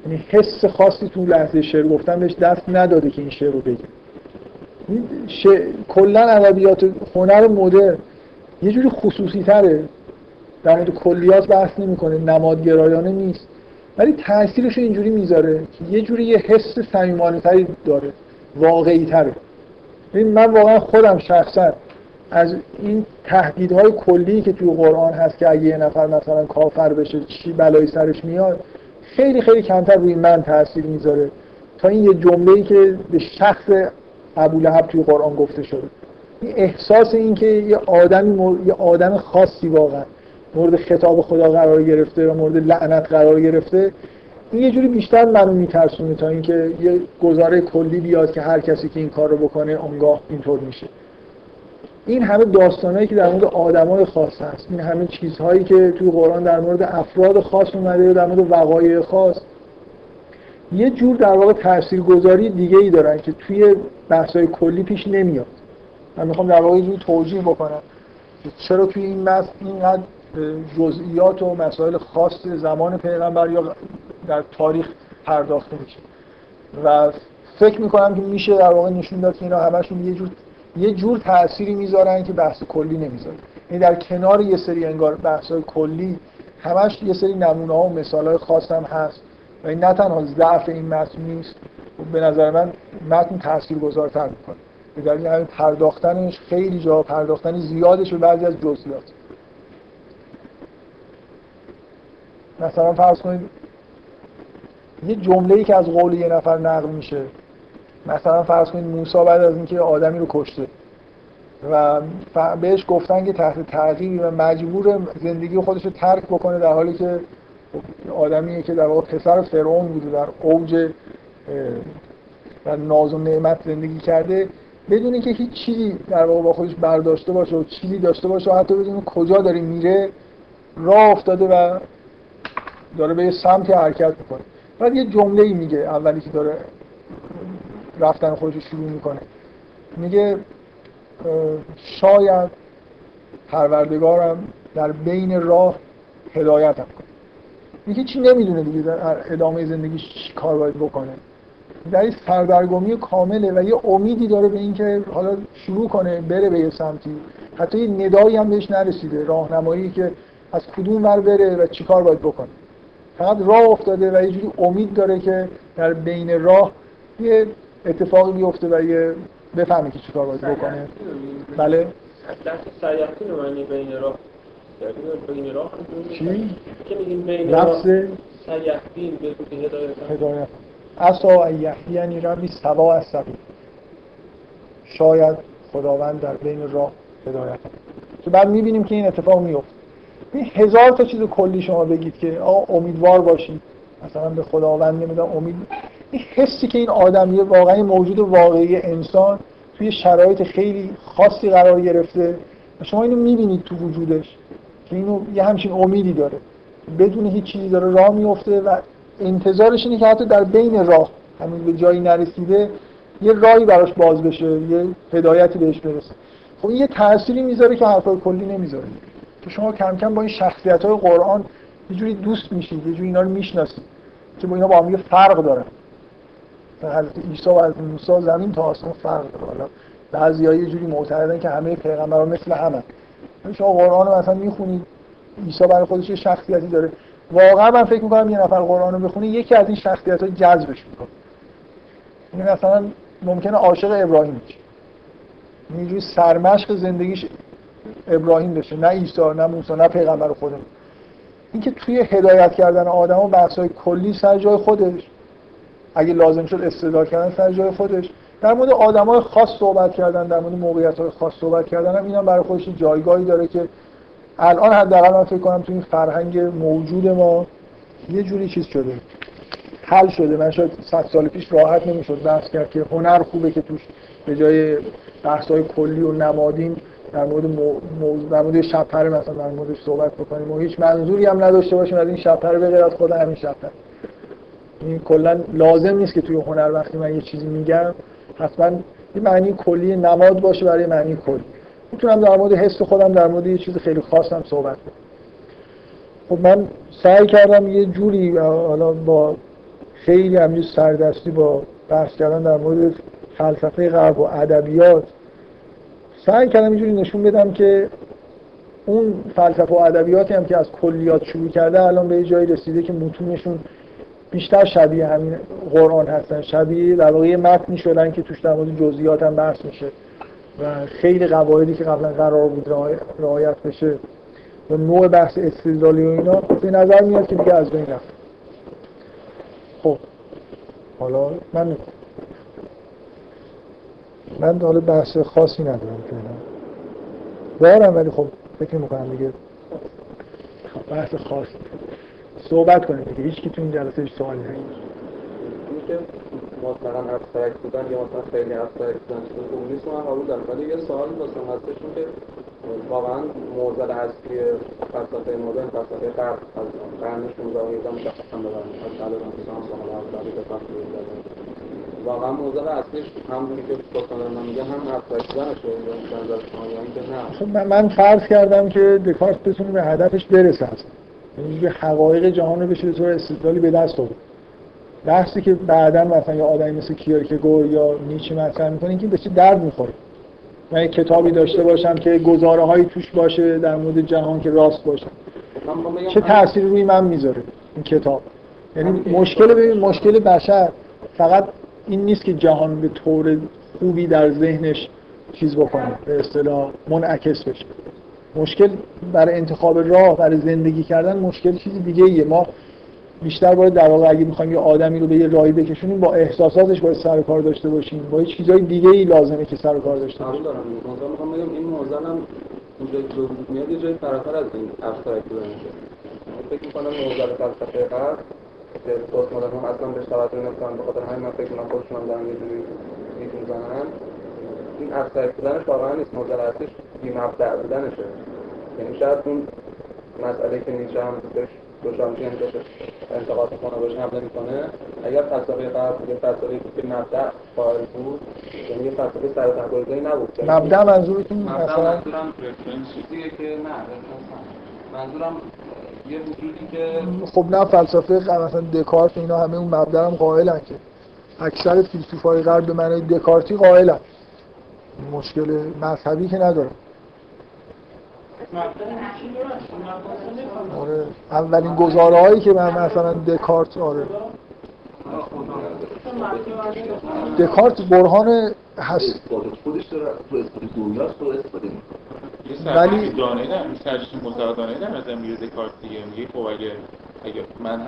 یعنی حس خاصی تو لحظه شعر گفتن بهش دست نداده که این شعر رو بگه. ش... کلا ادبیات هنر مدرن یه جوری خصوصی تره در مورد کلیات بحث نمی‌کنه نمادگرایانه نیست. ولی تاثیرش اینجوری می‌ذاره که یه جوری یه حس صمیمانه داره واقعی تره من واقعا خودم شخصا از این تهدیدهای کلی که توی قرآن هست که اگه یه نفر مثلا کافر بشه چی بلایی سرش میاد خیلی خیلی کمتر روی من تاثیر می‌ذاره. تا این یه جمله که به شخص ابو لهب توی قرآن گفته شده. این احساس این که یه آدمی یه آدم خاصی واقعا مورد خطاب خدا قرار گرفته و مورد لعنت قرار گرفته این یه جوری بیشتر منو میترسونه تا اینکه یه گزاره کلی بیاد که هر کسی که این کار رو بکنه آنگاه اینطور میشه. این همه داستانهایی که در مورد آدمای خاص هست. این همه چیزهایی که توی قرآن در مورد افراد خاص اومده در مورد وقایع خاص. یه جور در واقع تاثیرگذاری دیگه ای دارن که توی بحث‌های کلی پیش نمیاد. من می‌خوام در واقع یه توجیه بکنم چرا توی این متن اینقدر جزئیات و مسائل خاص زمان پیغمبر یا در تاریخ پرداخته میشه. و فکر می‌کنم که میشه در واقع نشون داد که اینا همشون یه جور یه جور تأثیری می‌ذارن که بحث کلی نمی‌ذاره. یعنی در کنار یه سری انگار بحث‌های کلی همش یه سری نمونه ها و مثال های خاص هم هست. و این نه تنها ضعف این متن نیست به نظر من متن تأثیر گذارتر می‌کنه. به دلیل همین پرداختنش خیلی جا پرداختن زیادش به بعضی از جزئیات. مثلا فرض کنید یه جمله ای که از قول یه نفر نقل میشه مثلا فرض کنید موسی بعد از اینکه آدمی رو کشته و بهش گفتن که تحت تعقیبی و مجبور زندگی خودش رو ترک بکنه در حالی که آدمیه که در واقع پسر فرعون بوده در اوج و ناز و نعمت زندگی کرده. بدون اینکه هیچ چیزی در واقع با خودش برداشته باشه و چیزی داشته باشه و حتی بدون کجا داره میره راه افتاده و داره به یه سمتی حرکت می‌کنه. بعد یه جمله ای میگه اولی که داره رفتن خودش شروع می‌کنه. میگه شاید پروردگارم در بین راه هدایتم کنه. میگه چی نمی‌دونه دیگه در ادامه زندگیش چی کار باید بکنه. در این سردرگمی کامله و یه امیدی داره به اینکه حالا شروع کنه بره به یه سمتی. حتی یه ندایی هم بهش نرسیده راهنمایی که از کدوم ور بره و چیکار باید بکنه. فقط راه افتاده و یه جوری امید داره که در بین راه یه اتفاقی بیفته و یه بفهمه که چیکار باید بکنه. بله. معنی بین راه. بین راه چی؟ که بین نفس سیحتین به هدایت. هدایت اصا یحیی یعنی ربی سوا از شاید خداوند در بین راه هدایت. که بعد می‌بینیم که این اتفاق میفته این هزار تا چیز کلی شما بگید که آقا امیدوار باشید. مثلا به خداوند نمی‌دونم امید این حسی که این آدمیه واقعا موجود واقعی انسان توی شرایط خیلی خاصی قرار گرفته شما اینو می‌بینید تو وجودش که اینو یه همچین امیدی داره. بدون هیچ چیزی داره راه میفته و انتظارش اینه که حتی در بین راه همین به جایی نرسیده یه راهی براش باز بشه یه هدایتی بهش برسه. خب این یه تأثیری می‌ذاره که حرفای کلی نمی‌ذاره. که شما کم کم با این شخصیت های قرآن یه جوری دوست میشید یه جوری اینا رو می‌شناسید. که با اینا با هم یه فرق دارن حضرت عیسی و حضرت موسی زمین تا آسمان فرق داره. حالا بعضی‌ها یه جوری معتقدن که همه پیغمبرا مثل همن. شما قرآن رو مثلا می‌خونید عیسی برای خودش یه شخصیتی داره. واقعا من فکر می‌کنم یه نفر قرآن رو بخونه یکی از این شخصیت ها جذبش می‌کنه. این یعنی مثلا ممکنه عاشق ابراهیم بشه. یه جوری سرمشق زندگیش ابراهیم بشه. نه عیسی نه موسی نه پیغمبر خودمون. اینکه توی هدایت کردن آدم و بحث های کلی سر جای خودش اگه لازم شد استدلال کردن سر جای خودش. در مورد آدم های خاص صحبت کردن در مورد موقعیت های خاص صحبت کردن هم برای خودش جایگاهی داره که الان حداقل من فکر کنم تو این فرهنگ موجود ما یه جوری چیز شده حل شده. من شاید صد سال پیش راحت نمی‌شد بحث کرد که هنر خوبه که توش به جای بحث های کلی و نمادین در مورد موضوع در مورد شبپره مثلا در موردش صحبت بکنیم. و هیچ منظوری هم نداشته باشیم از این شبپره به غیر از خود همین شبپره این کلا لازم نیست که توی هنر وقتی من یه چیزی میگم حتما یه معنی کلی نماد باشه برای معنی کلی. می‌تونم در مورد حس خودم در مورد یه چیز خیلی خاصم صحبت کنم. خب من سعی کردم یه جوری حالا با خیلی همین سردستی با بحث کردن در مورد فلسفه غرب و ادبیات سعی کردم اینجوری نشون بدم که اون فلسفه و ادبیاتی هم که از کلیات شروع کرده الان به جایی رسیده که متونشون بیشتر شبیه همین قرآن هستن. شبیه در واقع متنی شدن که توش در مورد جزئیات هم بحث میشه و خیلی قواعدی که قبلا قرار بود رعایت بشه و نوع بحث استدلالی و اینا به نظر میاد که دیگه از بین رفت. خب حالا من من حالا بحث خاصی ندارم فعلا. دارم ولی خب فکر می‌کنم دیگه بحث خاص. صحبت کنیم دیگه. هیچ کی تو این جلسه هیچ سوالی نیست که مثلا abstract بودن یا مثلا خیلی abstract بودن خوب نیست من قبول دارم. ولی یه سوال واسه هستشون که واقعا موزل اصلی فلسفه مدرن فلسفه غرب از قرن 16 و 17 مشخصا ببرن از رنسانس و اولی به واقعا موزل اصلیش همونی که دوستان دارن میگه هم شما یا اینکه نه. خب من فرض کردم که دکارت بتونه به هدفش برسه یعنی حقایق جهان رو بشه به طور استدلالی به دست آورد. بحثی که بعدا مثلا یه آدمی مثل کیرکگور یا نیچه مطرح می‌کنه اینکه به چه درد می‌خوره؟ من یک کتابی داشته باشم که گزاره هایی توش باشه در مورد جهان که راست باشه. چه تأثیری روی من می‌ذاره این کتاب؟ یعنی مشکل به مشکل بشر فقط این نیست که جهان به طور خوبی در ذهنش چیز بکنه به اصطلاح منعکس بشه. مشکل برای انتخاب راه برای زندگی کردن مشکل چیزی دیگه ایه ما بیشتر باید در واقع اگه می‌خوایم یه آدمی رو به یه راهی بکشونیم با احساساتش باید سر کار داشته باشیم. با هیچ چیزای دیگه ای لازمه که سر کار داشته باشیم. دارم می‌خوام بگم این موضوع هم اونجا میاد یه جای فراتر از این abstract فکر می‌کنم موضوع فلسفه که پست مدرن هم اصلا بهش توجه نمی‌کنن به خاطر همین من فکر کنم خودشون هم دارن یه جوری می‌زنن این abstract بودنش واقعا نیست موضوع اصلیش بی مبدأ بودنشه. یعنی شاید اون مسئله که نیچه هم بهش دوشانتی هم که انتقاد کنه بهش حمله می‌کنه اگر فلسفه غرب یه فلسفه که مبدع قائل بود یعنی یه فلسفه سر تحقیقی نبود. مبدع منظورتون مثلا؟ منظورم چیزیه که نه. منظورم یه وجودی که خب نه فلسفه مثلا دکارت اینا همه اون مبدع هم قائلن که اکثر فیلسوفای غرب به معنای دکارتی قائلن. مشکل مذهبی که نداره آره اولین گزاره هایی که من مثلا دکارت آره. دکارت برهان هست. ولی دانه نه سرچشم متعادانه نه مثلا میگه دکارت دیگه. میگه خب اگه اگه من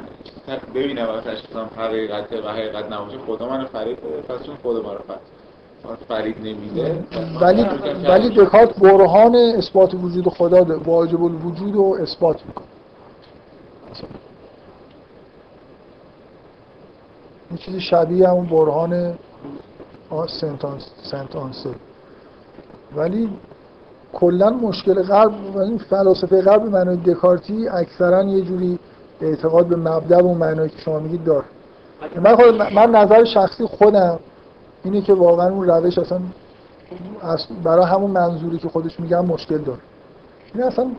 ببینم و تشخیصم حقیقت و حقیقت نباشه خدا منو فریب پس چون خدا منو فرید فرید نمیده ولی ولی دکارت برهان اثبات وجود خدا واجب الوجود رو اثبات می‌کنه. این چیزی شبیه همون برهان سنت سنت آنسه. ولی کلا مشکل غرب این فلاسفه غرب معنای دکارتی اکثرا یه جوری اعتقاد به مبدا و معنایی که شما میگید داره من, من نظر شخصی خودم اینه که واقعا اون روش اصلا برای همون منظوری که خودش میگم مشکل داره. این اصلا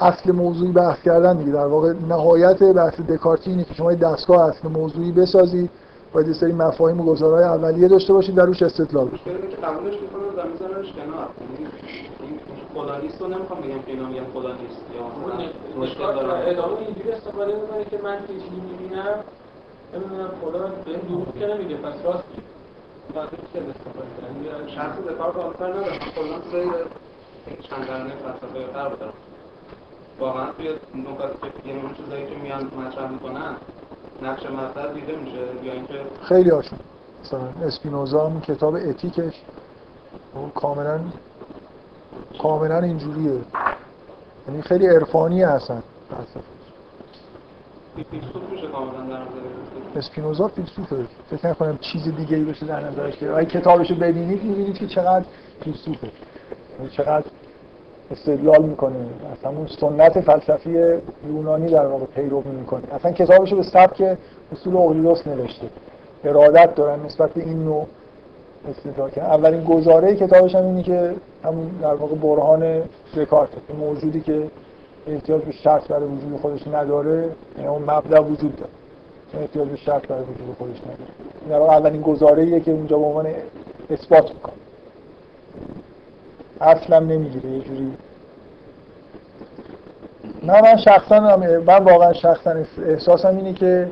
اصل موضوعی بحث کردن دیگه. در واقع نهایت بحث دکارتی اینه که شما دستگاه اصل موضوعی بسازید باید یه سری مفاهیم و گزارهای اولیه داشته باشید در روش استدلال بکنید که قبولش می‌کنم و میذارنش کنار. خدا نیست و نمی‌خوام بگم که اینا میگن خدا نیست یا مشکل داره. ادامه اینجوری استفاده می‌کنه که من که چیزی می‌بینم نمی‌دونم خدا به این دروغ که نمیگه. پس راست شخص دکار بالاتر ندارم. کلا توی چند قرنه فلسفه غرب دارم واقعا توی نکات که اون چیزایی که میان مطرح می‌کنن نقش مطلب دیده میشه یا اینکه خیلی هاشون. مثلا اسپینوزا هم کتاب اتیکش. کاملا کاملا اینجوریه. یعنی خیلی عرفانی هستن اسپینوزا فیلسوفه. فکر نکنم چیز دیگه ای بشه در نظرش که اگه کتابشو ببینید می‌بینید که چقدر فیلسوفه. یعنی چقدر استدلال می‌کنه اصلا اون سنت فلسفی یونانی در واقع پیرو می‌کنه. اصلا کتابشو به سبک اصول اقلیدس نوشته. ارادت دارن نسبت به این نوع استدلال کردن. اولین گزاره کتابش هم اینه که همون در واقع برهان دکارت. موجودی که احتیاج به شرط برای وجود خودش نداره یعنی اون مبدا وجود داره. احتیاج به شرط برای وجود خودش نداره. در واقع اولین گزاره که اونجا به عنوان اثبات می‌کنه. اصلا نمی‌گیره یه جوری. نه من شخصا من واقعا شخصا احساسم اینه که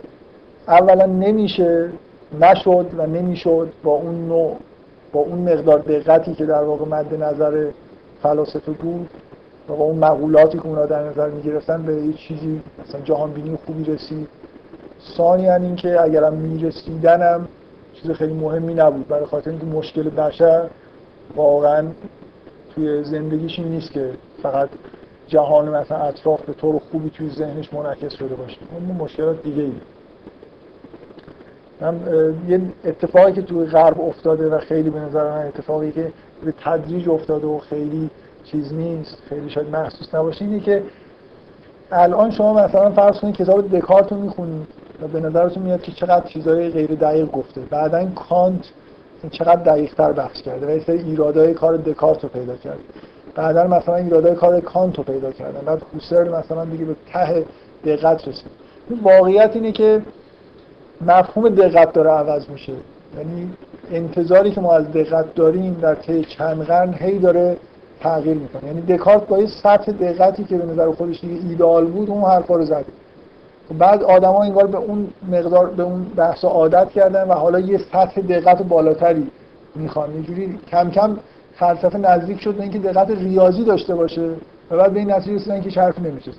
اولا نمیشه نشد و نمی‌شد با اون نوع با اون مقدار دقتی که در واقع مد نظر فلاسفه بود و با اون مقولاتی که اونا در نظر می‌گرفتن به یه چیزی مثلا جهان بینی خوبی رسید. ثانیا اینکه اگرم میرسیدنم چیز خیلی مهمی نبود. برای خاطر اینکه مشکل بشر واقعا توی زندگیش این نیست که فقط جهان مثلا اطراف به طور خوبی توی ذهنش منعکس شده باشه. اون مشکلات دیگه ای. من یه اتفاقی که توی غرب افتاده و خیلی به نظر من اتفاقی که به تدریج افتاده و خیلی چیز نیست خیلی شاید محسوس نباشه اینه که الان شما مثلا فرض کنید کتاب دکارت رو می‌خونید و به نظرتون میاد که چقدر چیزهای غیر دقیق گفته. بعدا کانت چقدر دقیق تر بحث کرده و ایسای ایرادای کار دکارت رو پیدا کرده بعدا مثلا ایرادای کار کانت رو پیدا کردن. بعد هوسرل مثلا دیگه به ته دقت رسید. واقعیت اینه که مفهوم دقت داره عوض میشه. یعنی انتظاری که ما از دقت داریم در طی چند قرن هی داره تغییر می‌کنه. یعنی دکارت با یه سطح دقتی که به نظر خودش دیگه ایدئال بود اون حرفا رو زد. بعد آدما انگار به اون مقدار به اون بحث عادت کردن و حالا یه سطح دقت بالاتری می‌خوان. یه جوری کم کم فلسفه نزدیک شد به اینکه دقت ریاضی داشته باشه و بعد به این نتیجه رسیدن که حرف نمیشه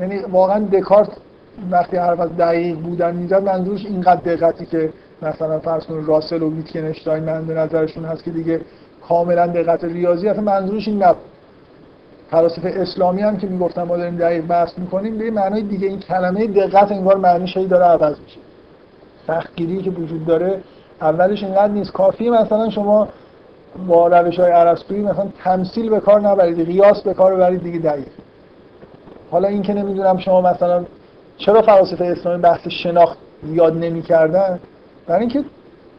یعنی واقعا دکارت وقتی حرف از دقیق بودن می‌زد منظورش اینقدر دقتی که مثلا فرض راسل و ویتکنشتاین من به نظرشون هست که دیگه کاملا دقت ریاضی اصلا منظورش این نبود. فلاسفه اسلامی هم که می‌گفتن ما داریم دقیق بحث می‌کنیم به معنای دیگه این کلمه دقت انگار معنیش هی داره عوض میشه. سختگیری که وجود داره اولش اینقدر نیست. کافی مثلا شما با روش های مثلا تمثیل به کار نبرید قیاس به کار ببرید دیگه دقیق. حالا این که نمی‌دونم شما مثلا چرا فلاسفه اسلامی بحث شناخت یاد نمی‌کردن برای اینکه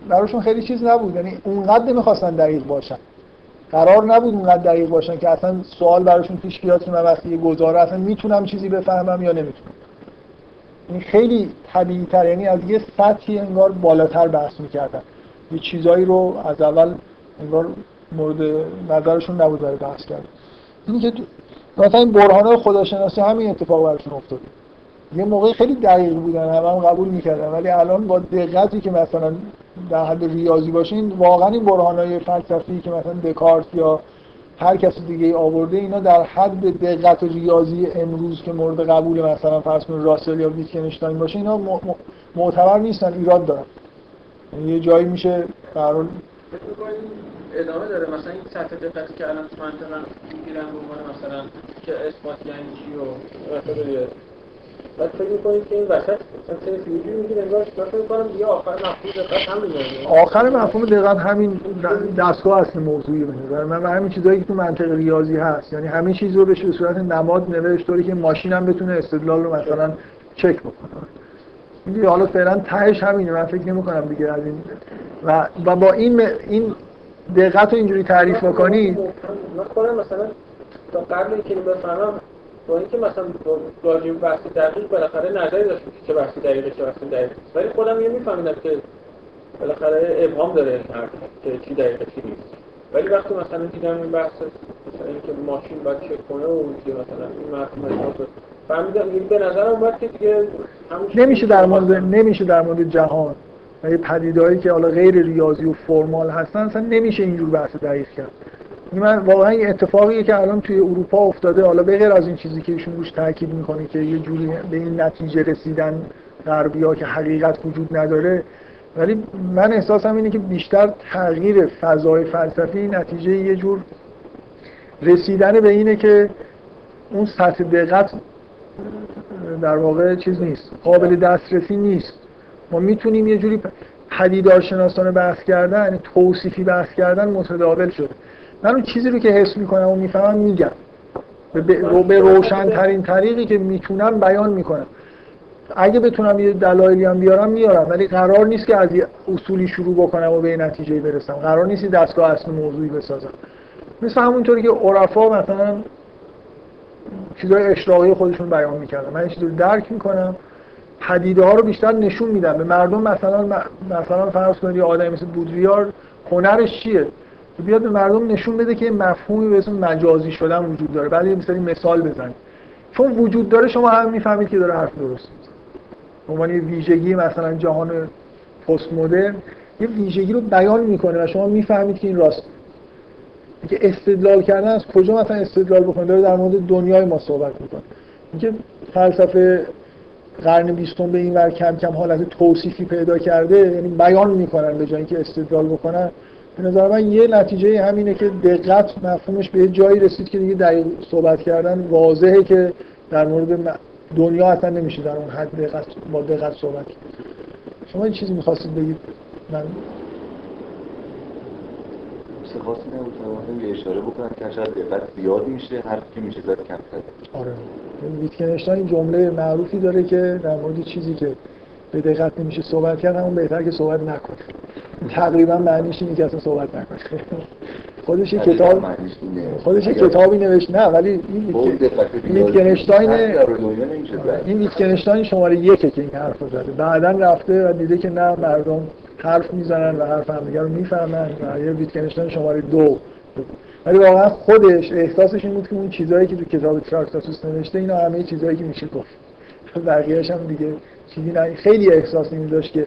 براشون خیلی چیز نبود. یعنی اونقدر نمی‌خواستن دقیق باشن. قرار نبود اونقدر دقیق باشن که اصلا سوال براشون پیش بیاد که من وقتی گزاره اصلا می‌تونم چیزی بفهمم یا نمی‌تونم. این خیلی طبیعی تر یعنی از یه سطحی انگار بالاتر بحث می‌کردن. یه چیزایی رو از اول انگار مورد نظرشون نبود برای بحث کردن. اینی که مثلا این برهانه خداشناسی همین اتفاق براشون افتاد. یه موقع خیلی دقیق بودن همه هم قبول می‌کردن ولی الان با دقتی که مثلا در حد ریاضی باشین واقعا این برهانهای فلسفی که مثلا دکارت یا هر کسی دیگه آورده اینا در حد دقت ریاضی امروز که مورد قبول مثلا فرض کنید راسل یا ویتکنشتاین باشه اینا معتبر نیستن ایراد دارن. یعنی یه جایی میشه قرار ادامه داره. مثلا این سطح دقتی که الان تو منطقه می‌گیرن به عنوان مثلا که اثبات یعنی چی و بعد فکر می‌کنید که این وسط مثلا سنتریفیوژی میگه انگار فکر می‌کنم دیگه آخر مفهوم دقت همین آخر مفهوم دقت همین دستگاه اصل موضوعی. به نظر من و همین چیزایی که تو منطق ریاضی هست. یعنی همین چیز رو بشه به صورت نماد نوشت طوری که ماشین هم بتونه استدلال رو مثلا چک بکنه. دیگه حالا فعلا تهش همینه. من فکر نمی کنم دیگه از این. و, و با این این دقت رو اینجوری تعریف بکنید من خودم مثلا تا قبل اینکه بفهمم با اینکه مثلا راجع به بحث دقیق بالاخره نظری داشت که بحث دقیقه چه بحث دقیق. ولی خودم یه میفهمیدم که بالاخره ابهام داره این حرف که چی دقیقه چی نیست. ولی وقتی مثلا دیدم این بحث مثلا اینکه ماشین باید چک کنه و مثلا این مفهوم فهمیدم یعنی به نظرم اومد که دیگه نمیشه در مورد نمیشه در مورد جهان و یه پدیدهایی که حالا غیر ریاضی و فرمال هستن اصلا نمیشه اینجور بحث دقیق کرد. این من واقعا این اتفاقیه که الان توی اروپا افتاده. حالا به غیر از این چیزی که ایشون روش تاکید می‌کنه که یه جوری به این نتیجه رسیدن غربی که حقیقت وجود نداره. ولی من احساسم اینه که بیشتر تغییر فضای فلسفی نتیجه یه جور رسیدن به اینه که اون سطح دقت در واقع چیز نیست قابل دسترسی نیست. ما می‌تونیم یه جوری پدیدارشناسانه بحث کردن یعنی توصیفی بحث کردن متداول شده. من اون چیزی رو که حس می‌کنم و می‌فهمم میگم. به, به روشن ترین طریقی که می‌تونم بیان می‌کنم. اگه بتونم یه دلایلی هم بیارم میارم. ولی قرار نیست که از یه اصولی شروع بکنم و به نتیجه برسم. قرار نیست دستگاه اصل موضوعی بسازم. مثل همونطوری که عرفا مثلا چیزای اشراقی خودشون بیان می‌کردن. من این چیز رو درک می‌کنم. پدیده ها رو بیشتر نشون میدم. به مردم مثلا مثلا فرض کنید یه آدمی مثل بودریار هنرش چیه؟ بیاد به مردم نشون بده که مفهومی به اسم مجازی شدن وجود داره. بعد یه مثال بزنید. چون وجود داره شما هم می‌فهمید که داره حرف درست به عنوان یه ویژگی مثلا جهان پست مدرن یه ویژگی رو بیان می‌کنه و شما می‌فهمید که این راست. که استدلال کردن از کجا مثلا استدلال بکنه؟ داره در مورد دنیای ما صحبت می‌کنه. اینکه فلسفه قرن بیستم به این ور کم کم حالت توصیفی پیدا کرده یعنی بیان می‌کنن به جای اینکه استدلال بکنن. به نظر من یه نتیجه همینه که دقت مفهومش به جایی رسید که دیگه دقیق صحبت کردن واضحه که در مورد دنیا اصلا نمیشه در اون حد دقت با دقت صحبت کرد. شما این چیزی می‌خواستید بگید؟ من نبود یه اشاره بکنم که شاید دقت زیاد میشه هر که میشه زیاد کم آره. ویتکنشتاین جمله معروفی داره که در مورد چیزی که به دقت نمیشه صحبت کرد همون بهتر که صحبت نکنه. تقریبا معنیش اینه که اصلا صحبت نکنه. خودش کتاب خودش کتابی نوشت نه ولی این ویتکنشتاین این ویتکنشتاین شماره یکه که این حرف زده. بعدا رفته و دیده که نه مردم حرف می‌زنن و حرف همدیگه رو می‌فهمن و یه ویتکنشتاین شماره دو. ولی واقعا خودش احساسش این بود که اون چیزهایی که تو کتاب تراکتاتوس نوشته اینا همه چیزهایی که میشه گفت. بقیه‌اش هم دیگه چیزی نه خیلی احساس این داشت که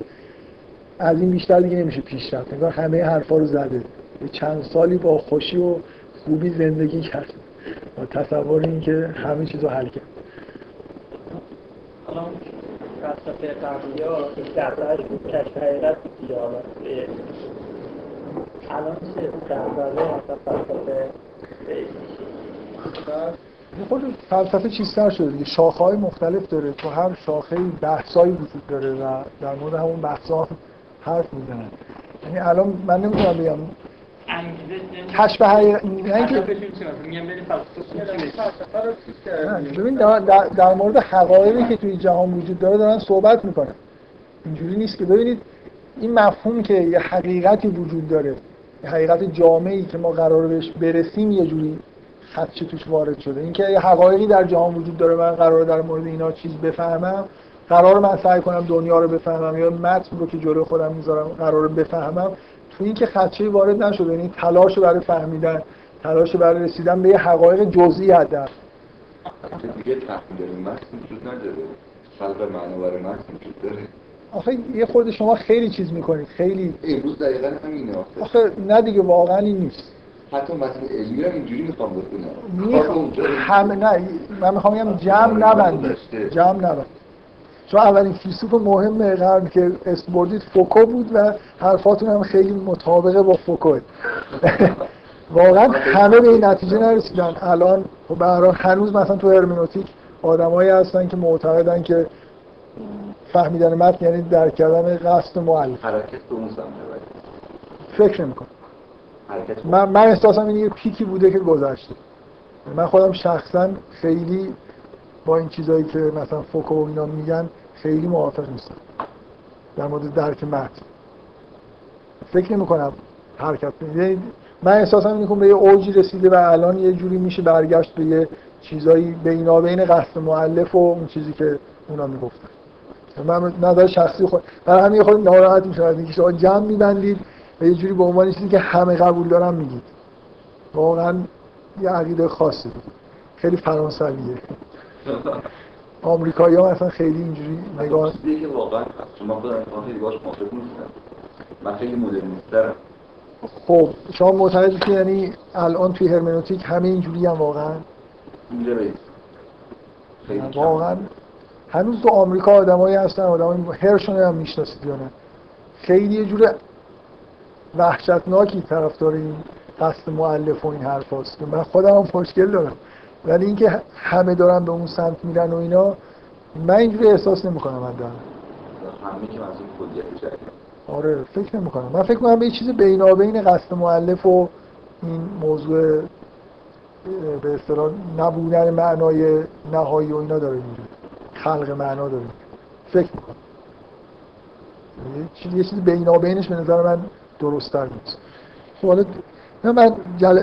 از این بیشتر دیگه نمیشه پیش رفت. انگار همه حرفا رو زده. چند سالی با خوشی و خوبی زندگی کرد. با تصور این که همه چیز رو حل کرد. بود الان چه؟ خود فلسفه چیزتر شده دیگه. شاخه های مختلف داره. تو هر شاخه بحثایی وجود داره و در مورد همون بحث ها حرف می‌زنن. یعنی الان من نمی‌تونم بگم. کشف حقیقت ببین در مورد حقایقی که توی جهان وجود داره دارن صحبت می‌کنن. اینجوری نیست که ببینید این مفهوم که یه حقیقتی وجود داره یه حقیقت جامعی که ما قرار بهش برسیم یه جوری خدشه توش وارد شده. اینکه یه حقایقی در جهان وجود داره من قرار در مورد اینا چیز بفهمم قرار من سعی کنم دنیا رو بفهمم یا متن رو که جلو خودم می‌ذارم قرار بفهمم. تو اینکه خدشه وارد نشده یعنی تلاش برای فهمیدن تلاش برای رسیدن به یه حقایق جزئی هدف. دیگه تحمیل متن وجود نداره. خلق معنا برای متن وجود داره. آخه یه خود شما خیلی چیز می‌کنید. خیلی امروز دقیقا همینه آخه نه دیگه واقعا این نیست. حتی مثلا علمی رو اینجوری می‌خوام بکنم همه نه من می‌خوام بگم جمع نبنده جمع نبند چون اولین فیلسوف مهم قرن که اسم بردید فوکو بود و حرفاتون هم خیلی مطابقه با فوکو (laughs) واقعا همه به این نتیجه نرسیدن. الان خب هنوز مثلا تو هرمنوتیک آدمایی هستن که معتقدن که فهمیدن متن یعنی درک کردن قصد مؤلف. حرکت به اون فکر نمی‌کنم. من من احساسم اینه یه پیکی بوده که گذشته. من خودم شخصا خیلی با این چیزایی که مثلا فوکو و اینا میگن خیلی موافق نیستم. در مورد درک متن. فکر نمی کنم. حرکت یعنی من احساسم اینه که به یه اوجی رسیده و الان یه جوری میشه برگشت به یه چیزایی بینابین قصد معلف و اون چیزی که اونا می‌گفتن. من نظر شخصی خود برای همین خود ناراحت میشم از اینکه شما جمع میبندید. و یه جوری به عنوان چیزی که همه قبول دارن میگید. واقعا یه عقیده خاصه. خیلی فرانسویه. آمریکایی ها مثلا خیلی اینجوری نگاه چیزی که واقعا شما خود خیلی باش موافق نیستم من خیلی مدرنیسترم خب شما معتقدی که یعنی الان توی هرمنوتیک همه اینجوری هم واقعا؟ واقعا. هنوز تو آمریکا آدمایی هستن آدمای هرشون هم می‌شناسید یا نه. خیلی یه جور وحشتناکی طرفدار این قصد مؤلف و این حرف هست من خودم هم خوشگل دارم. ولی اینکه همه دارن به اون سمت میرن و اینا من اینجوری احساس نمی‌کنم دارم. همه که منظور آره فکر نمی کنم من فکر کنم به یه چیز بینابین قصد معلف و این موضوع به اصطلاح نبودن معنای نهایی و اینا داره اینجوری. خلق معنا داره فکر می‌کنم. یه چیز بینابینش به نظر من درست تر نیست خب حالا من.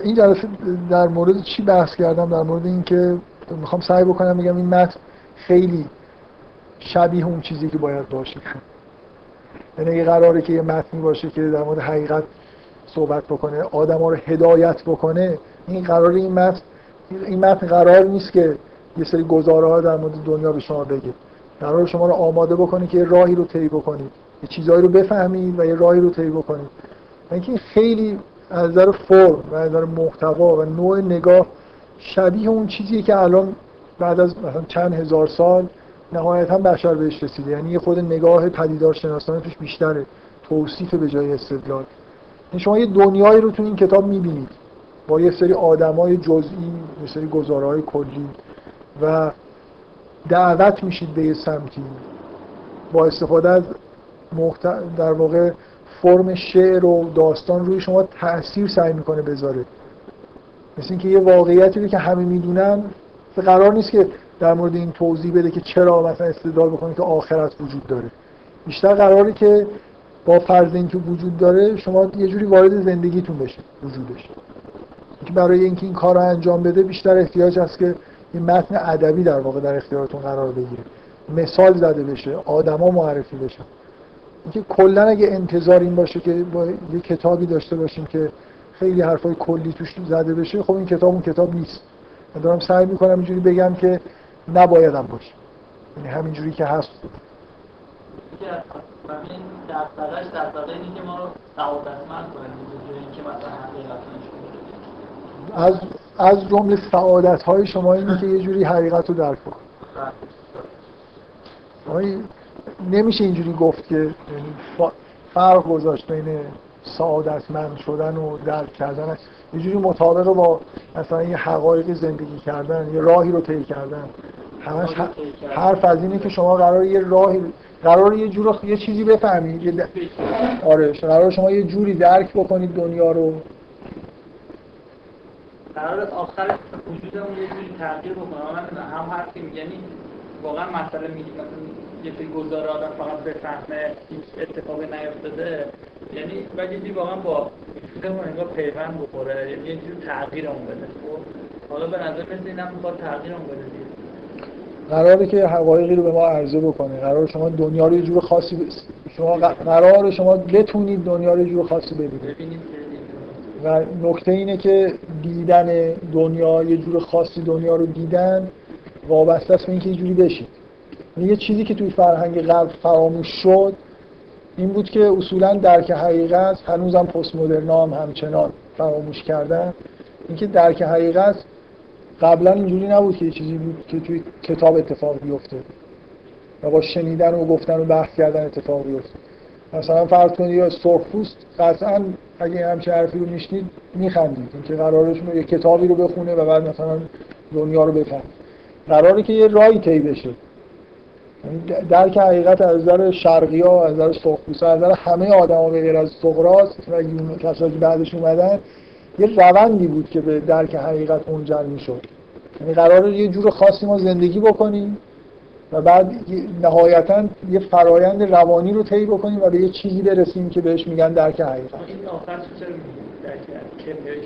این جلسه در مورد چی بحث کردم؟ در مورد اینکه می‌خوام سعی بکنم بگم این متن خیلی شبیه اون چیزی که باید باشه. یعنی اگه قراره که یه متنی باشه که در مورد حقیقت صحبت بکنه آدم ها رو هدایت بکنه. این قرار این متن این متن قرار نیست که یه سری گزاره ها در مورد دنیا به شما بگه. قرار شما رو آماده بکنه که راهی رو طی بکنید. چیزهایی رو بفهمید و یه راهی رو طی بکنید. اینکه خیلی از نظر فرم و از نظر محتوا و نوع نگاه شبیه اون چیزیه که الان بعد از مثلا چند هزار سال نهایتا بشر بهش رسیده. یعنی یه خود نگاه پدیدار شناسانه توش بیشتره. توصیف به جای استدلال. یعنی شما یه دنیایی رو تو این کتاب می‌بینید. با یه سری آدمای جزئی یه سری گزارهای کلی و دعوت میشید به یه سمتی. با استفاده از محت... در واقع فرم شعر و داستان روی شما تاثیر سعی می‌کنه بذاره. مثل اینکه یه واقعیتی رو که همه می‌دونن قرار نیست که در مورد این توضیح بده که چرا مثلا استدلال بکنه که آخرت وجود داره. بیشتر قراره که با فرض اینکه وجود داره شما یه جوری وارد زندگیتون بشه وجودش که برای اینکه این کار رو انجام بده بیشتر احتیاج هست که این متن ادبی در واقع در اختیارتون قرار بگیره. مثال زده بشه آدما معرفی بشن. اینکه کلا اگه انتظار این باشه که با یه کتابی داشته باشیم که خیلی حرفای کلی توش زده بشه خب این کتاب اون کتاب نیست. من دارم سعی می‌کنم اینجوری بگم که نبایدم باشه. یعنی همینجوری که هست. این اینی که ما رو سعادتمند کنه اینکه مثلا از از جمله سعادت های شما اینه که یه جوری حقیقت رو درک کن نمیشه اینجوری گفت که یعنی فرق گذاشت بین سعادتمند شدن و درک کردن. یه جوری مطابق با مثلا یه حقایق زندگی کردن یه راهی رو طی کردن. همش حرف از اینه که شما قرار یه راهی قرار یه جور یه چیزی بفهمید. یه د... آره قرار شما یه جوری درک بکنید دنیا رو. قرار آخر وجودمون یه جوری تغییر بکنه. هم حرفی یعنی واقعا مسئله میگیم یه سری گزاره آدم فقط بفهمه هیچ اتفاقی نیفتاده. یعنی یه واقعا با فکرمون انگار پیوند بخوره. یعنی یه جور تغییر اون بده. خب حالا به نظر مثل اینم می‌خواد تغییر اون بده قراره که حقایقی رو به ما عرضه بکنه. قرار شما دنیا رو یه جور خاصی ب... شما قرار شما بتونید دنیا رو یه جور خاصی ببینید. و نکته اینه که دیدن دنیا یه جور خاصی دنیا رو دیدن وابسته است به اینکه یه جوری بشید یه چیزی که توی فرهنگ غرب فراموش شد این بود که اصولا درک حقیقت هنوزم پست مدرن هم همچنان فراموش کردن. اینکه درک حقیقت قبلا اینجوری نبود که یه چیزی بود که توی کتاب اتفاق بیفته. و با شنیدن و گفتن و بحث کردن اتفاق بیفته. مثلا فرض کنید یا سرخپوست قطعا اگه همچه حرفی رو میشنید میخندید. اینکه قرارش یه کتابی رو بخونه و بعد مثلا دنیا رو بفهم قراره که یه رای طی بشه. یعنی درک حقیقت از نظر شرقی ها از نظر سرخپوست از نظر همه آدما به غیر از سقراط و کسایی که بعدش اومدن یه روندی بود که به درک حقیقت منجر می‌شد. یعنی قرار یه جور خاصی ما زندگی بکنیم و بعد نهایتا یه فرایند روانی رو طی بکنیم و به یه چیزی برسیم که بهش میگن درک حقیقت.